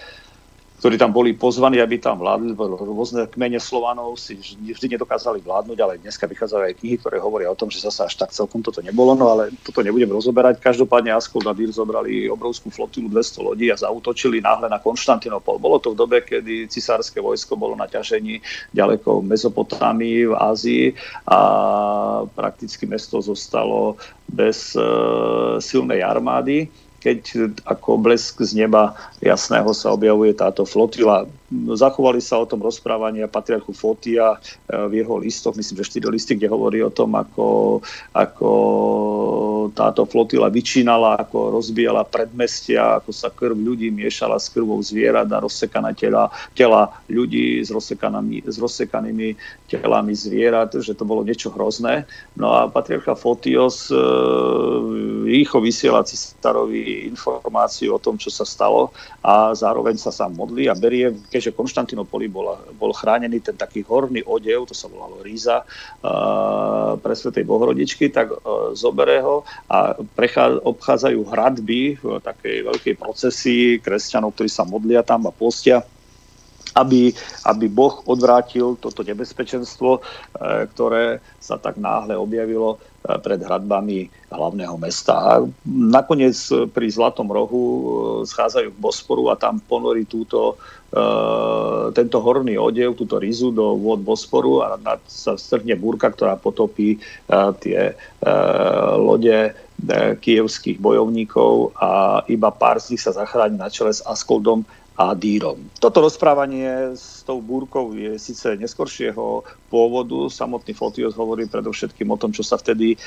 ktorí tam boli pozvaní, aby tam vládli, rôzne kmene Slovanov si vždy nedokázali vládnuť, ale dneska vychádzajú aj knihy, ktoré hovoria o tom, že zase až tak celkom toto nebolo, no ale toto nebudem rozoberať. Každopádne Askold a Dýr zobrali obrovskú flotilu 200 lodí a zautočili náhle na Konštantinopol. Bolo to v dobe, kedy cisárske vojsko bolo na ťažení ďaleko v Mezopotámii, v Ázii a prakticky mesto zostalo bez e, silnej armády keď ako blesk z neba jasného sa objavuje táto flotila. Zachovali sa o tom rozprávania patriarchu Fotia e, v jeho listoch, myslím, že štyri listy, kde hovorí o tom, ako, ako táto flotila vyčínala, ako rozbijala predmestia, ako sa krv ľudí miešala s krvou zvierat a rozsekaná tela, tela ľudí s, s rozsekanými telami zvierat, že to bolo niečo hrozné. No a patriarcha Fotios e, rýchlo vysiela cistarovi informáciu o tom, čo sa stalo a zároveň sa sám modlí a berie, keďže Konštantinopoli bol, bol chránený ten taký horný odev, to sa volalo Ríza, pre Svetej Bohorodičky, tak zobere ho a prechá, obchádzajú hradby v takej veľkej procesii kresťanov, ktorí sa modlia tam a postia aby, aby Boh odvrátil toto nebezpečenstvo, ktoré sa tak náhle objavilo pred hradbami hlavného mesta. A nakoniec pri Zlatom rohu e, schádzajú k Bosporu a tam ponorí túto, e, tento horný odev, túto rizu do vôd Bosporu a sa strhne búrka, ktorá potopí tie lode kievských bojovníkov a iba pár z nich sa zachráni na čele s Askoldom a Dýrom. Toto rozprávanie s tou búrkou je síce neskoršieho pôvodu. Samotný Fotios hovorí predovšetkým o tom, čo sa vtedy e,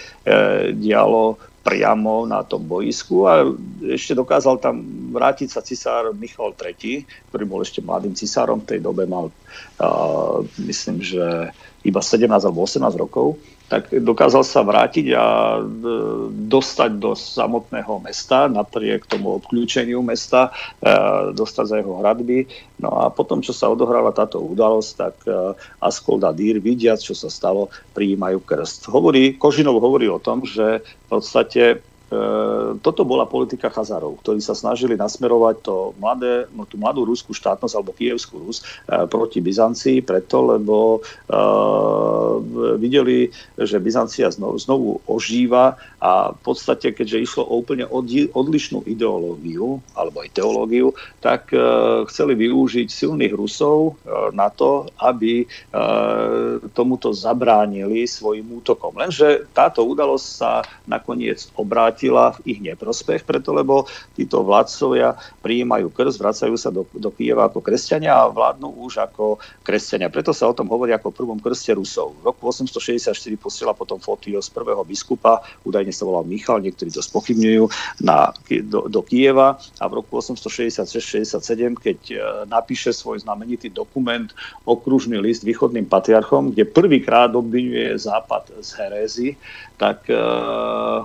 dialo priamo na tom boisku a ešte dokázal tam vrátiť sa cisár Michal III, ktorý bol ešte mladým cisárom, v tej dobe mal, uh, myslím, že iba 17 alebo 18 rokov tak dokázal sa vrátiť a e, dostať do samotného mesta, napriek tomu obklúčeniu mesta, e, dostať za jeho hradby. No a potom, čo sa odohrala táto udalosť, tak e, Askold a Dýr, vidiac, čo sa stalo, prijímajú krst. Hovorí, Kožinov hovorí o tom, že v podstate toto bola politika Chazarov, ktorí sa snažili nasmerovať to mladé, no, tú mladú ruskú štátnosť alebo kievskú Rus e, proti Byzancii, preto, lebo uh, videli, že Byzancia znovu, znovu ožíva a v podstate, keďže išlo o úplne odlišnú ideológiu alebo aj teológiu, tak uh, chceli využiť silných Rusov uh, na to, aby tomuto zabránili svojim útokom. Lenže táto udalosť sa nakoniec obrátila v ich neprospech, preto lebo títo vládcovia prijímajú krst, vracajú sa do, do Kieva ako kresťania a vládnu už ako kresťania. Preto sa o tom hovorí ako prvom krste Rusov. V roku 864 posiela potom Fotios prvého biskupa, údajne sa volal Michal, niektorí to spochybňujú, na, do, do Kieva a v roku 866-67, keď e, napíše svoj znamenitý dokument okružný list východným patriarchom, kde prvýkrát obvinuje Západ z herézy, tak uh,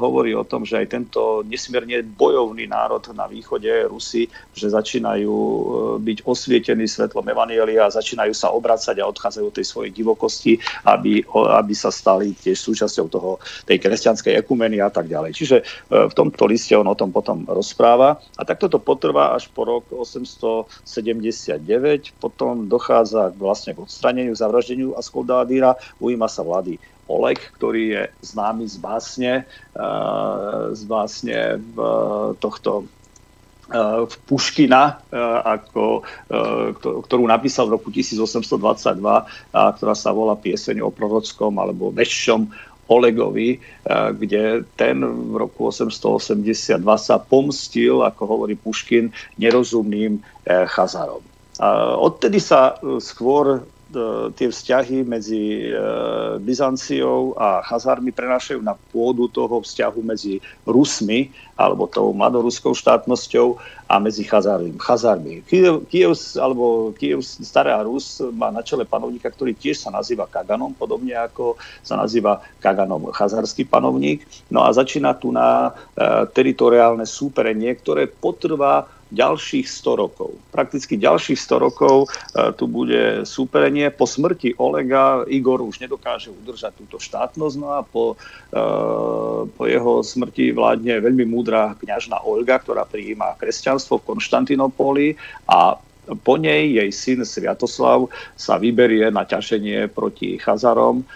hovorí o tom, že aj tento nesmierne bojovný národ na východe, Rusi, že začínajú e, byť osvietení svetlom Evanielia a začínajú sa obracať a odchádzajú od tej svojej divokosti, aby, aby sa stali tiež súčasťou toho, tej kresťanskej ekumeny a tak ďalej. Čiže e, v tomto liste on o tom potom rozpráva. A takto to potrvá až po rok 879, potom dochádza vlastne k odstraneniu, zavraždeniu Askeldádíra, ujíma sa vlády Oleg, ktorý je známy z básne, eh, z básne v tohto eh, v Puškina, eh, ako, ktorú napísal v roku 1822, ktorá sa volá Pieseň o prorockom alebo veššom Olegovi, kde ten v roku 882 sa pomstil, ako hovorí Puškin, nerozumným chazarom. Odtedy sa skôr tie vzťahy medzi e, Byzanciou a Chazármi prenášajú na pôdu toho vzťahu medzi Rusmi, alebo tou mladoruskou štátnosťou a medzi Chazármi. Chazármi. Kiev, Kiev, alebo Kiev Stará Rus má na čele panovníka, ktorý tiež sa nazýva Kaganom, podobne ako sa nazýva Kaganom chazarský panovník. No a začína tu na e, teritoriálne súperenie, ktoré potrvá ďalších 100 rokov. Prakticky ďalších 100 rokov e, tu bude súperenie. Po smrti Olega Igor už nedokáže udržať túto štátnosť, no a po, e, po jeho smrti vládne veľmi múdra kňažna Olga, ktorá prijíma kresťanstvo v Konštantinopoli a po nej jej syn Sviatoslav sa vyberie na ťaženie proti Chazarom,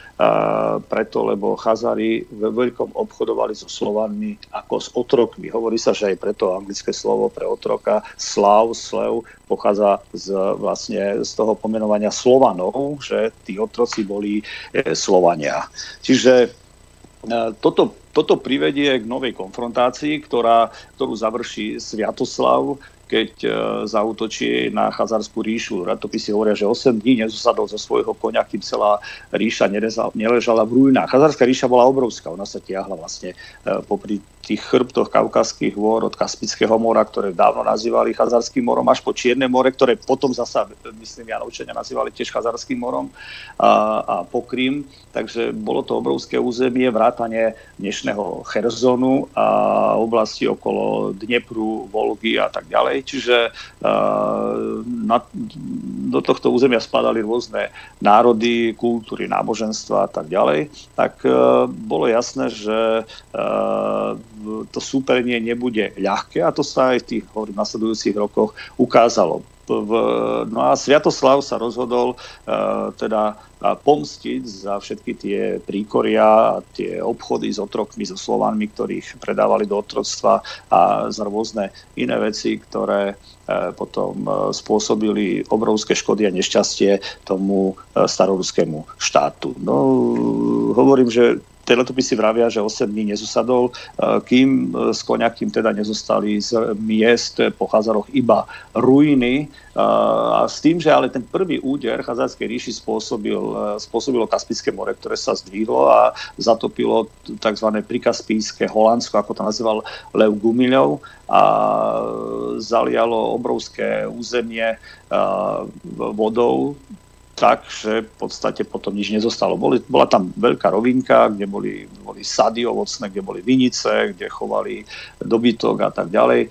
preto lebo Chazari ve veľkom obchodovali so Slovanmi ako s otrokmi. Hovorí sa, že aj preto anglické slovo pre otroka slav, slev pochádza z, vlastne z toho pomenovania Slovanov, že tí otroci boli e, Slovania. Čiže e, toto, toto privedie k novej konfrontácii, ktorá, ktorú završí Sviatoslav keď e, zautočí na Chazarskú ríšu. Ratopisy hovoria, že 8 dní nezosadol zo svojho konia, kým celá ríša neležala v ruinách. Chazarská ríša bola obrovská, ona sa tiahla vlastne e, popri tých chrbtoch Kaukazských hôr od Kaspického mora, ktoré dávno nazývali Chazarským morom, až po Čierne more, ktoré potom zasa, myslím, Janovčania nazývali tiež Chazarským morom a, a po Krym. Takže bolo to obrovské územie, vrátanie dnešného Cherzonu a oblasti okolo Dnepru, Volgy a tak ďalej. Čiže na, do tohto územia spadali rôzne národy, kultúry, náboženstva a tak ďalej. Tak bolo jasné, že to súperenie nebude ľahké a to sa aj v tých nasledujúcich rokoch ukázalo. V, no a Sviatoslav sa rozhodol uh, teda pomstiť za všetky tie príkoria a tie obchody s otrokmi, so Slovanmi, ktorých predávali do otroctva a za rôzne iné veci, ktoré uh, potom uh, spôsobili obrovské škody a nešťastie tomu staroruskému štátu. No, hovorím, že tie letopisy vravia, že 8 dní nezosadol, e, kým e, s koňakým teda nezostali z miest po Chazaroch iba ruiny. E, a s tým, že ale ten prvý úder Chazarskej ríši spôsobil, spôsobilo Kaspické more, ktoré sa zdvihlo a zatopilo tzv. prikaspijské Holandsko, ako to nazýval Lev Gumiľov a zalialo obrovské územie vodou, tak, že v podstate potom nič nezostalo. Boli, bola tam veľká rovinka, kde boli, boli sady ovocné, kde boli vinice, kde chovali dobytok a tak ďalej.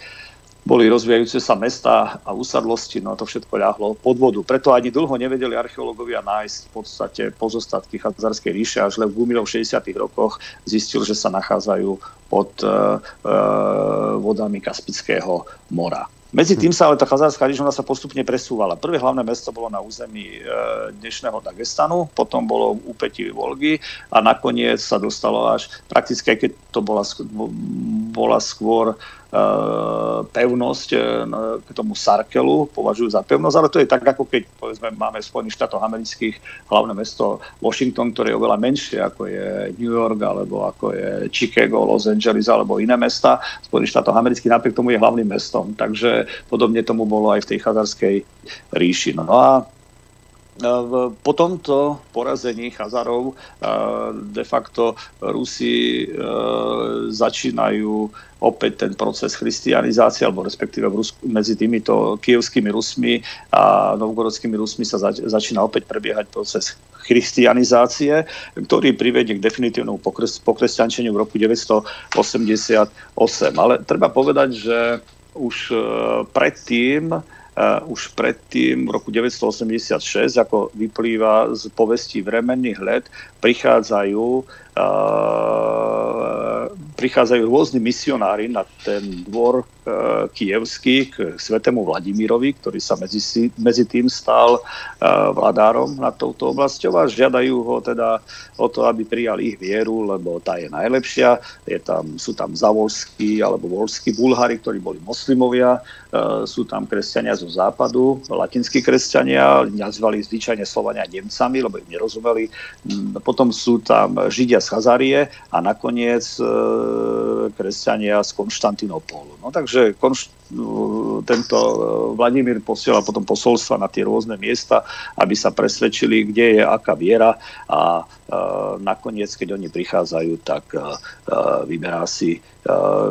Boli rozvíjajúce sa mesta a usadlosti, no a to všetko ľahlo pod vodu. Preto ani dlho nevedeli archeológovia nájsť v podstate pozostatky Chazarskej ríše. Až len v Gumilov v 60. rokoch zistil, že sa nachádzajú pod uh, uh, vodami Kaspického mora. Medzi tým sa ale tá chazárska ríš sa postupne presúvala. Prvé hlavné mesto bolo na území e, dnešného Dagestanu, potom bolo úpetí Volgy a nakoniec sa dostalo až prakticky, keď to bola, bola skôr pevnosť eh, k tomu Sarkelu, považujú za pevnosť, ale to je tak, ako keď povedzme, máme v Spojených štátoch amerických hlavné mesto Washington, ktoré je oveľa menšie, ako je New York, alebo ako je Chicago, Los Angeles, alebo iné mesta Spojených štátov amerických, napriek tomu je hlavným mestom. Takže podobne tomu bolo aj v tej chazarskej ríši. No a po tomto porazení Chazarov de facto Rusi začínajú opäť ten proces christianizácie, alebo respektíve v Rusku, medzi týmito kievskými Rusmi a novgorodskými Rusmi sa zač- začína opäť prebiehať proces christianizácie, ktorý privedie k definitívnemu pokres- pokresťančeniu v roku 988. Ale treba povedať, že už predtým Uh, už predtým, v roku 986, ako vyplýva z povestí vremenných let, prichádzajú uh, prichádzajú rôzni misionári na ten dvor e, kievský k svetému Vladimírovi, ktorý sa medzi, medzi tým stal e, vladárom nad touto oblasťou a žiadajú ho teda o to, aby prijal ich vieru, lebo tá je najlepšia. Je tam, sú tam zavolskí alebo volskí bulhári, ktorí boli moslimovia, e, sú tam kresťania zo západu, latinskí kresťania, nazvali zvyčajne Slovania Nemcami, lebo im nerozumeli. Mm, potom sú tam Židia z Chazarie a nakoniec kresťania z Konštantinopolu. No takže konš- tento e, Vladimír posiela potom posolstva na tie rôzne miesta, aby sa presvedčili, kde je aká viera a e, nakoniec, keď oni prichádzajú, tak e, vyberá si,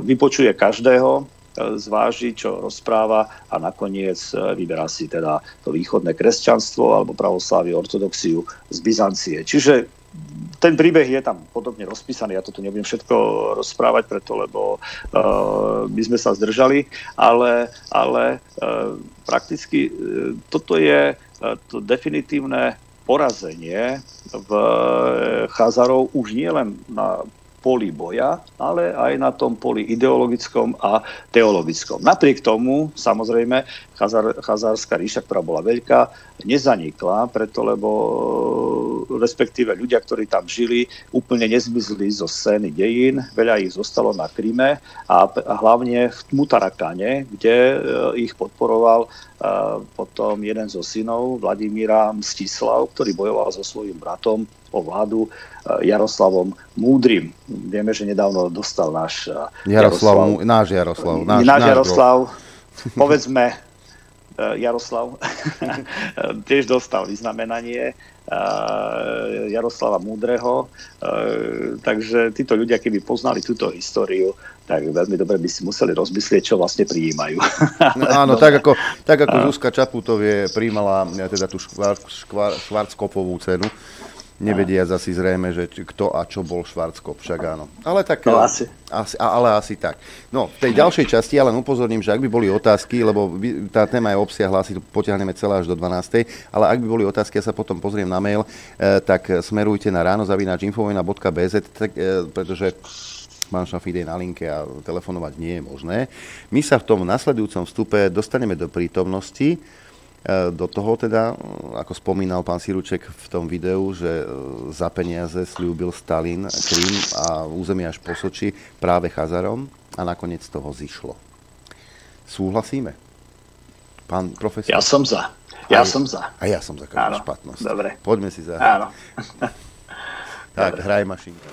vypočuje každého, zváži, čo rozpráva a nakoniec vyberá si teda to východné kresťanstvo alebo pravoslávie, ortodoxiu z Byzancie. Čiže ten príbeh je tam podobne rozpísaný, ja to tu nebudem všetko rozprávať preto, lebo uh, my sme sa zdržali, ale, ale uh, prakticky uh, toto je uh, to definitívne porazenie v Chazarov už nie len na poli boja, ale aj na tom poli ideologickom a teologickom. Napriek tomu, samozrejme, Chazar, Chazárska ríša, ktorá bola veľká, nezanikla, preto lebo respektíve ľudia, ktorí tam žili, úplne nezmizli zo scény dejín, veľa ich zostalo na Kryme a, a hlavne v Tmutarakane, kde e, ich podporoval e, potom jeden zo synov Vladimíra Mstislav, ktorý bojoval so svojím bratom o vládu eh, Jaroslavom Múdrym. Vieme, že nedávno dostal náš eh, Jaroslav, Jaroslav náš Jaroslav. Náš, náš, náš Jaroslav, povedzme Jaroslav, tiež dostal vyznamenanie Jaroslava Múdreho. Takže títo ľudia, keby poznali túto históriu, tak veľmi dobre by si museli rozmyslieť, čo vlastne prijímajú. No, áno, no. tak ako, tak ako Zuzka Čaputovie prijímala teda tú švarckopovú cenu, nevedia asi zrejme, že kto a čo bol Švarckop, však áno. Ale tak, no, asi. asi. Ale asi tak. No, v tej ďalšej časti ale upozorním, že ak by boli otázky, lebo tá téma je obsiahla, asi potiahneme celá až do 12. Ale ak by boli otázky, ja sa potom pozriem na mail, eh, tak smerujte na ráno zavinačinfovina.bz, tak, eh, pretože pán Šafid je na linke a telefonovať nie je možné. My sa v tom nasledujúcom vstupe dostaneme do prítomnosti do toho teda, ako spomínal pán Siruček v tom videu, že e, za peniaze slúbil Stalin Krym a územie až po Soči práve Chazarom a nakoniec toho zišlo. Súhlasíme? Pán profesor? Ja som za. Ja aj, som za. A ja som za každú špatnosť. Dobre. Poďme si za. Áno. tak, Dobre. hraj mašinka.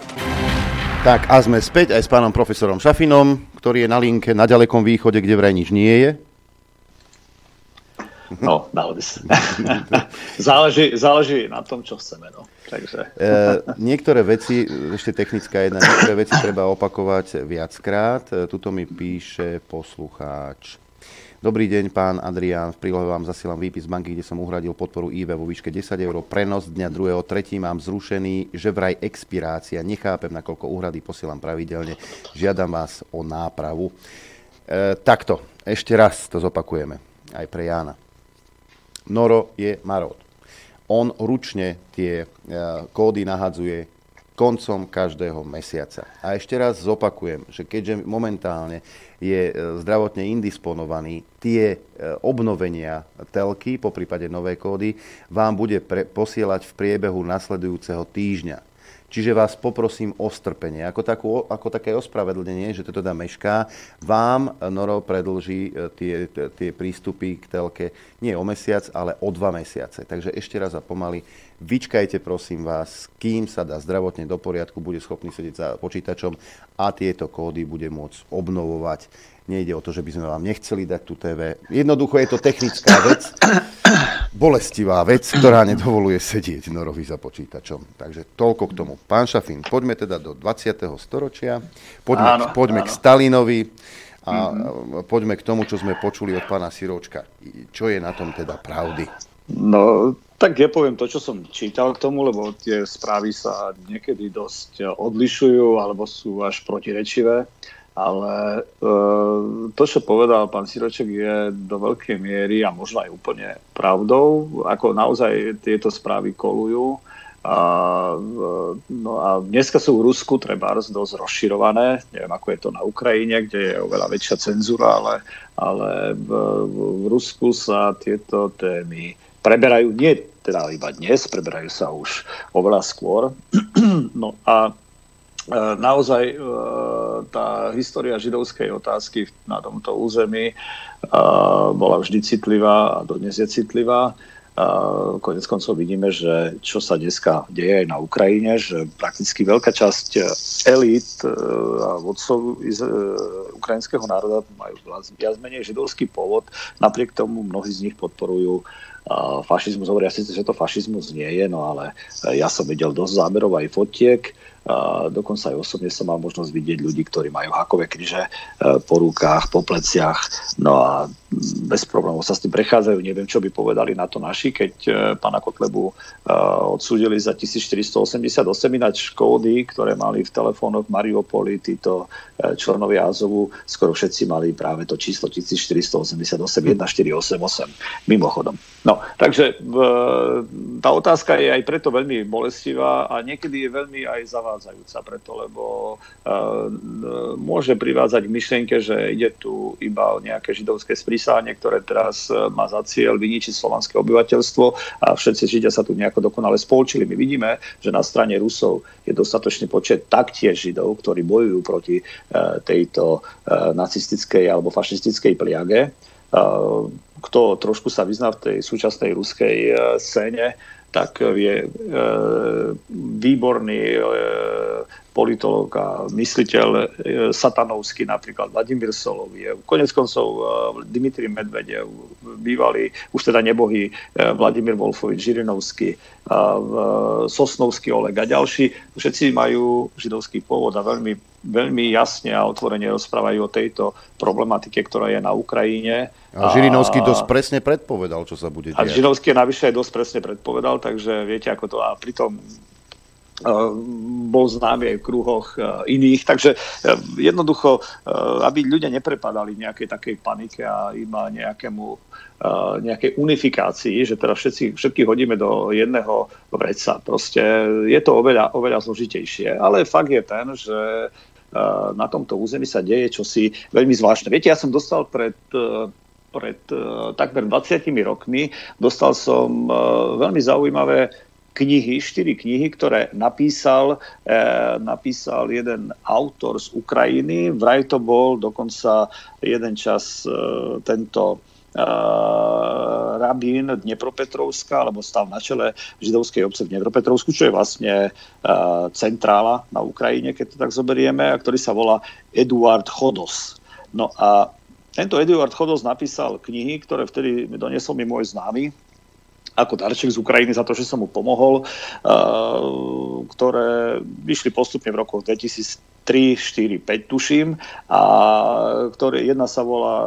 Tak a sme späť aj s pánom profesorom Šafinom, ktorý je na linke na ďalekom východe, kde vraj nič nie je. No, sa. záleží, záleží na tom, čo chceme. No. Takže. E, niektoré veci, ešte technická jedna, niektoré veci treba opakovať viackrát. E, tuto mi píše poslucháč. Dobrý deň, pán Adrián. V prílohe vám zasielam výpis banky, kde som uhradil podporu IV vo výške 10 eur. Prenos dňa 2.3. mám zrušený, že vraj expirácia. Nechápem, nakoľko úhrady posielam pravidelne. Žiadam vás o nápravu. E, takto, ešte raz to zopakujeme. Aj pre Jána. Noro je Marot. On ručne tie e, kódy nahadzuje koncom každého mesiaca. A ešte raz zopakujem, že keďže momentálne je e, zdravotne indisponovaný, tie e, obnovenia telky, po prípade nové kódy, vám bude pre, posielať v priebehu nasledujúceho týždňa. Čiže vás poprosím o strpenie. Ako, takú, ako také ospravedlnenie, že to teda mešká, vám Noro predlží e, tie, tie prístupy k telke nie o mesiac, ale o dva mesiace. Takže ešte raz a pomaly, vyčkajte prosím vás, kým sa dá zdravotne do poriadku, bude schopný sedieť za počítačom a tieto kódy bude môcť obnovovať. Nejde o to, že by sme vám nechceli dať tú TV. Jednoducho je to technická vec bolestivá vec, ktorá nedovoluje sedieť norovi za počítačom. Takže toľko k tomu. Pán Šafín, poďme teda do 20. storočia, poďme, áno, poďme áno. k Stalinovi a mm-hmm. poďme k tomu, čo sme počuli od pána Siročka. Čo je na tom teda pravdy? No, tak ja poviem to, čo som čítal k tomu, lebo tie správy sa niekedy dosť odlišujú alebo sú až protirečivé. Ale e, to, čo povedal pán Siroček, je do veľkej miery a možno aj úplne pravdou, ako naozaj tieto správy kolujú. A, e, no a dneska sú v Rusku treba dosť rozširované, neviem ako je to na Ukrajine, kde je oveľa väčšia cenzúra, ale, ale v, v Rusku sa tieto témy preberajú nie teda iba dnes, preberajú sa už oveľa skôr. No a naozaj e, tá história židovskej otázky na tomto území e, bola vždy citlivá a dodnes je citlivá. Konec koncov vidíme, že čo sa dneska deje aj na Ukrajine, že prakticky veľká časť elít a vodcov ukrajinského národa majú viac menej židovský pôvod, napriek tomu mnohí z nich podporujú fašizmus, hovoria síce, že to fašizmus nie je, no ale e, ja som videl dosť záberov aj fotiek, dokonca aj osobne som mal možnosť vidieť ľudí, ktorí majú hakové kríže e, po rukách, po pleciach, no a bez problémov sa s tým prechádzajú. Neviem, čo by povedali na to naši, keď e, pána Kotlebu odsúdili za 1488 ináč kódy, ktoré mali v telefónoch Mariupoli, títo členovia Azovu, skoro všetci mali práve to číslo 1488 1488 mimochodom. No, takže tá otázka je aj preto veľmi bolestivá a niekedy je veľmi aj zavádzajúca preto, lebo môže privádzať k myšlienke, že ide tu iba o nejaké židovské sprísanie ktoré teraz e, má za cieľ vyničiť slovanské obyvateľstvo a všetci Židia sa tu nejako dokonale spolčili. My vidíme, že na strane Rusov je dostatočný počet taktiež Židov, ktorí bojujú proti e, tejto e, nacistickej alebo fašistickej pliage. Kto trošku sa vyzná v tej súčasnej ruskej scéne, tak je výborný politolog a mysliteľ e, satanovský, napríklad Vladimír Soloviev, konec koncov e, Dmitri Medvedev, bývalý, už teda nebohý e, Vladimír Wolfovič, Žirinovský, Sosnovský Oleg a ďalší. Všetci majú židovský pôvod a veľmi, veľmi jasne a otvorene rozprávajú o tejto problematike, ktorá je na Ukrajine. A Žirinovský dosť presne predpovedal, čo sa bude diať. A Žirinovský navyše dosť presne predpovedal, takže viete, ako to... A pritom bol známy aj v kruhoch e, iných. Takže e, jednoducho, e, aby ľudia neprepadali nejakej takej panike a iba nejakému nejakej unifikácii, že teda všetci, všetky hodíme do jedného vreca. Proste je to oveľa, oveľa zložitejšie. Ale fakt je ten, že na tomto území sa deje čosi veľmi zvláštne. Viete, ja som dostal pred pred takmer 20 rokmi dostal som veľmi zaujímavé knihy, štyri knihy, ktoré napísal, e, napísal jeden autor z Ukrajiny. Vraj to bol dokonca jeden čas e, tento e, rabín Dnepropetrovska, alebo stal na čele židovskej obce v Dnepropetrovsku, čo je vlastne e, centrála na Ukrajine, keď to tak zoberieme, a ktorý sa volá Eduard Chodos. No a tento Eduard Chodos napísal knihy, ktoré vtedy doniesol mi môj známy, ako darček z Ukrajiny za to, že som mu pomohol, ktoré vyšli postupne v rokoch 2003, 4, 5 tuším, a ktoré jedna sa volá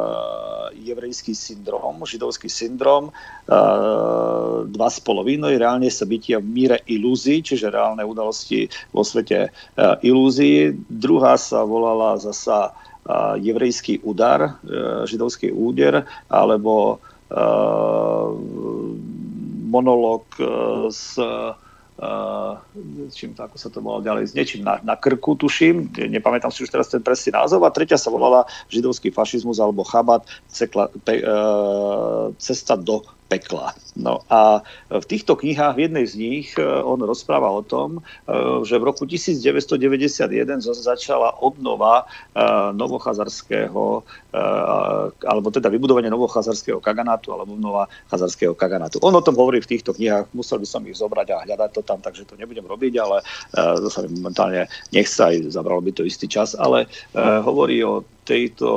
jevrejský syndrom, židovský syndrom, dva s polovinou, reálne sa bytia v míre ilúzií, čiže reálne udalosti vo svete ilúzií. Druhá sa volala zasa jevrejský údar, židovský úder, alebo e, s e, čím, ako sa to volalo ďalej, s niečím na, na krku, tuším, nepamätám si už teraz ten presný názov, a tretia sa volala židovský fašizmus alebo chabat, cekla, pe, e, cesta do pekla. No a v týchto knihách, v jednej z nich, e, on rozpráva o tom, e, že v roku 1991 začala obnova e, novochazarského, alebo teda vybudovanie novochazarského kaganátu, alebo obnova chazarského kaganátu. On o tom hovorí v týchto knihách, musel by som ich zobrať a hľadať to tam, takže to nebudem robiť, ale mi momentálne nechce, aj zabralo by to istý čas, ale hovorí o tejto,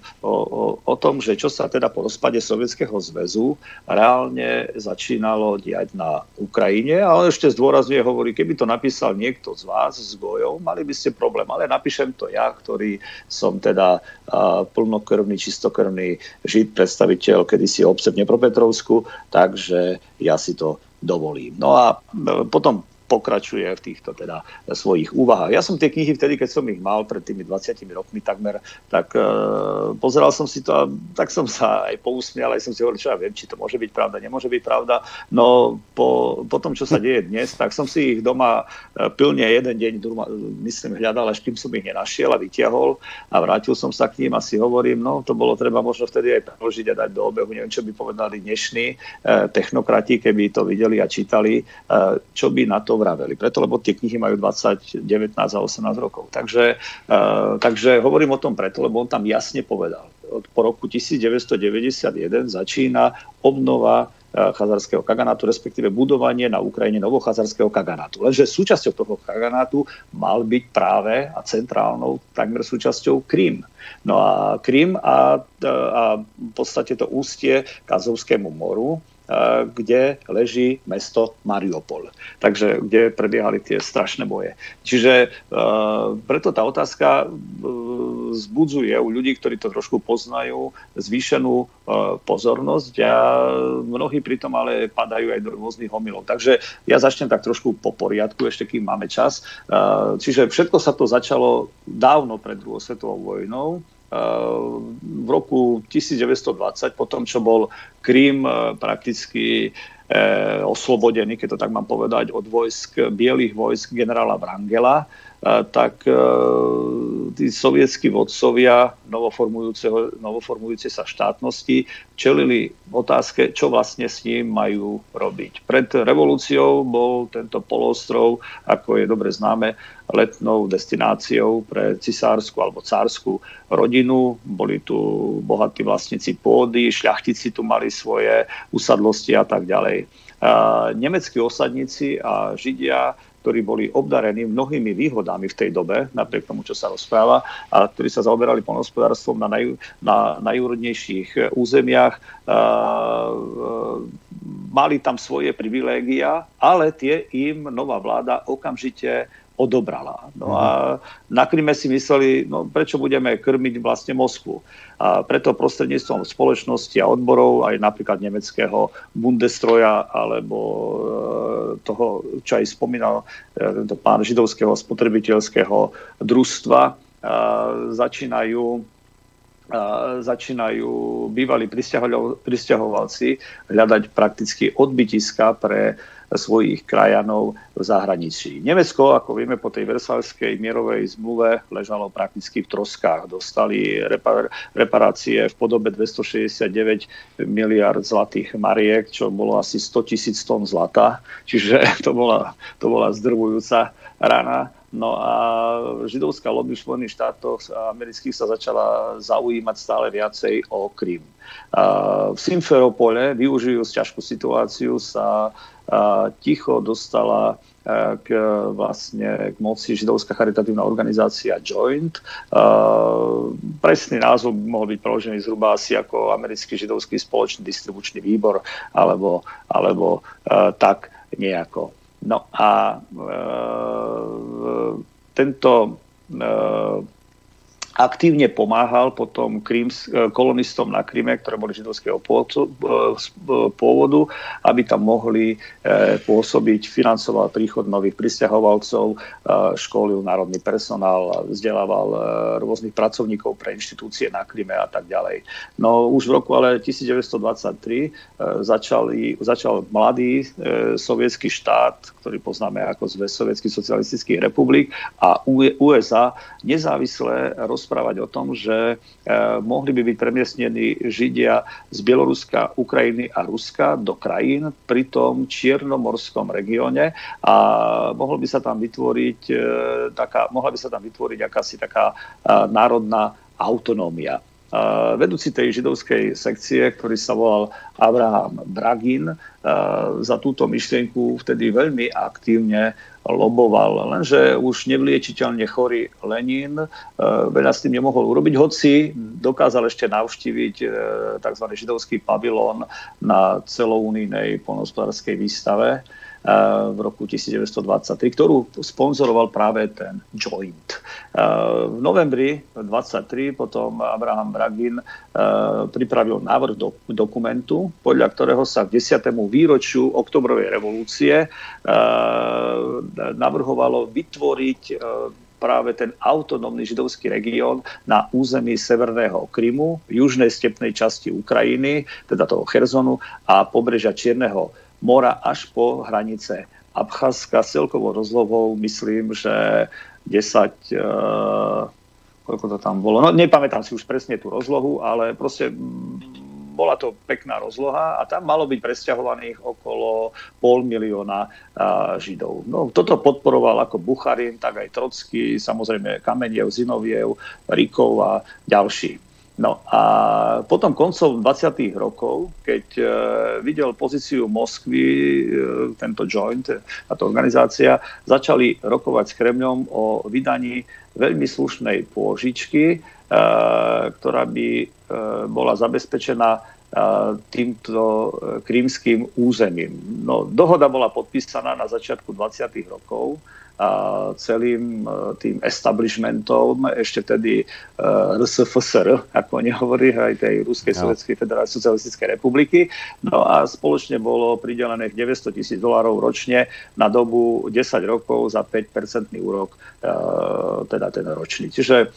o, o, o tom, že čo sa teda po rozpade Sovietskeho zväzu reálne začínalo diať na Ukrajine, ale ešte zdôrazňuje, hovorí, keby to napísal niekto z vás s Gojou, mali by ste problém, ale napíšem to ja, ktorý som teda a, plnokrvný, čistokrvný žid, predstaviteľ kedysi obce v Dnepropetrovsku, takže ja si to dovolím. No a e, potom pokračuje v týchto teda svojich úvahách. Ja som tie knihy vtedy, keď som ich mal pred tými 20 rokmi takmer, tak e, pozeral som si to a tak som sa aj pousmial, aj som si hovoril, čo ja viem, či to môže byť pravda, nemôže byť pravda. No po, po tom, čo sa deje dnes, tak som si ich doma e, pilne jeden deň, myslím, hľadal, až kým som ich nenašiel a vytiahol a vrátil som sa k ním a si hovorím, no to bolo treba možno vtedy aj preložiť a dať do obehu, neviem, čo by povedali dnešní e, technokrati, keby to videli a čítali, e, čo by na to to vraveli. Preto, lebo tie knihy majú 20, 19 a 18 rokov. Takže, uh, takže hovorím o tom preto, lebo on tam jasne povedal. Od, po roku 1991 začína obnova uh, chazarského kaganátu, respektíve budovanie na Ukrajine novochazarského kaganátu. Lenže súčasťou toho kaganátu mal byť práve a centrálnou takmer súčasťou Krím. No a Krím a, a v podstate to ústie k Azovskému moru, kde leží mesto Mariupol. Takže kde prebiehali tie strašné boje. Čiže preto tá otázka zbudzuje u ľudí, ktorí to trošku poznajú, zvýšenú pozornosť a mnohí pritom ale padajú aj do rôznych homilov. Takže ja začnem tak trošku po poriadku, ešte kým máme čas. Čiže všetko sa to začalo dávno pred druhou svetovou vojnou, v roku 1920, po tom, čo bol Krím eh, prakticky eh, oslobodený, keď to tak mám povedať, od vojsk, bielých vojsk generála Vrangela, tak e, tí sovietskí vodcovia novoformujúce sa štátnosti čelili otázke, čo vlastne s ním majú robiť. Pred revolúciou bol tento polostrov, ako je dobre známe, letnou destináciou pre cisársku alebo cárskú rodinu. Boli tu bohatí vlastníci pôdy, šľachtici tu mali svoje usadlosti a tak ďalej. Nemeckí osadníci a Židia ktorí boli obdarení mnohými výhodami v tej dobe, napriek tomu, čo sa rozpráva, a ktorí sa zaoberali polnohospodárstvom na, naj, na najúrodnejších územiach, mali tam svoje privilégia, ale tie im nová vláda okamžite odobrala. No a na Kryme si mysleli, no prečo budeme krmiť vlastne Moskvu. A preto prostredníctvom spoločnosti a odborov, aj napríklad nemeckého Bundestroja, alebo e, toho, čo aj spomínal e, tento pán židovského spotrebiteľského družstva, e, začínajú začínajú bývalí pristahovalci hľadať prakticky odbytiska pre svojich krajanov v zahraničí. Nemecko, ako vieme, po tej versalskej mierovej zmluve ležalo prakticky v troskách. Dostali repar- reparácie v podobe 269 miliard zlatých mariek, čo bolo asi 100 tisíc tón zlata. Čiže to bola, to bola zdrvujúca rana. No a židovská lobby v Spojených štátoch amerických sa začala zaujímať stále viacej o Krym. V Simferopole, využijúc ťažkú situáciu, sa ticho dostala k, vlastne, k moci židovská charitatívna organizácia Joint. Presný názov by mohol byť preložený zhruba asi ako americký židovský spoločný distribučný výbor alebo, alebo tak nejako. No a e, tento e, aktívne pomáhal potom Kryms, e, kolonistom na Kryme, ktoré boli židovského e, pôvodu, aby tam mohli e, pôsobiť, financoval príchod nových pristahovalcov, školil národný personál, vzdelával rôznych pracovníkov pre inštitúcie na Kryme a tak ďalej. No už v roku ale 1923 začali, začal mladý sovietský štát, ktorý poznáme ako Zväz sovietských socialistických republik a USA nezávisle roz rozprávať o tom, že e, mohli by byť premiestnení Židia z Bieloruska, Ukrajiny a Ruska do krajín pri tom čiernomorskom regióne a mohol by sa tam vytvoriť e, taká, mohla by sa tam vytvoriť akási taká e, národná autonómia. Vedúci tej židovskej sekcie, ktorý sa volal Abraham Bragin, za túto myšlienku vtedy veľmi aktívne loboval, lenže už nevliečiteľne chorý Lenin veľa s tým nemohol urobiť, hoci dokázal ešte navštíviť tzv. židovský pavilón na celounijnej polnospodárskej výstave v roku 1923, ktorú sponzoroval práve ten Joint. V novembri 23 potom Abraham Bragin pripravil návrh do, dokumentu, podľa ktorého sa k 10. výročiu oktobrovej revolúcie navrhovalo vytvoriť práve ten autonómny židovský región na území Severného Krymu, južnej stepnej časti Ukrajiny, teda toho Cherzonu a pobrežia Čierneho mora až po hranice Abcházska s celkovou rozlohou, myslím, že 10, uh, koľko to tam bolo, no nepamätám si už presne tú rozlohu, ale proste bola to pekná rozloha a tam malo byť presťahovaných okolo pol milióna uh, Židov. No, toto podporoval ako Bucharin, tak aj Trocky, samozrejme Kameniev, Zinoviev, Rikov a ďalší. No a potom koncom 20. rokov, keď e, videl pozíciu Moskvy, e, tento joint, táto organizácia, začali rokovať s Kremľom o vydaní veľmi slušnej pôžičky, e, ktorá by e, bola zabezpečená e, týmto e, krímským územím. No, dohoda bola podpísaná na začiatku 20. rokov celým e, tým establishmentom, ešte tedy e, RSFSR, ako oni hovorí, aj tej Ruskej no. Sovietskej federácie socialistickej republiky. No a spoločne bolo pridelených 900 tisíc dolárov ročne na dobu 10 rokov za 5-percentný úrok, e, teda ten ročný. Čiže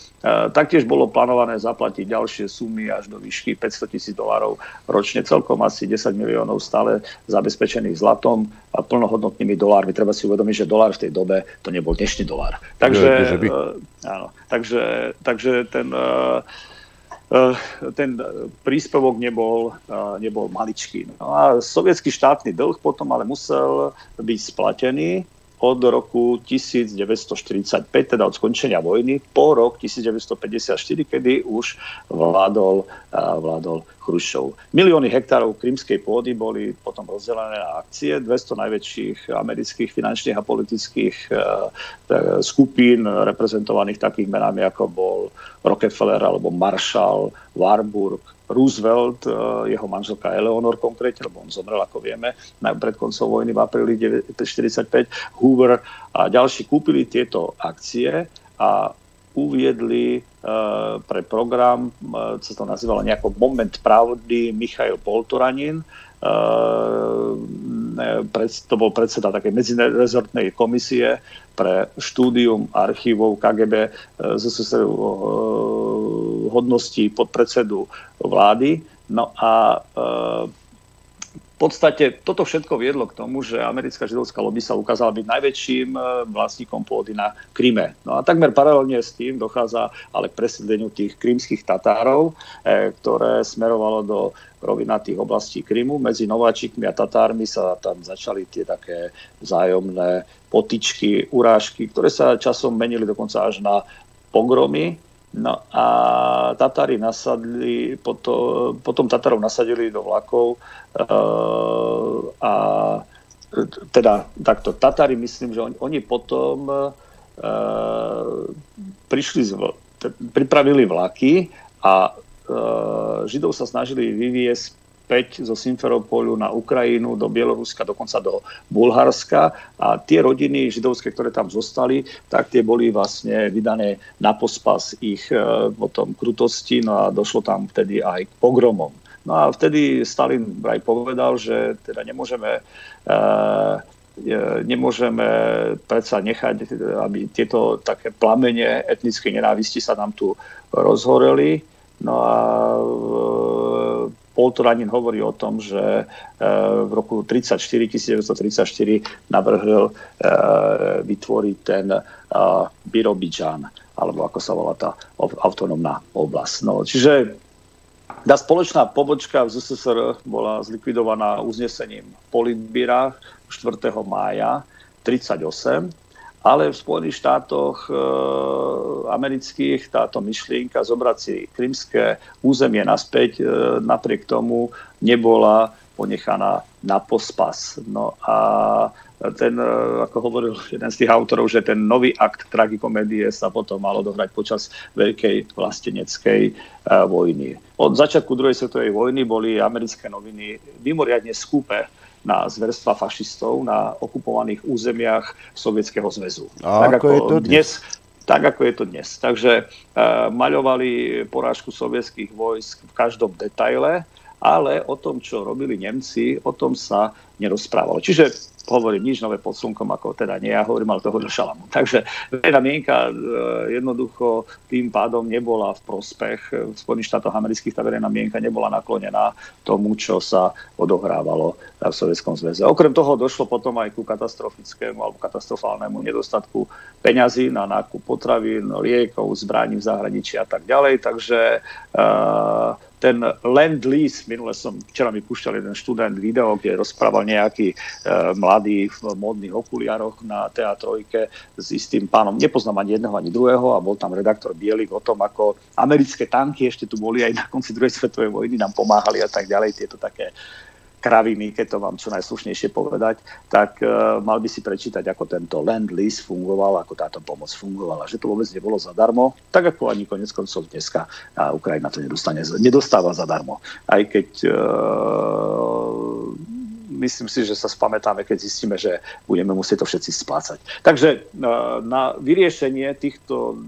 taktiež bolo plánované zaplatiť ďalšie sumy až do výšky 500 tisíc dolárov ročne, celkom asi 10 miliónov stále zabezpečených zlatom a plnohodnotnými dolármi. Treba si uvedomiť, že dolár v tej dobe to nebol dnešný dolár. Takže, uh, áno, takže, takže ten, uh, ten príspevok nebol, nebol maličký. No a sovietský štátny dlh potom ale musel byť splatený od roku 1945, teda od skončenia vojny, po rok 1954, kedy už vládol, vládol Chruščov. Milióny hektárov krymskej pôdy boli potom rozdelené na akcie. 200 najväčších amerických finančných a politických skupín reprezentovaných takých menami, ako bol Rockefeller alebo Marshall, Warburg, Roosevelt, eh, jeho manželka Eleanor konkrétne, lebo on zomrel, ako vieme, pred koncom vojny v apríli 1945, Hoover a ďalší kúpili tieto akcie a uviedli uh, pre program, co to nazývalo nejako Moment pravdy, Michail Poltoranin, to bol predseda takej medzirezortnej komisie pre štúdium archívov KGB z hodností podpredsedu vlády. No a e, v podstate toto všetko viedlo k tomu, že americká židovská lobby sa ukázala byť najväčším e, vlastníkom pôdy na Kryme. No a takmer paralelne s tým dochádza ale k presídleniu tých krymských Tatárov, e, ktoré smerovalo do rovinatých oblastí Krymu. Medzi Nováčikmi a Tatármi sa tam začali tie také vzájomné potičky, urážky, ktoré sa časom menili dokonca až na pogromy No a Tatári nasadli, potom, potom Tatarov nasadili do vlakov uh, a teda takto, Tatári myslím, že oni, oni potom uh, prišli z, pripravili vlaky a uh, Židov sa snažili vyviesť zo Simferopolu na Ukrajinu, do Bieloruska, dokonca do Bulharska a tie rodiny židovské, ktoré tam zostali, tak tie boli vlastne vydané na pospas ich e, potom krutosti, no a došlo tam vtedy aj k pogromom. No a vtedy Stalin aj povedal, že teda nemôžeme e, e, nemôžeme predsa nechať, aby tieto také plamene etnickej nenávisti sa nám tu rozhoreli. No a Poltoranin hovorí o tom, že e, v roku 34, 1934 navrhol e, vytvoriť ten e, Birobidžan, alebo ako sa volá tá autonómna oblasť. No, čiže tá spoločná pobočka v ZSSR bola zlikvidovaná uznesením Politbíra 4. mája 1938 a ale v Spojených štátoch e, amerických táto myšlienka zobrať si krymské územie naspäť e, napriek tomu nebola ponechaná na pospas. No a ten, e, ako hovoril jeden z tých autorov, že ten nový akt tragikomédie sa potom mal odohrať počas veľkej vlasteneckej e, vojny. Od začiatku druhej svetovej vojny boli americké noviny mimoriadne skúpe na zverstva fašistov na okupovaných územiach Sovietskeho zväzu. A tak ako, ako je to dnes? dnes tak ako je to dnes. Takže e, maľovali porážku sovietských vojsk v každom detaile, ale o tom, čo robili Nemci, o tom sa nerozprávalo. Čiže hovorím nič nové pod slnkom, ako teda nie ja hovorím, ale toho do šalamu. Takže verejná mienka e, jednoducho tým pádom nebola v prospech v Spojených štátoch amerických, tá verejná mienka nebola naklonená tomu, čo sa odohrávalo v Sovietskom zväze. Okrem toho došlo potom aj ku katastrofickému alebo katastrofálnemu nedostatku peňazí na nákup potravín, liekov, zbraní v zahraničí a tak ďalej. Takže uh, ten land lease, minule som, včera mi púšťal jeden študent video, kde rozprával nejaký e, mladý v módnych okuliároch na teatrojke s istým pánom, nepoznám ani jedného, ani druhého a bol tam redaktor Bielik o tom, ako americké tanky ešte tu boli aj na konci druhej svetovej vojny, nám pomáhali a tak ďalej, tieto také kraviny, keď to mám čo najslušnejšie povedať, tak uh, mal by si prečítať, ako tento land lease fungoval, ako táto pomoc fungovala, že to vôbec nebolo zadarmo, tak ako ani konec koncov dneska a Ukrajina to nedostane, nedostáva zadarmo. Aj keď uh, myslím si, že sa spamätáme, keď zistíme, že budeme musieť to všetci splácať. Takže uh, na vyriešenie týchto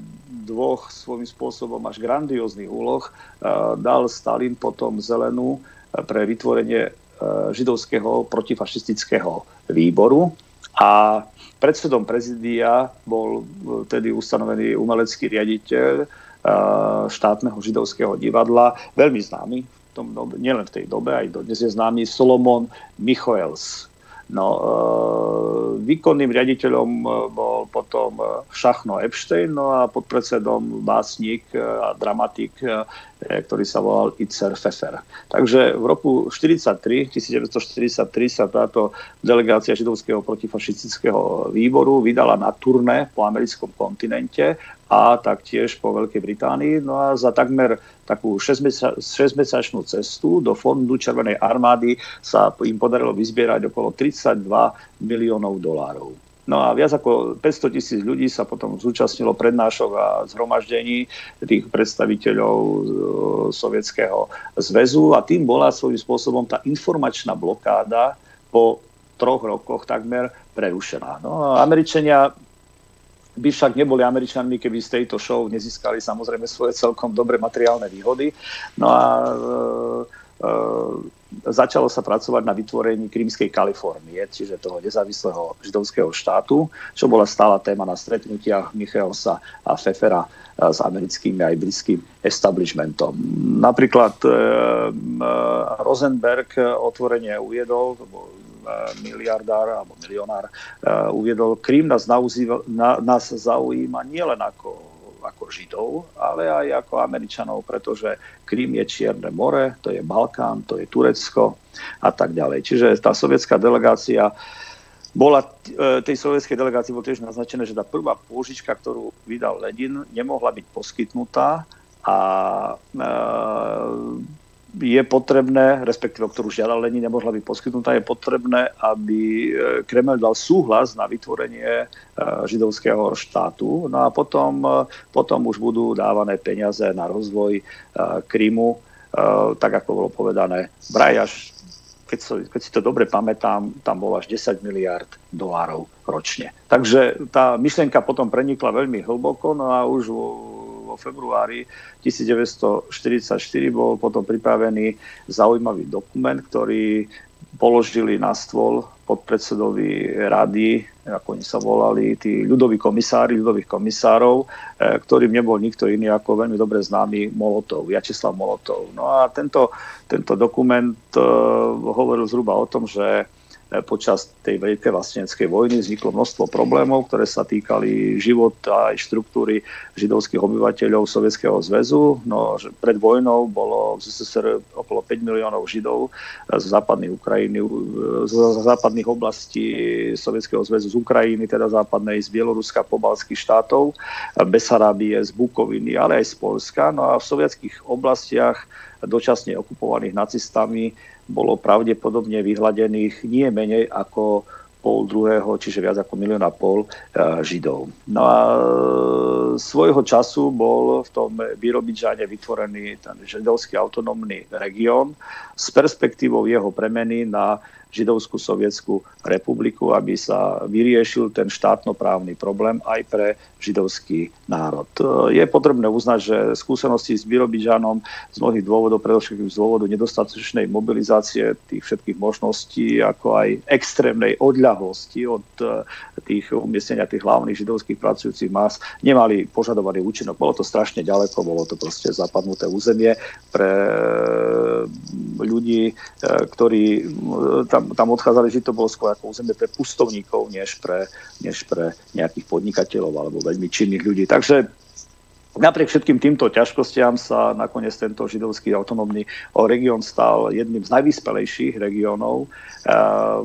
dvoch svojím spôsobom až grandióznych úloh dal Stalin potom zelenú pre vytvorenie židovského protifašistického výboru a predsedom prezidia bol tedy ustanovený umelecký riaditeľ eh, štátneho židovského divadla, veľmi známy, v tom dobe, nielen v tej dobe, aj dodnes je známy Solomon Michoels. No, e, výkonným riaditeľom bol potom Šachno Epstein, no a podpredsedom básnik a dramatik E, ktorý sa volal Itzer Pfeffer. Takže v roku 1943, 1943 sa táto delegácia židovského protifašistického výboru vydala na turné po americkom kontinente a taktiež po Veľkej Británii. No a za takmer takú 6-mesačnú cestu do fondu Červenej armády sa im podarilo vyzbierať okolo 32 miliónov dolárov. No a viac ako 500 tisíc ľudí sa potom zúčastnilo prednášok a zhromaždení tých predstaviteľov e, Sovietskeho zväzu a tým bola svojím spôsobom tá informačná blokáda po troch rokoch takmer prerušená. No Američania by však neboli Američanmi, keby z tejto show nezískali samozrejme svoje celkom dobré materiálne výhody. No a e, začalo sa pracovať na vytvorení Krímskej Kalifornie, čiže toho nezávislého židovského štátu, čo bola stála téma na stretnutiach Michaelsa a Fefera eh, s americkým aj britským establishmentom. Napríklad e, Rosenberg otvorenie uviedol, miliardár alebo milionár, uviedol, Krím nás, nás zaujíma nielen ako ako Židov, ale aj ako Američanov, pretože Krím je Čierne more, to je Balkán, to je Turecko a tak ďalej. Čiže tá sovietská delegácia bola, e, tej sovietskej delegácii bolo tiež naznačené, že tá prvá pôžička, ktorú vydal Ledin, nemohla byť poskytnutá a e, je potrebné, respektíve ktorú žiadal Lenin, nemohla byť poskytnutá, je potrebné, aby e, Kreml dal súhlas na vytvorenie e, židovského štátu. No a potom, e, potom už budú dávané peniaze na rozvoj Krymu, tak ako bolo povedané, vraj až keď, so, keď si to dobre pamätám, tam bolo až 10 miliard dolárov ročne. Takže tá myšlienka potom prenikla veľmi hlboko, no a už februári 1944 bol potom pripravený zaujímavý dokument, ktorý položili na stôl podpredsedovi rady, ako oni sa volali, tí ľudoví komisári, ľudových komisárov, e, ktorým nebol nikto iný ako veľmi dobre známy Molotov, Jačeslav Molotov. No a tento, tento dokument uh, hovoril zhruba o tom, že počas tej veľkej vlastneckej vojny vzniklo množstvo problémov, ktoré sa týkali života aj štruktúry židovských obyvateľov Sovietskeho zväzu. No, pred vojnou bolo v ZSSR okolo 5 miliónov židov z západných Ukrajiny, z západných oblastí Sovietskeho zväzu z Ukrajiny, teda západnej, z Bieloruska, pobalských štátov, Besarábie, z Bukoviny, ale aj z Polska. No a v sovietských oblastiach dočasne okupovaných nacistami bolo pravdepodobne vyhľadených nie menej ako pol druhého, čiže viac ako milión a pol e, Židov. No a e, svojho času bol v tom Birobičane vytvorený ten židovský autonómny región s perspektívou jeho premeny na Židovskú sovietskú republiku, aby sa vyriešil ten štátnoprávny problém aj pre židovský národ. Je potrebné uznať, že skúsenosti s Birobižanom z mnohých dôvodov, predovšetkým z dôvodu nedostatočnej mobilizácie tých všetkých možností, ako aj extrémnej odľahlosti od eh, tých umiestnenia tých hlavných židovských pracujúcich más, nemali požadovaný účinok. Bolo to strašne ďaleko, bolo to proste zapadnuté územie pre eh, ľudí, ktorí tam tam, tam odchádzali žiť, to bolo skôr ako územie pre pustovníkov, než pre, než pre nejakých podnikateľov alebo veľmi činných ľudí. Takže Napriek všetkým týmto ťažkostiam sa nakoniec tento židovský autonómny región stal jedným z najvyspelejších regiónov eh,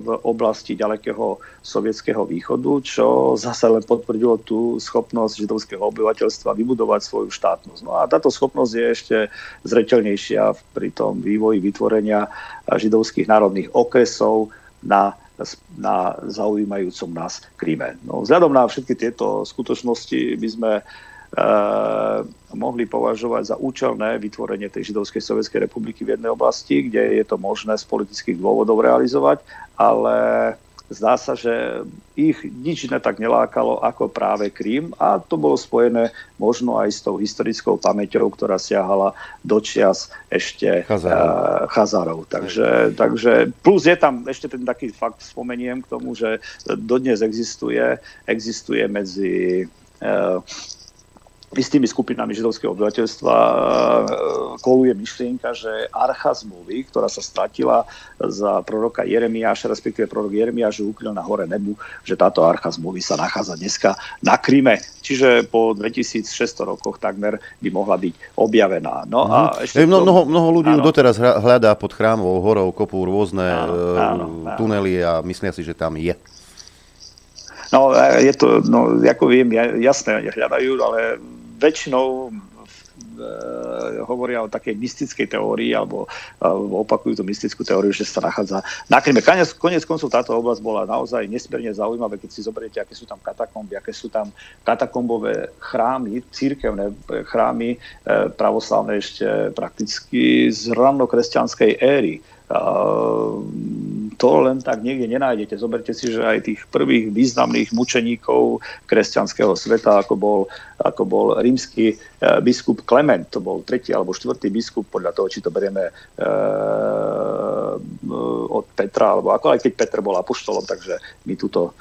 v oblasti ďalekého sovietského východu, čo zase len potvrdilo tú schopnosť židovského obyvateľstva vybudovať svoju štátnosť. No a táto schopnosť je ešte zreteľnejšia pri tom vývoji vytvorenia židovských národných okresov na na zaujímajúcom nás Kríme. No, vzhľadom na všetky tieto skutočnosti by sme Eh, mohli považovať za účelné vytvorenie tej židovskej sovietskej republiky v jednej oblasti, kde je to možné z politických dôvodov realizovať, ale zdá sa, že ich nič iné tak nelákalo ako práve Krím a to bolo spojené možno aj s tou historickou pamäťou, ktorá siahala do čias ešte Chazárov. Uh, Chazárov. Takže, takže plus je tam ešte ten taký fakt, spomeniem k tomu, že dodnes existuje, existuje medzi uh, istými skupinami židovského obyvateľstva e, koluje myšlienka, že archa zmluvy, ktorá sa stratila za proroka Jeremiáša, respektíve prorok Jeremiáš ukryl na hore nebu, že táto archa zmluvy sa nachádza dneska na Kryme. Čiže po 2600 rokoch takmer by mohla byť objavená. No a mhm. ešte to... mnoho, mnoho ľudí ju doteraz hľadá pod chrámovou horou, kopú rôzne áno, e, áno, áno. tunely a myslia si, že tam je. No, je to, no, ako viem, jasné, hľadajú, ale väčšinou e, hovoria o takej mystickej teórii alebo, opakujú tú mystickú teóriu, že sa nachádza na Kryme. Konec, konec koncov táto oblasť bola naozaj nesmierne zaujímavá, keď si zoberiete, aké sú tam katakomby, aké sú tam katakombové chrámy, církevné chrámy e, pravoslavné ešte prakticky z ranokresťanskej éry to len tak niekde nenájdete. Zoberte si, že aj tých prvých významných mučeníkov kresťanského sveta, ako bol, ako bol rímsky e, biskup Klement, to bol tretí alebo štvrtý biskup, podľa toho, či to berieme e, od Petra, alebo ako aj keď Petr bol apoštolom, takže my túto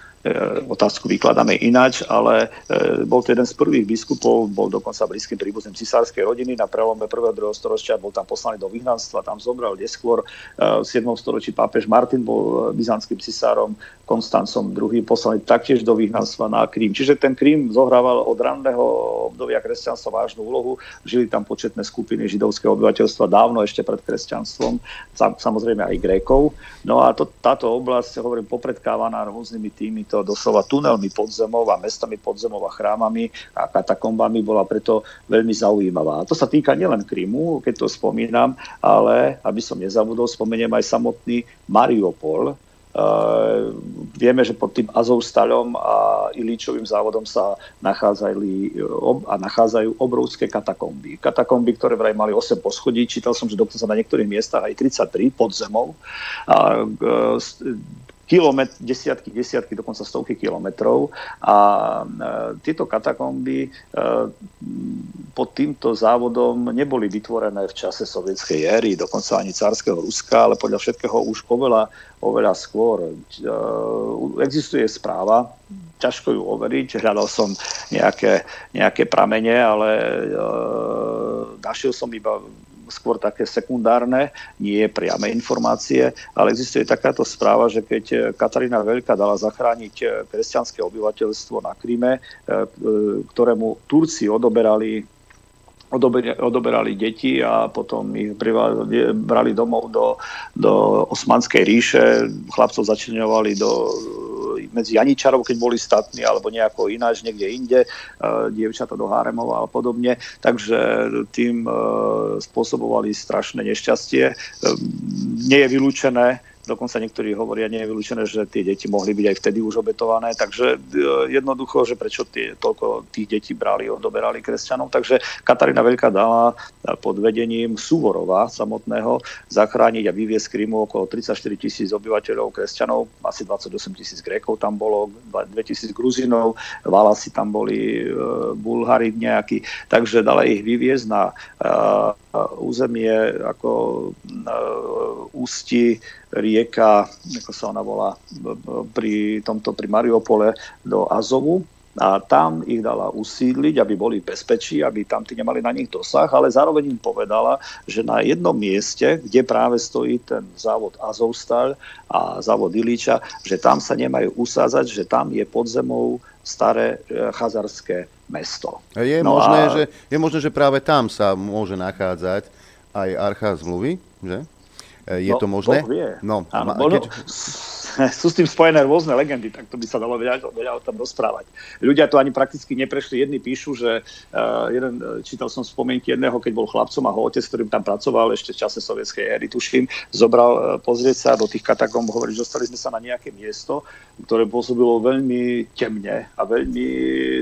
otázku vykladáme ináč, ale e, bol to jeden z prvých biskupov, bol dokonca blízkym príbuzným cisárskej rodiny na prelome 1. a 2. storočia, bol tam poslaný do vyhnanstva, tam zomrel neskôr. E, v 7. storočí pápež Martin bol byzantským cisárom, Konstancom II poslaný taktiež do vyhnanstva na Krím. Čiže ten Krím zohrával od ranného obdobia kresťanstva vážnu úlohu. Žili tam početné skupiny židovského obyvateľstva dávno ešte pred kresťanstvom, samozrejme aj Grékov. No a to, táto oblasť, hovorím, popredkávaná rôznymi tými to doslova tunelmi podzemov a mestami podzemov a chrámami a katakombami bola preto veľmi zaujímavá. A to sa týka nielen Krymu, keď to spomínam, ale aby som nezabudol, spomeniem aj samotný Mariupol, Uh, vieme, že pod tým Azovstalom a Ilíčovým závodom sa nachádzali ob, a nachádzajú obrovské katakomby. Katakomby, ktoré vraj mali 8 poschodí, čítal som, že dokonca na niektorých miestach aj 33 pod zemou. A, uh, kilometr, desiatky, desiatky, dokonca stovky kilometrov. A e, tieto katakomby e, pod týmto závodom neboli vytvorené v čase sovietskej éry, dokonca ani cárskeho Ruska, ale podľa všetkého už oveľa, oveľa skôr. E, existuje správa, ťažko ju overiť, hľadal som nejaké, nejaké pramene, ale našiel som iba skôr také sekundárne, nie priame informácie, ale existuje takáto správa, že keď Katarína Veľká dala zachrániť kresťanské obyvateľstvo na Kríme, ktorému Turci odoberali odoberali deti a potom ich brali domov do, do Osmanskej ríše, chlapcov začlenovali do medzi Janičarov, keď boli statní, alebo nejako ináč, niekde inde, dievčata do Háremov a podobne. Takže tým spôsobovali strašné nešťastie. Nie je vylúčené, Dokonca niektorí hovoria, nie je vylúčené, že tie deti mohli byť aj vtedy už obetované. Takže e, jednoducho, že prečo tie, toľko tých detí brali, odoberali kresťanov. Takže Katarína Veľká dala e, pod vedením Súvorova samotného zachrániť a vyviesť Krymu okolo 34 tisíc obyvateľov kresťanov, asi 28 tisíc Grékov tam bolo, 2 tisíc Gruzinov, Valasi tam boli, e, Bulhári nejakí. Takže dala ich vyviesť na územie ako ústi rieka, ako sa ona volá, pri tomto pri Mariupole do Azovu. A tam ich dala usídliť, aby boli v bezpečí, aby tam tí nemali na nich dosah, ale zároveň im povedala, že na jednom mieste, kde práve stojí ten závod Azovstal a závod Iliča, že tam sa nemajú usázať, že tam je pod zemou staré e, chazarské mesto. Je, no možné, a... že, je možné, že práve tam sa môže nachádzať aj archa zmluvy, že? E, je no, to možné? Boh vie. No, Áno, keď... sú s tým spojené rôzne legendy, tak to by sa dalo veľa, veľa o tom rozprávať. Ľudia to ani prakticky neprešli. Jedni píšu, že uh, jeden, e, čítal som spomienky jedného, keď bol chlapcom a ho otec, ktorým tam pracoval ešte v čase sovietskej éry, tuším, zobral uh, pozrieť sa do tých katakomb, hovorí, že dostali sme sa na nejaké miesto, ktoré pôsobilo veľmi temne a veľmi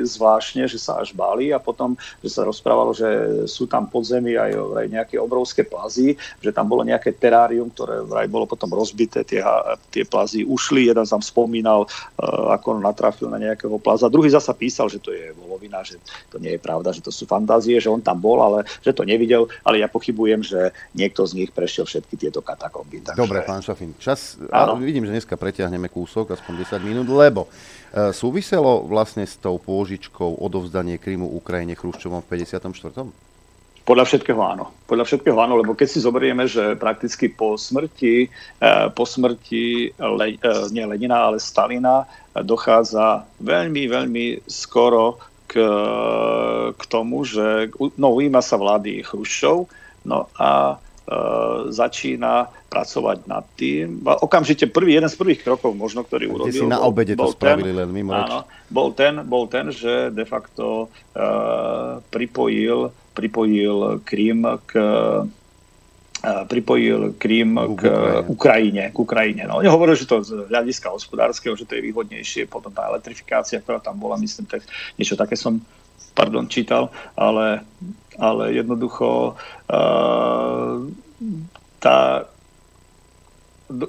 zvláštne, že sa až báli a potom, že sa rozprávalo, že sú tam podzemí aj, aj nejaké obrovské plazy, že tam bolo nejaké terárium, ktoré vraj bolo potom rozbité, tie, tie plazy ušli, jeden tam spomínal, uh, ako natrafil na nejakého plaza, druhý zasa písal, že to je volovina, že to nie je pravda, že to sú fantázie, že on tam bol, ale že to nevidel, ale ja pochybujem, že niekto z nich prešiel všetky tieto katakomby. Takže... Dobre, pán Šafin, čas, a vidím, že dneska preťahneme kúsok, aspoň 10 minút, lebo uh, súviselo vlastne s tou pôžičkou odovzdanie Krymu Ukrajine Chruščovom v 54. Podľa všetkého áno. Podľa všetkého áno, lebo keď si zoberieme, že prakticky po smrti, eh, po smrti Le, eh, nie Lenina, ale Stalina dochádza veľmi, veľmi skoro k, k tomu, že no, ujíma sa vlády Chruščov no a e, začína pracovať nad tým. Okamžite prvý, jeden z prvých krokov možno, ktorý urobil. si na obede to spravili ten, len mimo áno, bol ten, bol ten, že de facto e, pripojil pripojil Krím k pripojil Krím k Ukrajine. K Ukrajine. No, oni hovorili, že to z hľadiska hospodárskeho, že to je výhodnejšie, potom tá elektrifikácia, ktorá tam bola, myslím, tak niečo také som pardon, čítal, ale, ale jednoducho uh, tá,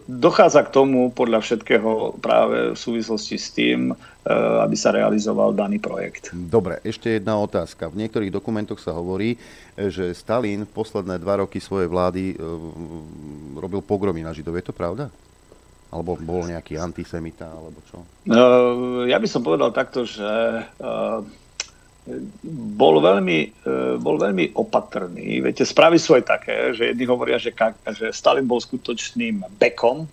dochádza k tomu podľa všetkého práve v súvislosti s tým, eh, aby sa realizoval daný projekt. Dobre, ešte jedna otázka. V niektorých dokumentoch sa hovorí, že Stalin posledné dva roky svojej vlády eh, robil pogromy na Židov. Je to pravda? Alebo bol nejaký antisemita, alebo čo? Ja by som povedal takto, že bol veľmi, e, bol veľmi opatrný. Viete, správy sú aj také, že jedni hovoria, že, že Stalin bol skutočným bekom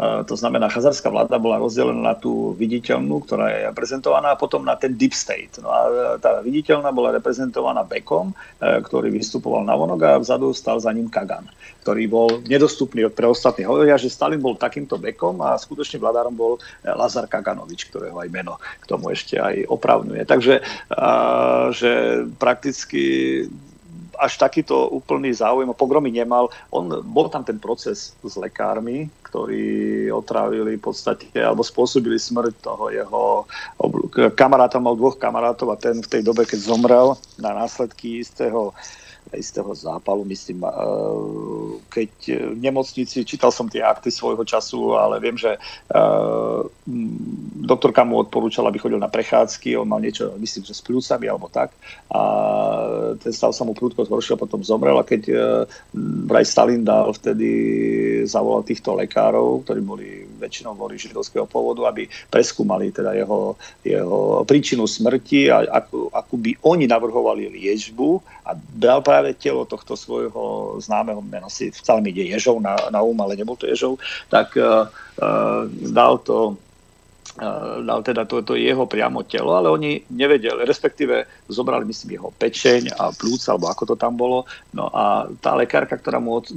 to znamená, chazarská vláda bola rozdelená na tú viditeľnú, ktorá je reprezentovaná, a potom na ten deep state. No a tá viditeľná bola reprezentovaná Bekom, e, ktorý vystupoval na vonok a vzadu stal za ním Kagan, ktorý bol nedostupný pre ostatných. Hovoria, že Stalin bol takýmto Bekom a skutočne vládárom bol e, Lazar Kaganovič, ktorého aj meno k tomu ešte aj opravňuje. Takže že prakticky až takýto úplný záujem o pogromy nemal. On, bol tam ten proces s lekármi, ktorí otrávili v podstate, alebo spôsobili smrť toho jeho kamaráta, mal dvoch kamarátov a ten v tej dobe, keď zomrel na následky istého istého zápalu, myslím, keď v nemocnici, čítal som tie akty svojho času, ale viem, že doktorka mu odporúčala, aby chodil na prechádzky, on mal niečo, myslím, že s pľúcami alebo tak a ten stav sa mu prúdko zhoršil, potom zomrel a keď vraj Stalin dal vtedy zavolal týchto lekárov, ktorí boli väčšinou boli židovského pôvodu, aby preskúmali teda jeho, jeho príčinu smrti a ako, ako by oni navrhovali liečbu a bral práve telo tohto svojho známeho mena si v celom ide Ježov na, na um, ale nebol to Ježov, tak uh, uh, dal to dal teda to, to jeho priamo telo, ale oni nevedeli, respektíve zobrali myslím jeho pečeň a plúca, alebo ako to tam bolo. No a tá lekárka, ktorá mu, od,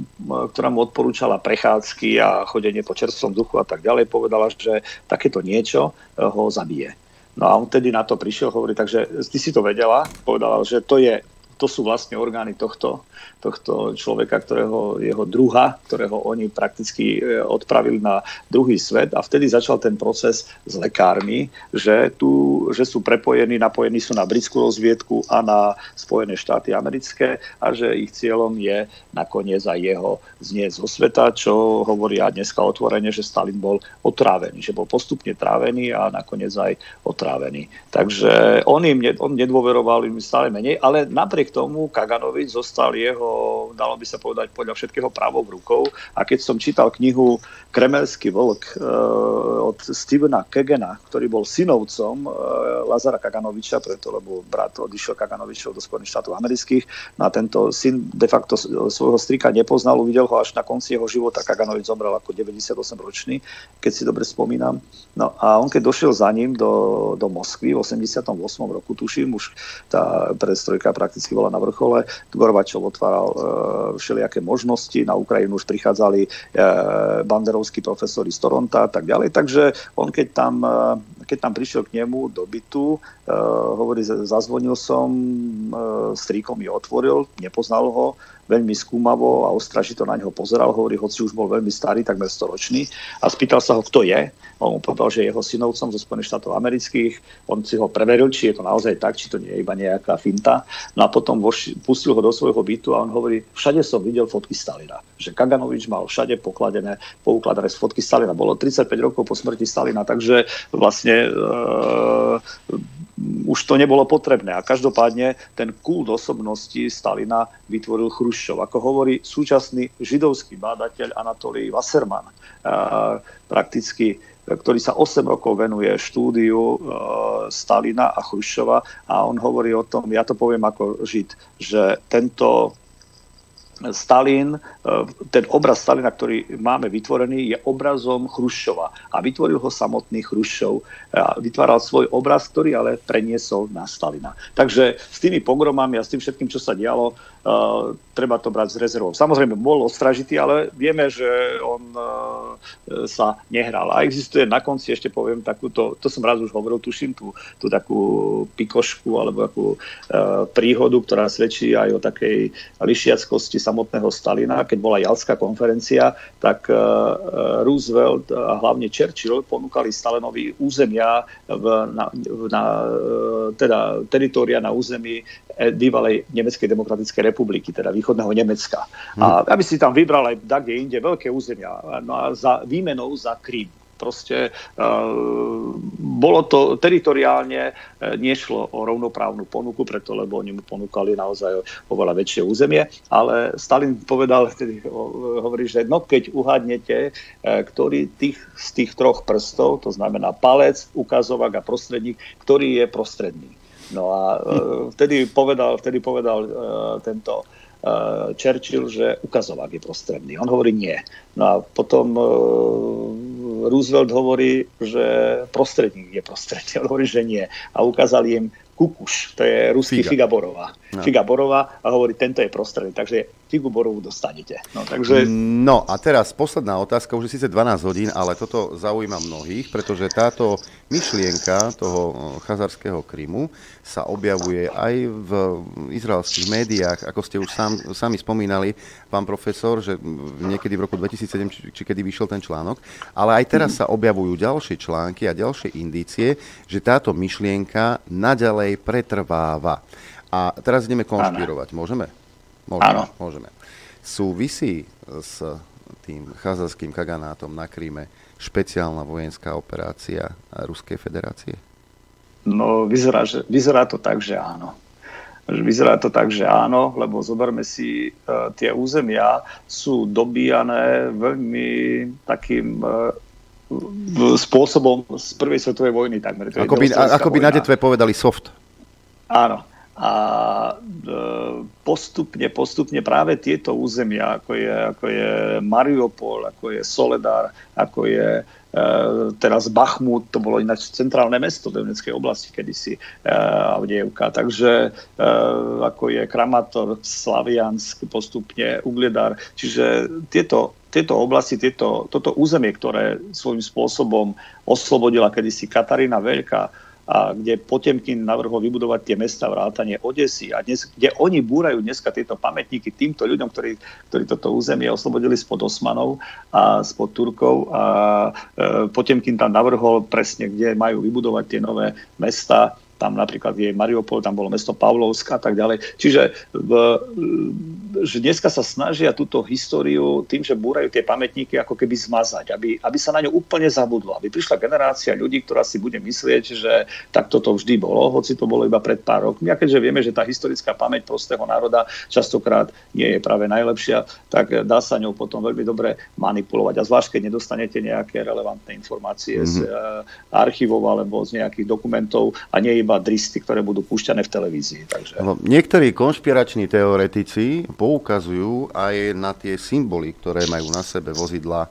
ktorá mu odporúčala prechádzky a chodenie po čerstvom duchu a tak ďalej, povedala, že takéto niečo ho zabije. No a on tedy na to prišiel, hovorí, takže ty si to vedela, povedala, že to je to sú vlastne orgány tohto, tohto človeka, ktorého, jeho druha, ktorého oni prakticky e, odpravili na druhý svet a vtedy začal ten proces s lekármi, že, tu, že sú prepojení, napojení sú na britskú rozviedku a na Spojené štáty americké a že ich cieľom je nakoniec aj jeho znieť zo sveta, čo hovoria dneska otvorene, že Stalin bol otrávený, že bol postupne trávený a nakoniec aj otrávený. Takže on im on nedôveroval im stále menej, ale napriek napriek tomu Kaganovič zostal jeho, dalo by sa povedať, podľa všetkého pravou rukou. A keď som čítal knihu Kremelský vlk e, od Stevena Kegena, ktorý bol synovcom e, Lazara Kaganoviča, preto lebo brat odišiel Kaganovičov do Spojených štátov amerických, na tento syn de facto svojho strika nepoznal, uvidel ho až na konci jeho života. Kaganovič zomrel ako 98 ročný, keď si dobre spomínam. No a on keď došiel za ním do, do Moskvy v 88 roku, tuším, už tá predstrojka prakticky bola na vrchole. Gorbačov otváral e, všelijaké možnosti, na Ukrajinu už prichádzali e, banderovskí profesori z Toronta a tak ďalej. Takže on keď tam, e, keď tam prišiel k nemu do bytu, e, hovorí, zazvonil som, e, strýkom mi otvoril, nepoznal ho, veľmi skúmavo a ostražito na neho pozeral, hovorí, hoci už bol veľmi starý, takmer storočný, a spýtal sa ho, kto je. On mu povedal, že je jeho synovcom zo Spojených štátov amerických. On si ho preveril, či je to naozaj tak, či to nie je iba nejaká finta. No a potom voš- pustil ho do svojho bytu a on hovorí, všade som videl fotky Stalina. Že Kaganovič mal všade pokladené, poukladané fotky Stalina. Bolo 35 rokov po smrti Stalina, takže vlastne e, už to nebolo potrebné. A každopádne ten kult osobnosti Stalina vytvoril Chruščov. Ako hovorí súčasný židovský bádateľ Anatolij Wasserman, prakticky ktorý sa 8 rokov venuje štúdiu e, Stalina a Chruščova a on hovorí o tom, ja to poviem ako Žid, že tento Stalin, e, ten obraz Stalina, ktorý máme vytvorený, je obrazom Chruščova. A vytvoril ho samotný Chruščov. A vytváral svoj obraz, ktorý ale preniesol na Stalina. Takže s tými pogromami a s tým všetkým, čo sa dialo, uh, treba to brať s rezervou. Samozrejme, bol ostražitý, ale vieme, že on uh, sa nehral. A existuje na konci, ešte poviem takúto, to som raz už hovoril, tuším, tú, tú takú pikošku alebo takú príhodu, ktorá svedčí aj o takej lišiackosti samotného Stalina. Keď bola Jalská konferencia, tak uh, Roosevelt a hlavne Churchill ponúkali Stalinovi územia v, na, na, teda teritória na území bývalej Nemeckej demokratickej republiky, teda východného Nemecka. A hm. aby si tam vybral aj kde inde veľké územia no a za výmenou za Krím. Proste uh, bolo to teritoriálne, uh, nešlo o rovnoprávnu ponuku, preto lebo oni mu ponúkali naozaj oveľa väčšie územie, ale Stalin povedal, vtedy hovorí, že no keď uhádnete, uh, ktorý tých, z tých troch prstov, to znamená palec, ukazovák a prostredník, ktorý je prostredný. No a uh, vtedy povedal, vtedy povedal tento Churchill, že ukazovák je prostredný. On hovorí nie. No a potom uh, Roosevelt hovorí, že prostredník je prostredný. On hovorí, že nie. A ukázali im Kukuš, to je ruský Figa, Figa Borová. No. Figa Borová a hovorí, tento je prostredný. Takže Figu Borovú dostanete. No, takže... no a teraz posledná otázka, už je síce 12 hodín, ale toto zaujíma mnohých, pretože táto myšlienka toho eh, chazarského Krymu sa objavuje aj v izraelských médiách, ako ste už sám, sami spomínali, pán profesor, že niekedy v roku 2007, či, či kedy vyšiel ten článok, ale aj teraz sa objavujú ďalšie články a ďalšie indície, že táto myšlienka naďalej pretrváva. A teraz ideme konšpirovať. Môžeme? Môžeme. Áno. Môžeme. Súvisí s tým chazarským kaganátom na Kríme špeciálna vojenská operácia Ruskej federácie? No, vyzerá, že, vyzerá to tak, že áno. Vyzerá to tak, že áno, lebo zoberme si, uh, tie územia sú dobíjané veľmi takým uh, spôsobom z prvej svetovej vojny takmer. Ako by, ako by na detve povedali soft. Áno. A e, postupne, postupne práve tieto územia, ako je, ako je Mariupol, ako je Soledar, ako je e, teraz Bachmut, to bolo ináč centrálne mesto v Donetskej oblasti kedysi, e, Avdievka. Takže ako je Kramator, Slaviansk, postupne Ugledar. Čiže tieto tieto oblasti, tieto, toto územie, ktoré svojím spôsobom oslobodila kedysi Katarína Veľká, a kde Potemkin navrhol vybudovať tie mesta vrátanie Odesy. A dnes, kde oni búrajú dneska tieto pamätníky týmto ľuďom, ktorí, ktorí toto územie oslobodili spod Osmanov a spod Turkov. A e, Potemkin tam navrhol presne, kde majú vybudovať tie nové mesta tam napríklad je Mariupol, tam bolo mesto Pavlovsk a tak ďalej. Čiže v, že dneska sa snažia túto históriu tým, že búrajú tie pamätníky ako keby zmazať, aby, aby sa na ňu úplne zabudlo, aby prišla generácia ľudí, ktorá si bude myslieť, že tak toto vždy bolo, hoci to bolo iba pred pár rokmi. A keďže vieme, že tá historická pamäť prostého národa častokrát nie je práve najlepšia, tak dá sa ňou potom veľmi dobre manipulovať. A zvlášť, keď nedostanete nejaké relevantné informácie mm-hmm. z uh, archívov alebo z nejakých dokumentov a nie iba dristy, ktoré budú púšťané v televízii. Takže... Niektorí konšpirační teoretici poukazujú aj na tie symboly, ktoré majú na sebe vozidla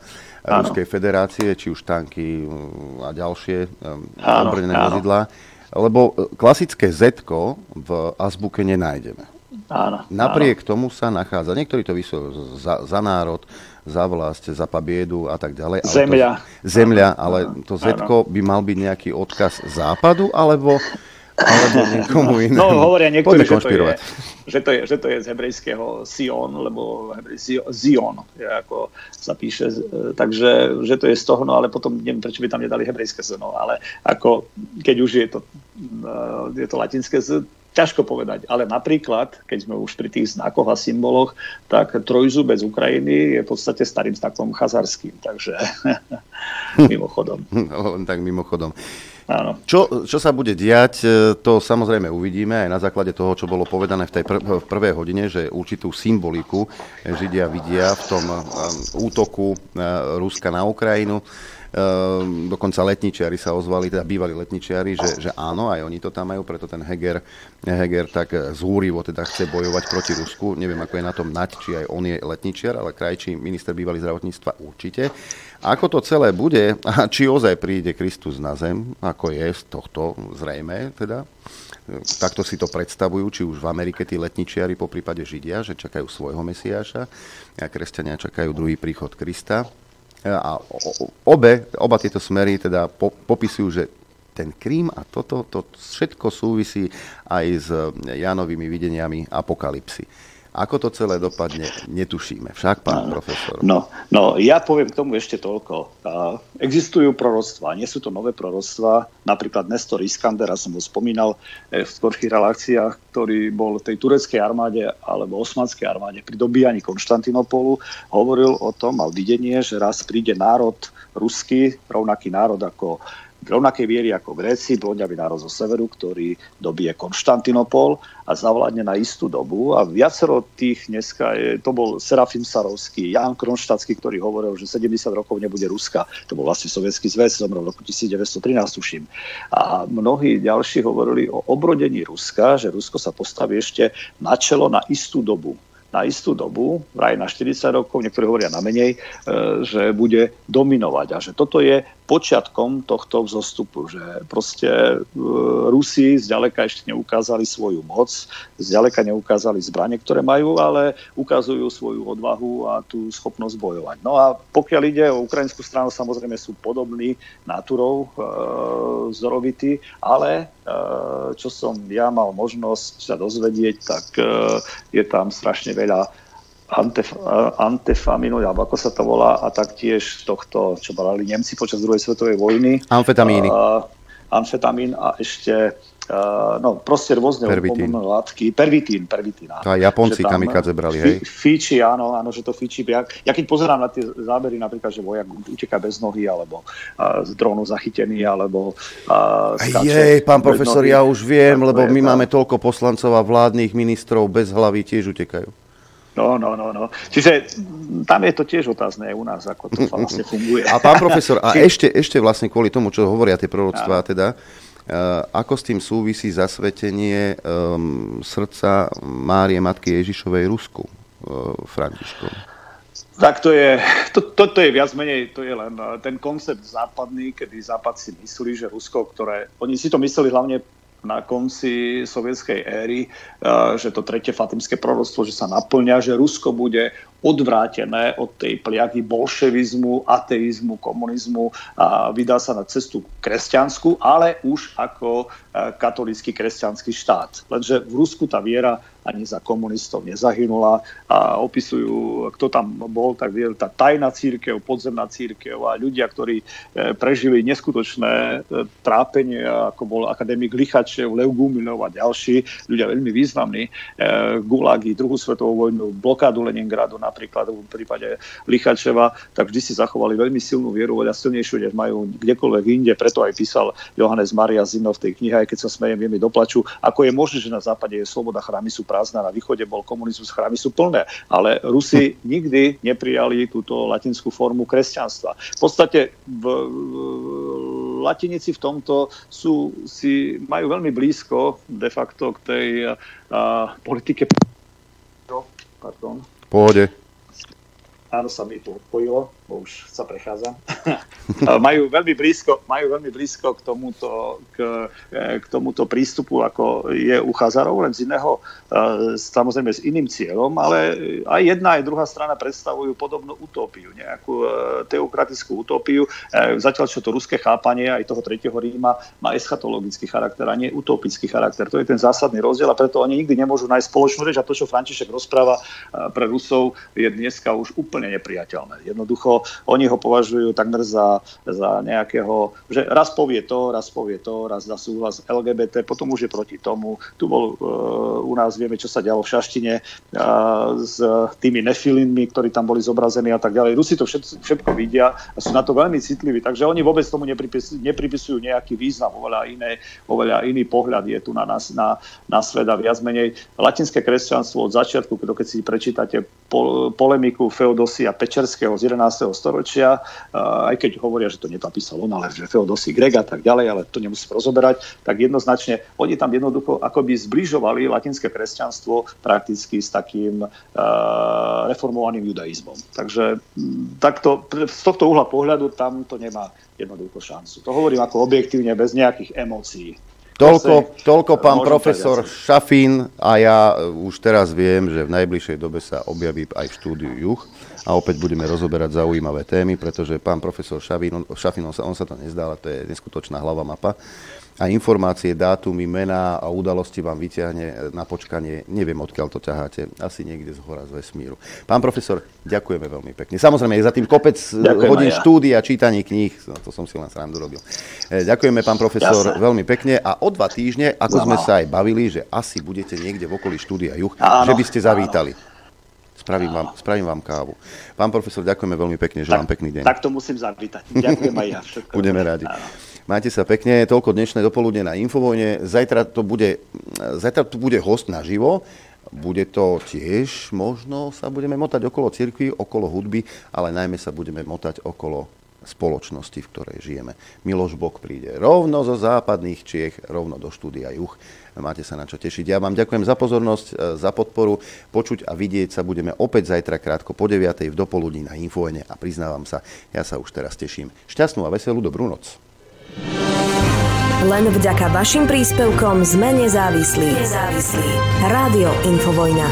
Ruskej federácie, či už tanky mm, a ďalšie ozbrojené vozidla. Lebo e, klasické Z v azbuke nenájdeme. Áno, Napriek áno. tomu sa nachádza, niektorí to vysúvajú za, za národ, za vlast, za pabiedu a tak ďalej. Ale zemľa. To, zemľa, ale to Z by mal byť nejaký odkaz západu, alebo alebo niekomu inému. No hovoria niektorí, že to, je, že, to je, že to je z hebrejského Sion, lebo Zion je ako sa píše, takže že to je z toho, no ale potom neviem, prečo by tam nedali hebrejské Z, no ale ako keď už je to, je to latinské Z, ťažko povedať, ale napríklad, keď sme už pri tých znakoch a symboloch, tak trojzubec Ukrajiny je v podstate starým znakom chazarským, takže mimochodom. No, len tak mimochodom. Áno. Čo, čo sa bude diať, e, to samozrejme uvidíme aj na základe toho, čo bolo povedané v tej pr- v prvej hodine, že určitú symboliku Židia vidia v tom um, útoku uh, Ruska na Ukrajinu. Uh, dokonca letničiari sa ozvali, teda bývali letničiari, že, že áno, aj oni to tam majú, preto ten Heger, Heger tak zúrivo teda chce bojovať proti Rusku. Neviem, ako je na tom Nať, či aj on je letničiar, ale krajčí minister bývalý zdravotníctva určite. Ako to celé bude a či ozaj príde Kristus na zem, ako je z tohto zrejme, teda, takto si to predstavujú, či už v Amerike tí letničiari, po prípade Židia, že čakajú svojho Mesiáša a kresťania čakajú druhý príchod Krista. A obe, oba tieto smery teda po, popisujú, že ten Krím a toto, to všetko súvisí aj s Jánovými videniami apokalipsy. Ako to celé dopadne, netušíme. Však, pán no, profesor. No, no, ja poviem k tomu ešte toľko. Existujú proroctvá, nie sú to nové proroctvá. Napríklad Nestor Iskander, ja som ho spomínal eh, v skorších reláciách, ktorý bol v tej tureckej armáde alebo osmanskej armáde pri dobíjaní Konštantinopolu, hovoril o tom, mal videnie, že raz príde národ ruský, rovnaký národ ako rovnakej viery ako Gréci, blonďavý národ zo severu, ktorý dobije Konštantinopol a zavládne na istú dobu. A viacero tých dneska, je, to bol Serafim Sarovský, Jan Kronštatský, ktorý hovoril, že 70 rokov nebude Ruska. To bol vlastne Sovietský zväz, zomrel v roku 1913, tuším. A mnohí ďalší hovorili o obrodení Ruska, že Rusko sa postaví ešte na čelo na istú dobu na istú dobu, vraj na 40 rokov, niektorí hovoria na menej, e, že bude dominovať a že toto je počiatkom tohto vzostupu, že proste e, Rusi zďaleka ešte neukázali svoju moc, zďaleka neukázali zbranie, ktoré majú, ale ukazujú svoju odvahu a tú schopnosť bojovať. No a pokiaľ ide o ukrajinskú stranu, samozrejme sú podobní naturou e, vzorovití, ale e, čo som ja mal možnosť sa dozvedieť, tak e, je tam strašne veľa antef, antefaminu, alebo ako sa to volá, a taktiež tohto, čo brali Nemci počas druhej svetovej vojny. Amfetamíny. Uh, amfetamín a ešte Uh, no proste rôzne pervitín. látky. Pervitín, pervitín. To aj Japonci kamikadze brali, hej? Fíči, áno, áno, že to fíči. Ja, ja keď pozerám na tie zábery, napríklad, že vojak uteká bez nohy, alebo uh, z drónu zachytený, alebo uh, Jej, pán profesor, nohy. ja už viem, lebo my máme toľko poslancov a vládnych ministrov bez hlavy tiež utekajú. No, no, no, no. Čiže tam je to tiež otázne u nás, ako to vlastne funguje. A pán profesor, a ešte, ešte vlastne kvôli tomu, čo hovoria tie proroctvá, teda, uh, ako s tým súvisí zasvetenie um, srdca Márie Matky Ježišovej Rusku, uh, Františkom? Tak to je, to, toto je viac menej, to je len ten koncept západný, kedy Západ si myslí, že Rusko, ktoré, oni si to mysleli hlavne na konci sovietskej éry, že to tretie fatimské proroctvo, že sa naplňa, že Rusko bude odvrátené od tej pliagy bolševizmu, ateizmu, komunizmu a vydá sa na cestu kresťanskú, ale už ako katolícky kresťanský štát. Lenže v Rusku tá viera ani za komunistov nezahynula a opisujú, kto tam bol, tak vie, tá tajná církev, podzemná církev a ľudia, ktorí e, prežili neskutočné e, trápenie, ako bol akademik Lichačev, Lev Gumilov a ďalší, ľudia veľmi významní, e, gulagy, druhú svetovú vojnu, blokádu Leningradu napríklad v prípade Lichačeva, tak vždy si zachovali veľmi silnú vieru, veľa silnejšiu, než majú kdekoľvek inde, preto aj písal Johannes Maria Zimno v tej knihe, aj keď sa smejem, vie mi doplaču, ako je možné, že na západe je sloboda, chrámy sú prázdna, na východe bol komunizmus, chrámy sú plné. Ale Rusi nikdy neprijali túto latinskú formu kresťanstva. V podstate v latinici v tomto sú, si, majú veľmi blízko de facto k tej a, politike. Pardon. Pohode. Áno, sa mi to odpojilo bo už sa prechádza, majú, veľmi blízko, majú veľmi blízko k tomuto, k, e, k tomuto prístupu, ako je u Chazarov, len z iného, e, samozrejme s iným cieľom, ale aj jedna, aj druhá strana predstavujú podobnú utópiu, nejakú e, teokratickú utópiu, zatiaľ čo to ruské chápanie aj toho tretieho Ríma má eschatologický charakter a nie utopický charakter. To je ten zásadný rozdiel a preto oni nikdy nemôžu nájsť spoločnú reč a to, čo František rozpráva pre Rusov, je dneska už úplne nepriateľné. Jednoducho oni ho považujú takmer za, za nejakého, že raz povie to, raz povie to, raz dá súhlas LGBT, potom už je proti tomu. Tu bol uh, u nás, vieme, čo sa dialo v Šaštine uh, s tými nefilinmi, ktorí tam boli zobrazení a tak ďalej. Rusi to všetko, všetko vidia a sú na to veľmi citliví, takže oni vôbec tomu nepripisujú, nepripisujú nejaký význam, oveľa, iné, oveľa iný pohľad je tu na, nás, na, na svet viac menej latinské kresťanstvo od začiatku, keď si prečítate po, polemiku Feodosia Pečerského z 11 storočia, aj keď hovoria, že to nenapísal on, ale že Feodosy Greg a tak ďalej, ale to nemusím rozoberať, tak jednoznačne oni tam jednoducho akoby zbližovali latinské kresťanstvo prakticky s takým reformovaným judaizmom. Takže takto, z tohto uhla pohľadu tam to nemá jednoducho šancu. To hovorím ako objektívne, bez nejakých emócií. Toľko, toľko pán profesor Šafín a ja už teraz viem, že v najbližšej dobe sa objaví aj v štúdiu Juch a opäť budeme rozoberať zaujímavé témy, pretože pán profesor Šafín, on, Šafín on, sa, on sa to nezdá, ale to je neskutočná hlava mapa a informácie, dátumy, mená a udalosti vám vyťahne na počkanie. Neviem, odkiaľ to ťaháte. Asi niekde z hora, z vesmíru. Pán profesor, ďakujeme veľmi pekne. Samozrejme, za tým kopec eh, Ďakujem hodín ja. štúdia, čítaní kníh. No, to som si len srandu robil. Eh, ďakujeme, pán profesor, Jasne. veľmi pekne. A o dva týždne, ako no. sme sa aj bavili, že asi budete niekde v okolí štúdia Juch, Áno. že by ste zavítali. Áno. Spravím vám, spravím vám kávu. Pán profesor, ďakujeme veľmi pekne, že vám pekný deň. Tak to musím zavítať. Ďakujem aj ja. Všetko Budeme radi. Majte sa pekne, toľko dnešné dopoludne na Infovojne. Zajtra, to bude, zajtra tu bude host naživo. Bude to tiež, možno sa budeme motať okolo cirkvi, okolo hudby, ale najmä sa budeme motať okolo spoločnosti, v ktorej žijeme. Miloš Bok príde rovno zo západných Čiech, rovno do štúdia Juch. Máte sa na čo tešiť. Ja vám ďakujem za pozornosť, e, za podporu. Počuť a vidieť sa budeme opäť zajtra krátko po 9. v dopoludní na Infovene a priznávam sa, ja sa už teraz teším. Šťastnú a veselú dobrú noc. Len vďaka vašim príspevkom sme nezávislí. Nezávislí. Rádio Infovojna.